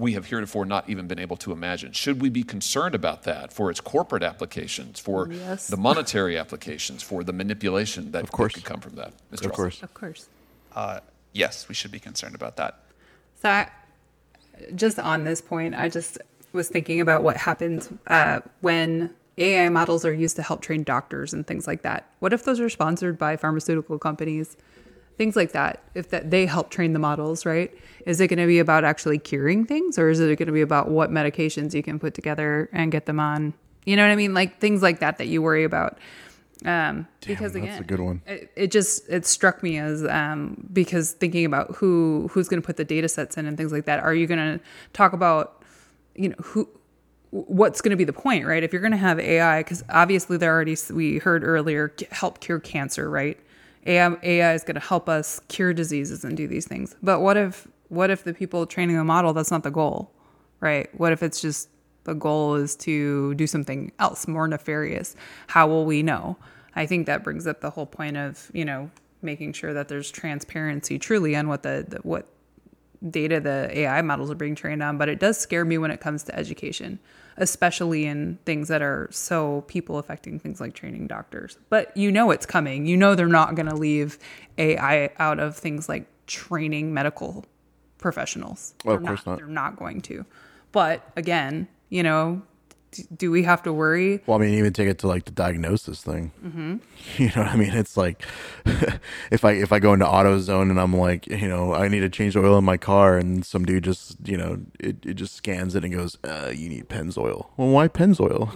we have heretofore not even been able to imagine. Should we be concerned about that for its corporate applications, for Yes. the monetary applications, for the manipulation that, Of course. that could come from that? Mr. Of course. Of course. Uh, yes, we should be concerned about that. So, I, just on this point, I just was thinking about what happens uh, when AI models are used to help train doctors and things like that. What if those are sponsored by pharmaceutical companies? Things like that. If that they help train the models, right? Is it going to be about actually curing things, or is it going to be about what medications you can put together and get them on? You know what I mean? Like things like that that you worry about. Um, because that's again, a good one. It, it just it struck me as um, because thinking about who who's going to put the data sets in and things like that. Are you going to talk about you know who what's going to be the point, right? If you're going to have AI, because obviously they're already we heard earlier help cure cancer, right? AI, is going to help us cure diseases and do these things. But what if what if the people training the model that's not the goal, right? What if it's just the goal is to do something else more nefarious? How will we know? I think that brings up the whole point of you know making sure that there's transparency truly on what the, the what data the AI models are being trained on, but it does scare me when it comes to education, especially in things that are so people affecting things like training doctors. But you know it's coming. You know they're not going to leave AI out of things like training medical professionals. Well, of They're course not. They're not going to. But again, you know, do we have to worry? Well, I mean, even take it to like the diagnosis thing. Mm-hmm. [LAUGHS] You know what I mean? It's like [LAUGHS] if I if I go into AutoZone and I'm like, you know, I need to change the oil in my car, and some dude just, you know, it, it just scans it and goes, uh, you need Pennzoil. Well, why Pennzoil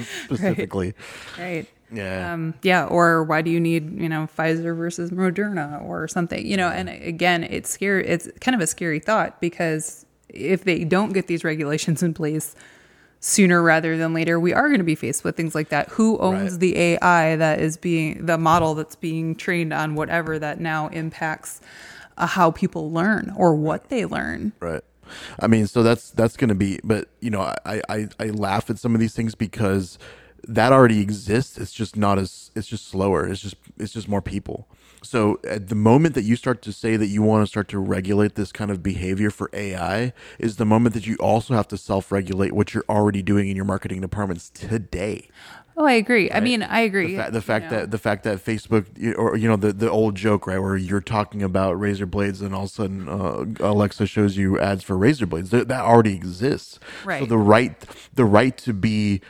[LAUGHS] specifically? Right. Yeah. Um, yeah. Or why do you need, you know, Pfizer versus Moderna or something, you know, and again, it's scary. It's kind of a scary thought because if they don't get these regulations in place sooner rather than later, we are going to be faced with things like that. Who owns Right. the AI that is being the model that's being trained on whatever that now impacts uh, how people learn or what they learn? Right. I mean, so that's that's going to be, but you know, I, I I laugh at some of these things because that already exists. It's just not as it's just slower. It's just it's just more people. So at the moment that you start to say that you want to start to regulate this kind of behavior for AI is the moment that you also have to self-regulate what you're already doing in your marketing departments today. Oh, I agree. I mean, I agree. The, fa- the you fact know. that the fact that Facebook or you know the the old joke right where you're talking about razor blades and all of a sudden uh, Alexa shows you ads for razor blades that, that already exists. So Right. the right the right to be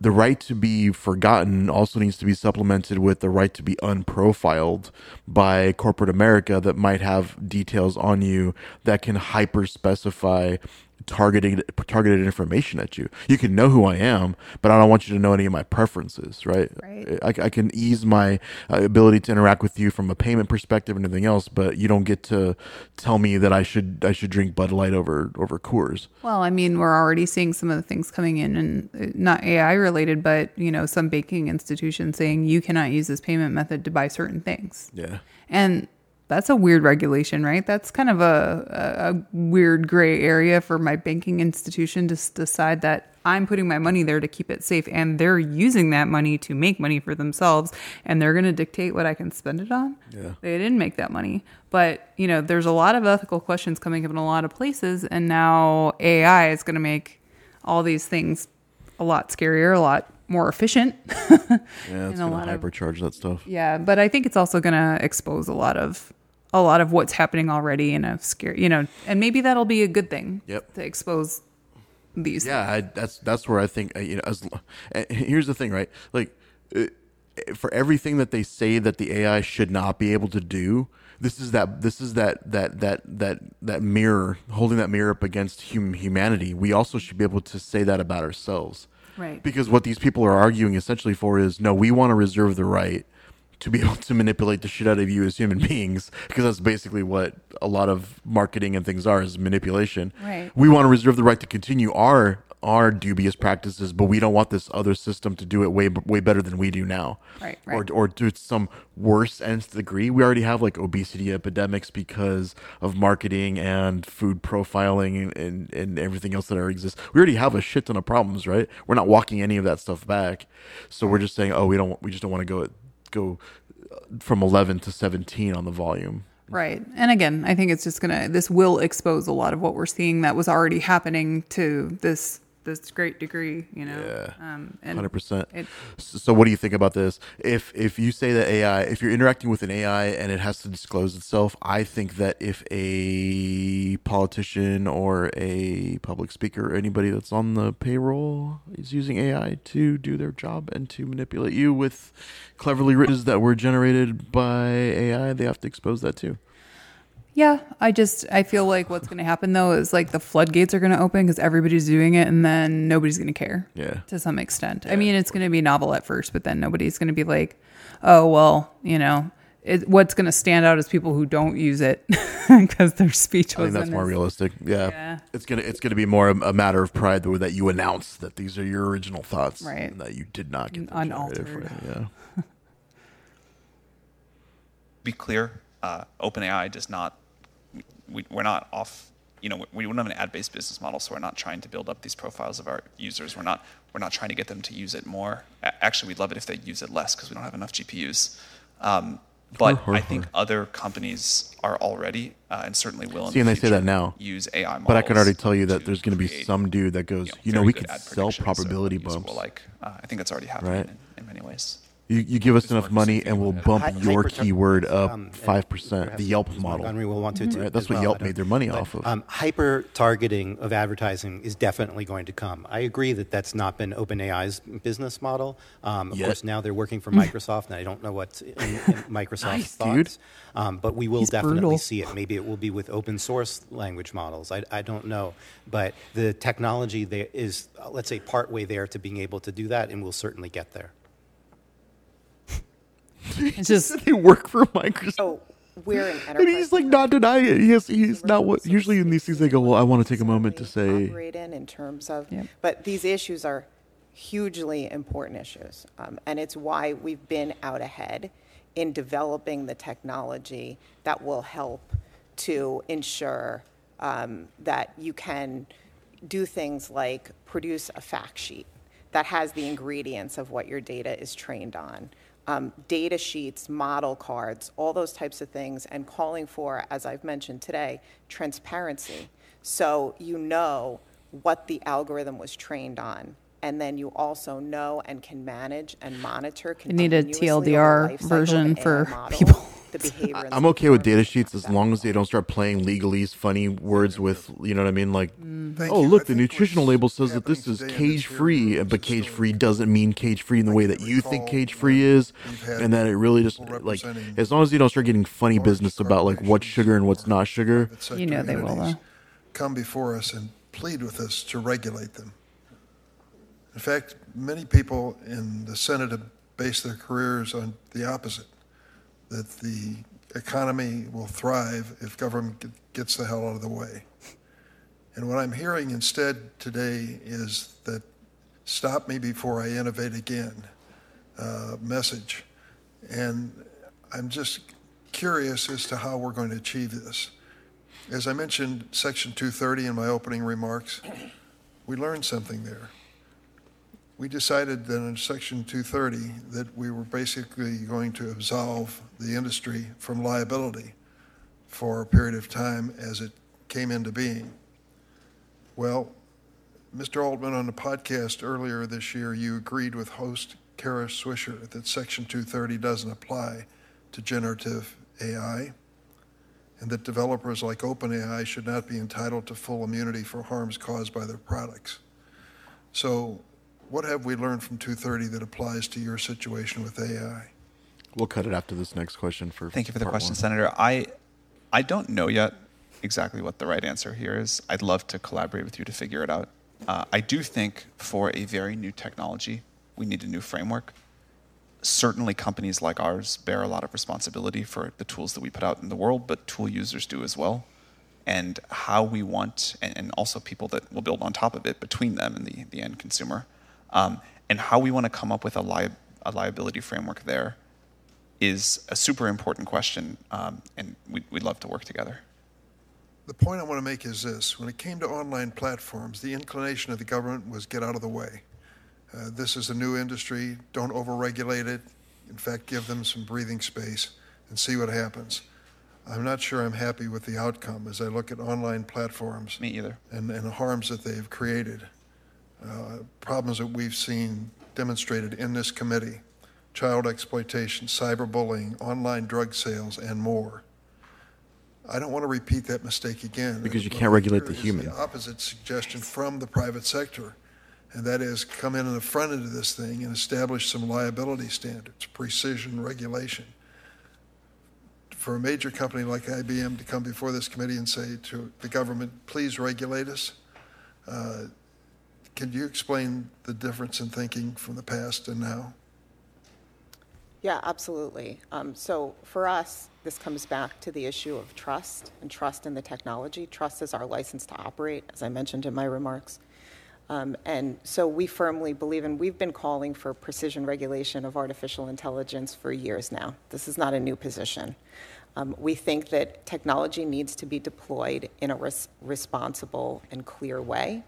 the right to be forgotten also needs to be supplemented with the right to be unprofiled by corporate America that might have details on you that can hyper specify targeted targeted information at you. You can know who I am, but I don't want you to know any of my preferences, right? Right. I, I can ease my uh, ability to interact with you from a payment perspective and everything else, but you don't get to tell me that I should I should drink Bud Light over over Coors. Well, I mean, we're already seeing some of the things coming in, and uh, not AI related, but you know, some banking institutions saying you cannot use this payment method to buy certain things, Yeah. and that's a weird regulation, right? That's kind of a, a, weird gray area for my banking institution to s- decide that I'm putting my money there to keep it safe, and they're using that money to make money for themselves, and they're going to dictate what I can spend it on. Yeah. They didn't make that money. But, you know, there's a lot of ethical questions coming up in a lot of places. And now AI is going to make all these things a lot scarier, a lot more efficient. [LAUGHS] Yeah, it's gonna lot of- hypercharge that stuff. yeah. But I think it's also going to expose a lot of. A lot of what's happening already in a scary, you know, and maybe that'll be a good thing. Yep. To expose these. Yeah, I, that's that's where I think uh, you know. As here's the thing, right? Like, uh, for everything that they say that the AI should not be able to do, this is that this is that that that that that mirror holding that mirror up against hum, humanity. We also should be able to say that about ourselves, Right. Because what these people are arguing essentially for is no, we want to reserve the right to be [LAUGHS] able to manipulate the shit out of you as human beings because that's basically what a lot of marketing and things are is manipulation Right. we want to reserve the right to continue our our dubious practices but we don't want this other system to do it way way better than we do now. Right, or right. or to some worse nth degree. We already have like obesity epidemics because of marketing and food profiling and, and, and everything else that already exists we already have a shit ton of problems right? We're not walking any of that stuff back. So we're just saying oh we don't we just don't want to go go uh, from 11 to 17 on the volume. Right. And again, I think it's just going to, this will expose a lot of what we're seeing that was already happening to this, this great degree, you know? Yeah. Um, Hundred percent. So, what do you think about this? If if you say that AI, if you're interacting with an AI and it has to disclose itself, I think that if a politician or a public speaker or anybody that's on the payroll is using AI to do their job and to manipulate you with cleverly written that were generated by AI, they have to expose that too. Yeah, I just I feel like what's going to happen though is like the floodgates are going to open because everybody's doing it, and then nobody's going to care. Yeah. to some extent. I mean, it's going to be novel at first, but then nobody's going to be like, oh well, you know. It, what's going to stand out is people who don't use it [LAUGHS] because their speech I was think that's more realistic. Yeah. Yeah. It's gonna it's gonna be more a, a matter of pride though, that you announce that these are your original thoughts, Right. And that you did not get them Unaltered. for you. Yeah. [LAUGHS] be clear, uh, OpenAI does not, we, we're not off, you know, we don't have an ad-based business model, so we're not trying to build up these profiles of our users. We're not, we're not trying to get them to use it more. A- Actually, we'd love it if they use it less because we don't have enough GPUs. Um, but I think other companies are already, uh, and certainly will in See, the they say future, that now. use AI models. But I can already tell you that there's going to be some dude that goes, you know, very we could sell so probability users bumps. Will like, uh, I think that's already happening Right. in, in many ways. You, you give us enough money and we'll bump Hy- your hyper- keyword up um, five percent. The Yelp Ms. model. Montgomery will want to too. Right, that's what well, Yelp made their money but, off of. Um, hyper targeting of advertising is definitely going to come. I agree that that's not been OpenAI's business model. Um, of Yet. course, now they're working for [LAUGHS] Microsoft, and I don't know what in, in [LAUGHS] Microsoft's Nice, thoughts. Um, but we will He's definitely brutal. see it. Maybe it will be with open source language models. I, I don't know. But the technology there is, uh, let's say, partway there to being able to do that, and we'll certainly get there. It's just they work for Microsoft. So we're an and he's like not denying it. He's he's not what. Usually in these things they go, well, I want to take a moment to say, operate in in terms of, Yep. but these issues are hugely important issues, um, and it's why we've been out ahead in developing the technology that will help to ensure um, that you can do things like produce a fact sheet that has the ingredients of what your data is trained on. Um, data sheets, model cards, all those types of things, and calling for, as I've mentioned today, transparency. So you know what the algorithm was trained on. And then you also know and can manage and monitor You need a continuously over the TLDR life cycle of version for [LAUGHS] people. The behavior and I'm okay with data sheets as long as they don't start playing legalese, funny words with, you know what I mean? Like, mm. oh, Thank oh, you. look, I the nutritional label says that this is cage free, but cage free doesn't mean cage free in the way that you think cage free is. And that it really just, like, as long as you don't start getting funny business about, like, what's sugar and what's not sugar. You know they will, entities though. Come before us and plead with us to regulate them. In fact, many people in the Senate have based their careers on the opposite, that the economy will thrive if government gets the hell out of the way. And what I'm hearing instead today is that stop me before I innovate again uh, message. And I'm just curious as to how we're going to achieve this. As I mentioned, Section 230 in my opening remarks, we learned something there. We decided that in Section 230 that we were basically going to absolve the industry from liability for a period of time as it came into being. Well, Mr. Altman, on the podcast earlier this year, you agreed with host Kara Swisher that Section 230 doesn't apply to generative AI and that developers like OpenAI should not be entitled to full immunity for harms caused by their products. So, what have we learned from 230 that applies to your situation with AI? We'll cut it after this next question for. Thank you for the question, one. Senator. I, I don't know yet exactly what the right answer here is. I'd love to collaborate with you to figure it out. Uh, I do think for a very new technology, we need a new framework. Certainly, companies like ours bear a lot of responsibility for the tools that we put out in the world, but tool users do as well. And how we want, and, and also people that will build on top of it between them and the, the end consumer, um, and how we want to come up with a, li- a liability framework there is a super important question, um, and we'd, we'd love to work together. The point I want to make is this when it came to online platforms, the inclination of the government was get out of the way. Uh, this is a new industry, don't overregulate it. In fact, give them some breathing space and see what happens. I'm not sure I'm happy with the outcome as I look at online platforms Me either. and, and the harms that they've created. Uh, problems that we've seen demonstrated in this committee child exploitation, cyberbullying, online drug sales, and more. I don't want to repeat that mistake again. Because you can't regulate the human. The opposite suggestion from the private sector, and that is come in on the front end of this thing and establish some liability standards, precision regulation. For a major company like IBM to come before this committee and say to the government, please regulate us, uh, can you explain the difference in thinking from the past and now? Yeah, absolutely. Um, so for us, this comes back to the issue of trust and trust in the technology. Trust is our license to operate, as I mentioned in my remarks. Um, and so we firmly believe, and we've been calling for precision regulation of artificial intelligence for years now. This is not a new position. Um, we think that technology needs to be deployed in a res- responsible and clear way.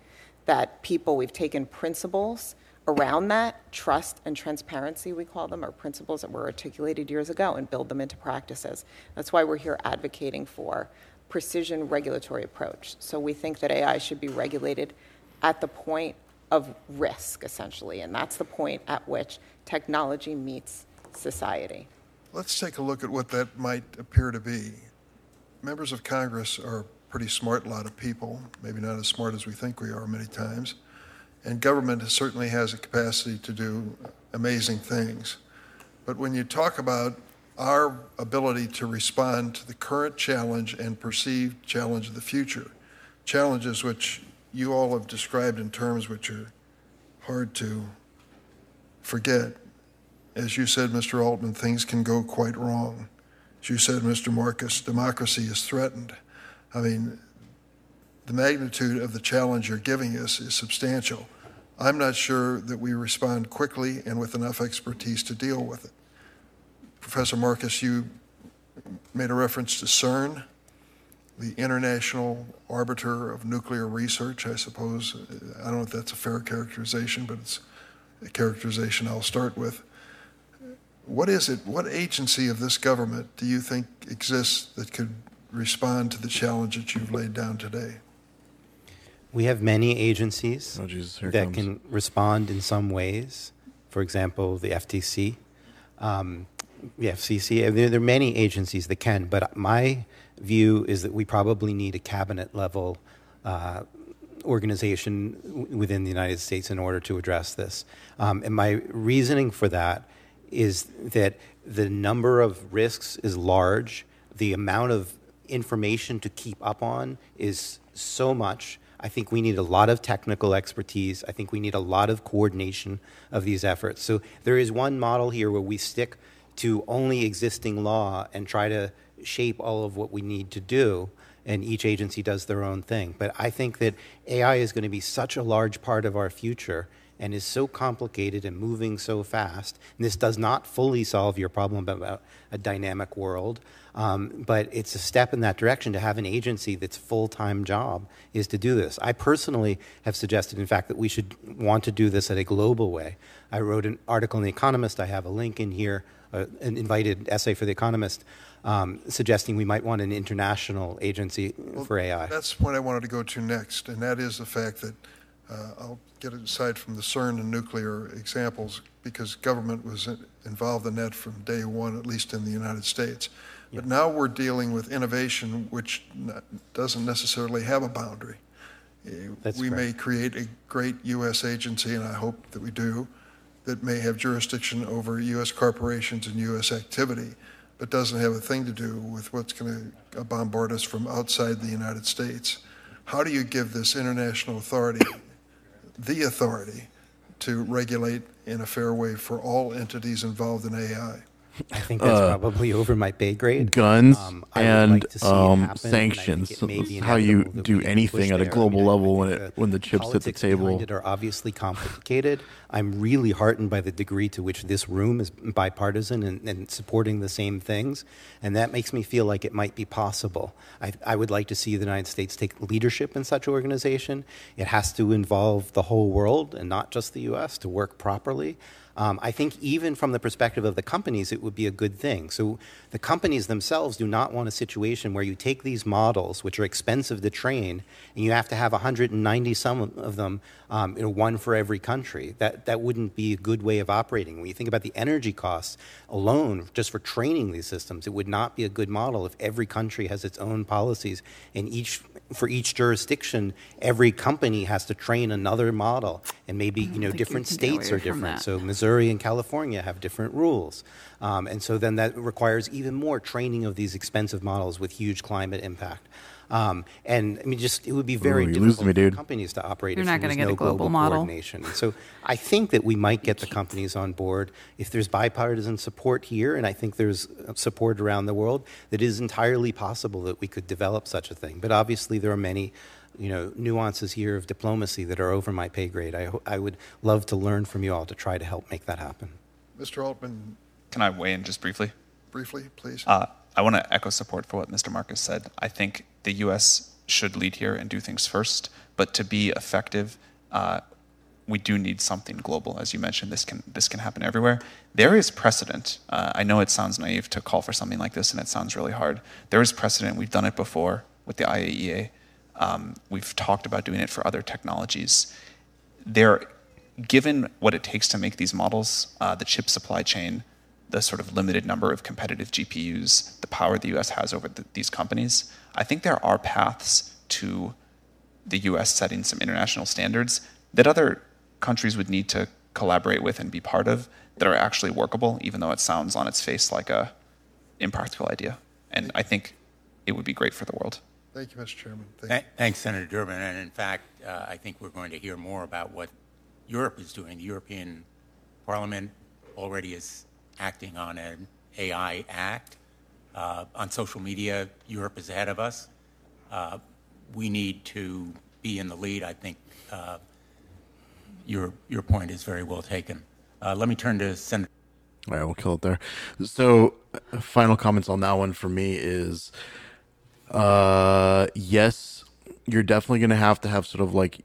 That people, we've taken principles around that, trust and transparency, we call them, are principles that were articulated years ago and build them into practices. That's why we're here advocating for precision regulatory approach. So we think that AI should be regulated at the point of risk, essentially, and that's the point at which technology meets society. Let's take a look at what that might appear to be. Members of Congress are pretty smart lot of people, maybe not as smart as we think we are many times. And government certainly has a capacity to do amazing things. But when you talk about our ability to respond to the current challenge and perceived challenge of the future, challenges which you all have described in terms which are hard to forget. As you said, Mr. Altman, things can go quite wrong. As you said, Mr. Marcus, democracy is threatened. I mean, the magnitude of the challenge you're giving us is substantial. I'm not sure that we respond quickly and with enough expertise to deal with it. Professor Marcus, you made a reference to CERN, the International Arbiter of Nuclear Research, I suppose. I don't know if that's a fair characterization, but it's a characterization I'll start with. What is it, what agency of this government do you think exists that could respond to the challenge that you've laid down today? We have many agencies Oh, Jesus, that comes. can respond in some ways. For example, the FTC, um, the FCC. There, there are many agencies that can, but my view is that we probably need a cabinet level uh, organization w- within the United States in order to address this. Um, and my reasoning for that is that the number of risks is large, the amount of information to keep up on is so much. I think we need a lot of technical expertise. I think we need a lot of coordination of these efforts. So there is one model here where we stick to only existing law and try to shape all of what we need to do, and each agency does their own thing. But I think that AI is going to be such a large part of our future and is so complicated and moving so fast. And this does not fully solve your problem about a dynamic world, um, but it's a step in that direction to have an agency that's full-time job is to do this. I personally have suggested, in fact, that we should want to do this at a global way. I wrote an article in The Economist. I have a link in here, uh, an invited essay for The Economist, um, suggesting we might want an international agency for AI. That's what I wanted to go to next, and that is the fact that uh, I'll get it aside from the CERN and nuclear examples because government was involved in that from day one, at least in the United States. But now we're dealing with innovation which doesn't necessarily have a boundary. Uh, That's we may correct. create a great U.S. agency, and I hope that we do, that may have jurisdiction over U.S. corporations and U.S. activity, but doesn't have a thing to do with what's going to bombard us from outside the United States. How do you give this international authority the authority to regulate in a fair way for all entities involved in AI? I think that's probably over my pay grade. guns Um, and like to see it um, and sanctions. be How you do anything at a global mean, I- level I when think it when the chips hit the table. are obviously complicated. I'm really heartened by the degree to which this room is bipartisan and, and supporting the same things, and that makes me feel like it might be possible. I, I would like to see the United States take leadership in such an organization. It has to involve the whole world and not just the U.S. to work properly. Um, I think even from the perspective of the companies, it would be a good thing. So the companies themselves do not want a situation where you take these models, which are expensive to train, and you have to have 190 some of them, um, you know, one for every country. That that wouldn't be a good way of operating. When you think about the energy costs alone, just for training these systems, it would not be a good model if every country has its own policies, and each for each jurisdiction, every company has to train another model, and maybe you know think you different states are different. So Missouri and California have different rules. Um, and so then that requires even more training of these expensive models with huge climate impact. Um, and I mean, just it would be very Ooh, difficult losing me, for companies to operate You're if not there gonna was get no a global global model. coordination. So I think that we might get the companies on board if there's bipartisan support here, and I think there's uh, support around the world. That it is entirely possible that we could develop such a thing. But obviously, there are many. You know, nuances here of diplomacy that are over my pay grade. I, I would love to learn from you all to try to help make that happen. Mr. Altman, Can I weigh in just briefly? briefly, please. Uh, I want to echo support for what Mr. Marcus said. I think the U.S. should lead here and do things first, but to be effective, uh, we do need something global. As you mentioned, this can this can happen everywhere. There is precedent. Uh, I know it sounds naive to call for something like this, and it sounds really hard. There is precedent. We've done it before with the IAEA. Um, we've talked about doing it for other technologies. There, given what it takes to make these models, uh, the chip supply chain, the sort of limited number of competitive GPUs, the power the US has over the, these companies, I think there are paths to the US setting some international standards that other countries would need to collaborate with and be part of that are actually workable, even though it sounds on its face like a impractical idea. And I think it would be great for the world. Thank you, Mr. Chairman. Thank Th- Thanks, Senator Durbin. And in fact, uh, I think we're going to hear more about what Europe is doing. The European Parliament already is acting on an AI Act. Uh, on social media, Europe is ahead of us. Uh, we need to be in the lead. I think uh, your your point is very well taken. Uh, let me turn to Senator. All right, we'll kill it there. So, uh, final comments on that one for me is, uh, yes, you're definitely going to have to have sort of like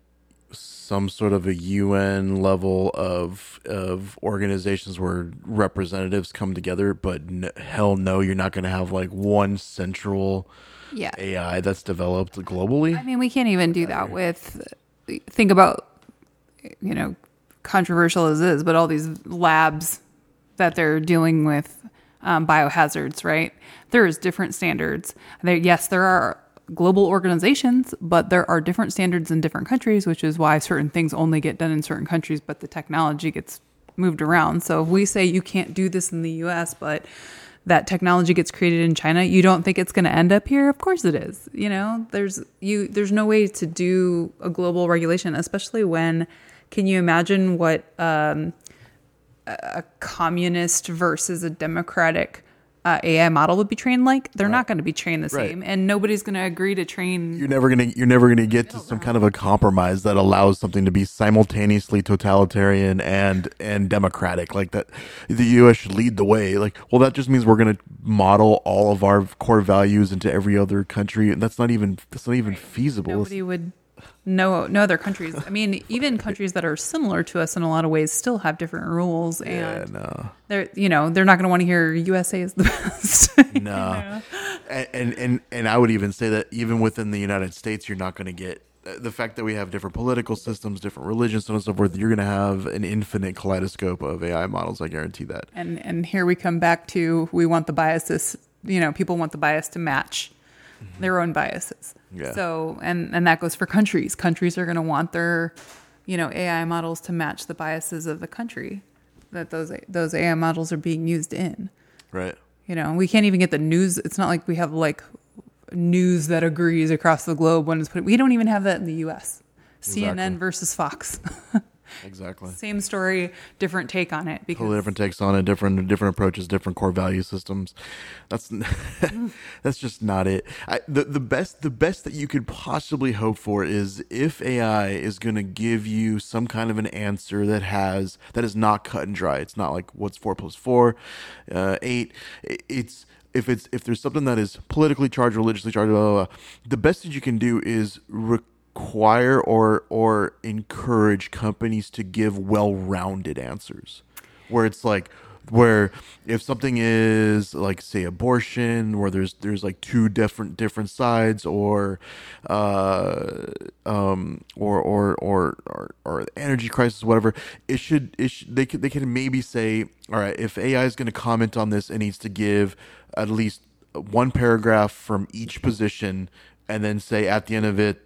some sort of a UN level of of organizations where representatives come together, but n- hell no, you're not going to have like one central Yeah. AI that's developed globally. I mean, we can't even do that with. Think about, you know, controversial as it is, but all these labs that they're dealing with um, biohazards, right? There is different standards. There, yes, there are global organizations, but there are different standards in different countries, which is why certain things only get done in certain countries, but the technology gets moved around. So if we say you can't do this in the U.S., but that technology gets created in China, you don't think it's going to end up here? Of course it is. You know, there's you there's no way to do a global regulation, especially when can you imagine what um, a communist versus a democratic uh, AI model would be trained like? They're not going to be trained the Right. same, and nobody's going to agree to train. you're never gonna you're never gonna get to some kind of a compromise that allows something to be simultaneously totalitarian and and democratic like that the us should lead the way like well that just means we're gonna model all of our core values into every other country and that's not even that's not even feasible Nobody would. No, no other countries. I mean, even countries that are similar to us in a lot of ways still have different rules, yeah, and no they're you know they're not going to want to hear USA is the [LAUGHS] best. [LAUGHS] no and, and and and i would even say that even within the united states you're not going to get uh, the fact that we have different political systems different religions so on and so forth you're going to have an infinite kaleidoscope of ai models i guarantee that and and here we come back to we want the biases. You know, people want the bias to match mm-hmm. their own biases. Yeah. So and and that goes for countries. Countries are going to want their, you know, AI models to match the biases of the country that those those AI models are being used in. right You know, we can't even get the news. It's not like we have like news that agrees across the globe when it's put. We don't even have that in the U.S. CNN versus Fox. [LAUGHS] exactly Same story, different take on it. Because totally different takes on it, different different approaches, different core value systems. That's [LAUGHS] that's just not it. I, the the best the best that you could possibly hope for is if AI is going to give you some kind of an answer that has that is not cut and dry. It's not like what's four plus four, uh, eight. It's if it's if there's something that is politically charged, religiously charged, blah, blah, blah, the best that you can do is require or or encourage companies to give well-rounded answers. Where it's like where if something is like say abortion where there's there's like two different different sides or uh um or or or or, or energy crisis whatever it should it should, they could they can maybe say all right if ai is going to comment on this it needs to give at least one paragraph from each position and then say at the end of it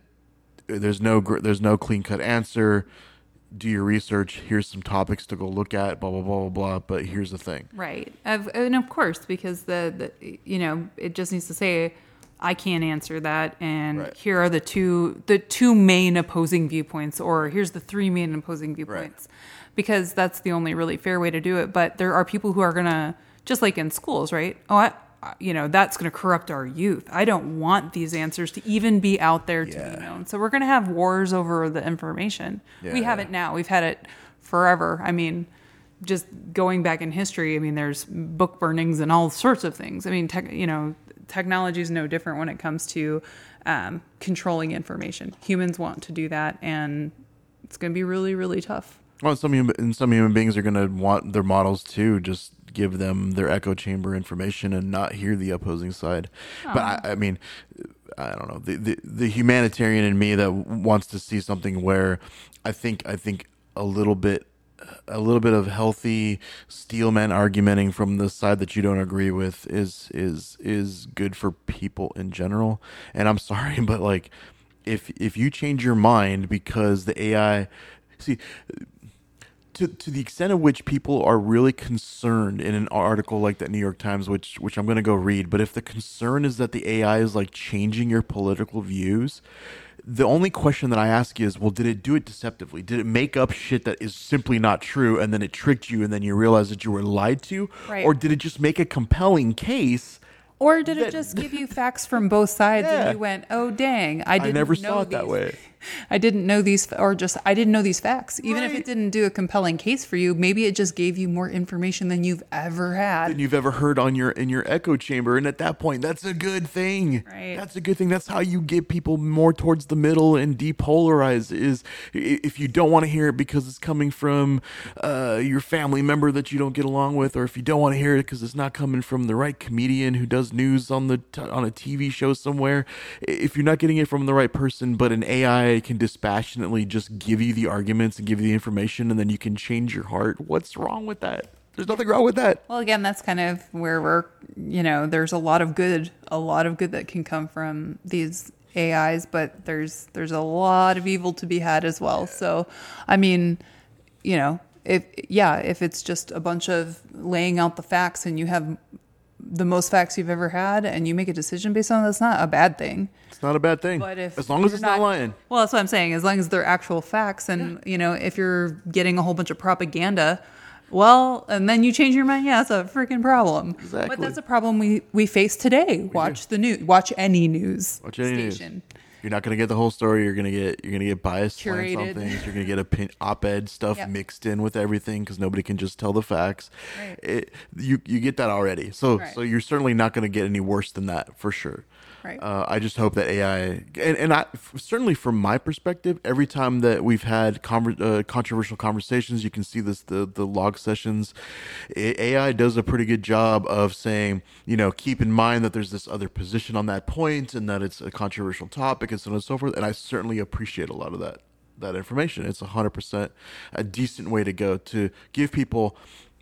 there's no there's no clean cut answer do your research here's some topics to go look at blah blah blah blah blah but here's the thing Right. And of course, because the, the, you know, it just needs to say, I can't answer that. And Right. here are the two, the two main opposing viewpoints, or here's the three main opposing viewpoints. Because that's the only really fair way to do it. But there are people who are going to, just like in schools, right? Oh, I- you know, that's going to corrupt our youth. I don't want these answers to even be out there to Yeah. be known. So we're going to have wars over the information. we have it now. We've had it forever. I mean, just going back in history, I mean, there's book burnings and all sorts of things. I mean, tech, you know, technology is no different when it comes to um, controlling information. Humans want to do that, and it's going to be really, really tough. well some human, and some human beings are going to want their models to just give them their echo chamber information and not hear the opposing side. But I, I mean i don't know. The, the the humanitarian in me that wants to see something where i think i think a little bit a little bit of healthy steelman argumenting from the side that you don't agree with is is is good for people in general. And i'm [LAUGHS] sorry but like if if you change your mind because the ai see to to the extent of which people are really concerned in an article like that New York Times, which which I'm going to go read, but if the concern is that the AI is like changing your political views, the only question that I ask is, well, did it do it deceptively? Did it make up shit that is simply not true, and then it tricked you, and then you realize that you were lied to, Right. or did it just make a compelling case? Or did it just give you facts from both sides Yeah. and you went, "Oh dang, I didn't never know saw it that these- way." [LAUGHS] I didn't know these or just I didn't know these facts." Even if it didn't do a compelling case for you, maybe it just gave you more information than you've ever had. than you've ever heard on your in your echo chamber and at that point that's a good thing Right. that's a good thing that's how you get people more towards the middle and depolarize is if you don't want to hear it because it's coming from uh, your family member that you don't get along with or if you don't want to hear it because it's not coming from the right comedian who does news on the t- on a TV show somewhere if you're not getting it from the right person but an AI can dispassionately just give you the arguments and give you the information and then you can change your heart what's wrong with that there's nothing wrong with that Well, again, that's kind of where we're, you know, there's a lot of good, a lot of good that can come from these AIs, but there's there's a lot of evil to be had as well. So, I mean, you know, if yeah, if it's just a bunch of laying out the facts and you have the most facts you've ever had and you make a decision based on that's not a bad thing. It's not a bad thing. But if as long as it's not, lying. Well, that's what I'm saying. As long as they're actual facts, and you know, if you're getting a whole bunch of propaganda, well, and then you change your mind, yeah, that's a freaking problem. Exactly. But that's a problem we we face today. Watch the news. Watch any news Watch any news. You're not gonna get the whole story. You're gonna get you're gonna get biased slants on things. You're gonna get opin- op-ed stuff Yep. mixed in with everything because nobody can just tell the facts. Right. It, you you get that already. So Right. so you're certainly not gonna get any worse than that for sure. Right. Uh, I just hope that AI and, and certainly from my perspective, every time that we've had conver- uh, controversial conversations, you can see this the the log sessions. AI does a pretty good job of saying, you know, keep in mind that there's this other position on that point and that it's a controversial topic and so on and so forth. And I certainly appreciate a lot of that that information. It's hundred percent a decent way to go to give people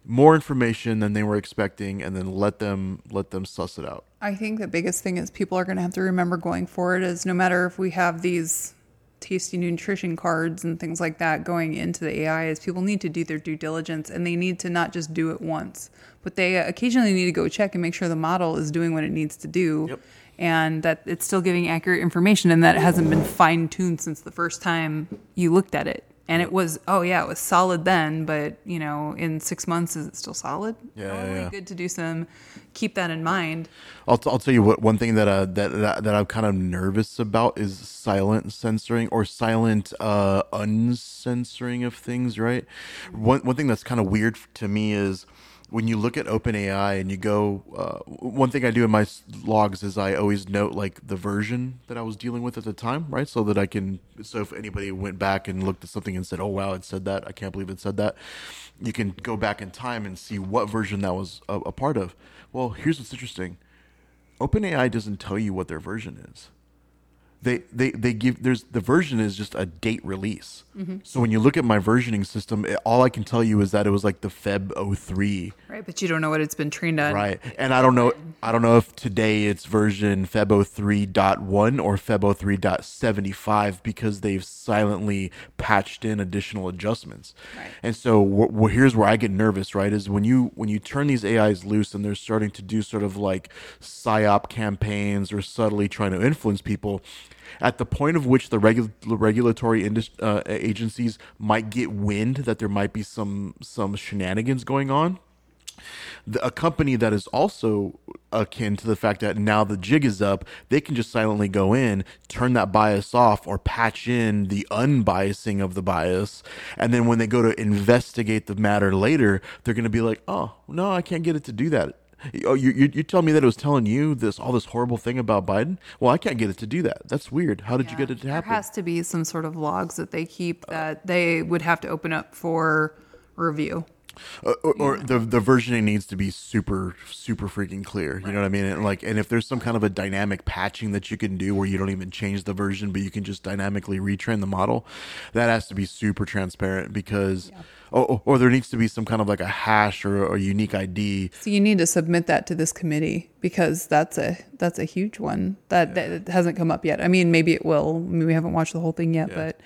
more information than they were expecting and then let them let them suss it out. I think the biggest thing is people are going to have to remember going forward is no matter if we have these tasty nutrition cards and things like that going into the AI is people need to do their due diligence and they need to not just do it once, but they occasionally need to go check and make sure the model is doing what it needs to do. Yep. And that it's still giving accurate information and that it hasn't been fine tuned since the first time you looked at it. And it was, oh yeah, it was solid then, but you know, in six months, is it still solid? Yeah, Probably yeah, yeah. good to do some, keep that in mind. I'll, t- I'll tell you what one thing that uh that, that that I'm kind of nervous about is silent censoring or silent uh uncensoring of things right one one thing that's kind of weird to me is when you look at OpenAI and you go uh, one thing I do in my logs is I always note like the version that I was dealing with at the time right? So that I can so if anybody went back and looked at something and said oh wow it said that. I can't believe it said that. You can go back in time and see what version that was a, a part of. Well here's what's interesting. OpenAI doesn't tell you what their version is. They, they they give there's the version is just a date release. Mm-hmm. So when you look at my versioning system, it, all I can tell you is that it was like the Feb 03 Right, but you don't know what it's been trained on. Right. And I don't know I don't know if today it's version Feb 03.1 or Feb 03.75 because they've silently patched in additional adjustments. Right. And so wh- wh- here's where I get nervous, right? Is when you when you turn these AIs loose and they're starting to do sort of like psyop campaigns or subtly trying to influence people at the point of which the regu- regulatory indus- uh, agencies might get wind that there might be some some shenanigans going on the, a company that is also akin to the fact that now the jig is up, they can just silently go in, turn that bias off, or patch in the unbiasing of the bias. And then when they go to investigate the matter later, they're going to be like, oh, no, I can't get it to do that. Oh, you, you, you tell me that it was telling you this all this horrible thing about Biden? Well, I can't get it to do that. That's weird. How did you get it to happen? There has to be some sort of logs that they keep that they would have to open up for review. Uh, or, or the the versioning needs to be super super freaking clear. You know what I mean? And like, and if there's some kind of a dynamic patching that you can do where you don't even change the version, but you can just dynamically retrain the model, that has to be super transparent because, or, or there needs to be some kind of like a hash or a unique ID. So you need to submit that to this committee because that's a that's a huge one that, that hasn't come up yet. I mean, maybe it will. I mean, we haven't watched the whole thing yet, but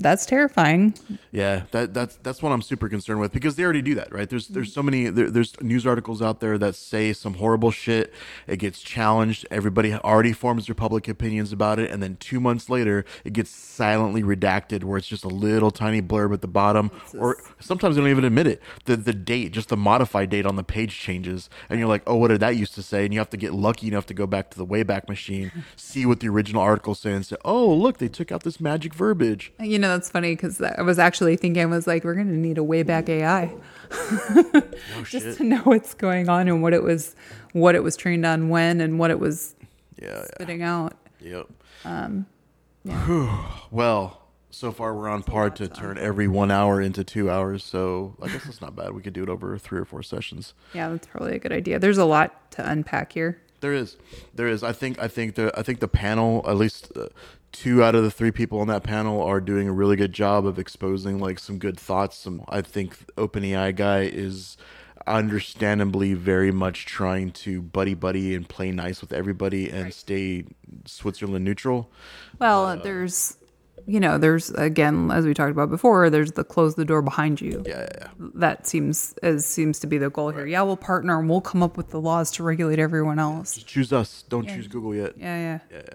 that's terrifying. Yeah, that that's that's what I'm super concerned with because they already do that, right? There's there's so many there, there's news articles out there that say some horrible shit. It gets challenged. Everybody already forms their public opinions about it, and then two months later, it gets silently redacted, where it's just a little tiny blurb at the bottom, or sometimes they don't even admit it. The the date, just the modified date on the page changes, and you're like, oh, what did that used to say? And you have to get lucky enough to go back to the Wayback Machine, [LAUGHS] see what the original article said, and say, oh, look, they took out this magic verbiage. You know, that's funny because I was actually thinking, I was like, we're going to need a Wayback AI [LAUGHS] [LAUGHS] just to know what's going on and what it was, what it was trained on when and what it was Yeah, spitting out. Yep. Whew. [SIGHS] well, so far we're on par to turn every one hour into two hours. So I guess that's not bad. We could do it over three or four sessions. Yeah, that's probably a good idea. There's a lot to unpack here. There is, there is. I think, I think the, I think the panel, at least uh, two out of the three people on that panel, are doing a really good job of exposing like some good thoughts. Some, I think, OpenAI guy is understandably very much trying to buddy buddy and play nice with everybody and stay Switzerland neutral. Well, uh, there's, you know, there's again, as we talked about before, there's the close the door behind you. Yeah, yeah, yeah. That seems as seems to be the goal here. Yeah, we'll partner and we'll come up with the laws to regulate everyone else. Choose us. Don't choose Google yet. Yeah, yeah, yeah.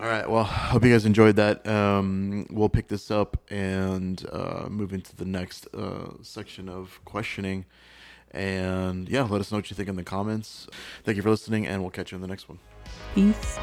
All right. Well, hope you guys enjoyed that. Um, we'll pick this up and uh, move into the next uh, section of questioning. And yeah, let us know what you think in the comments. Thank you for listening, and we'll catch you in the next one. Peace.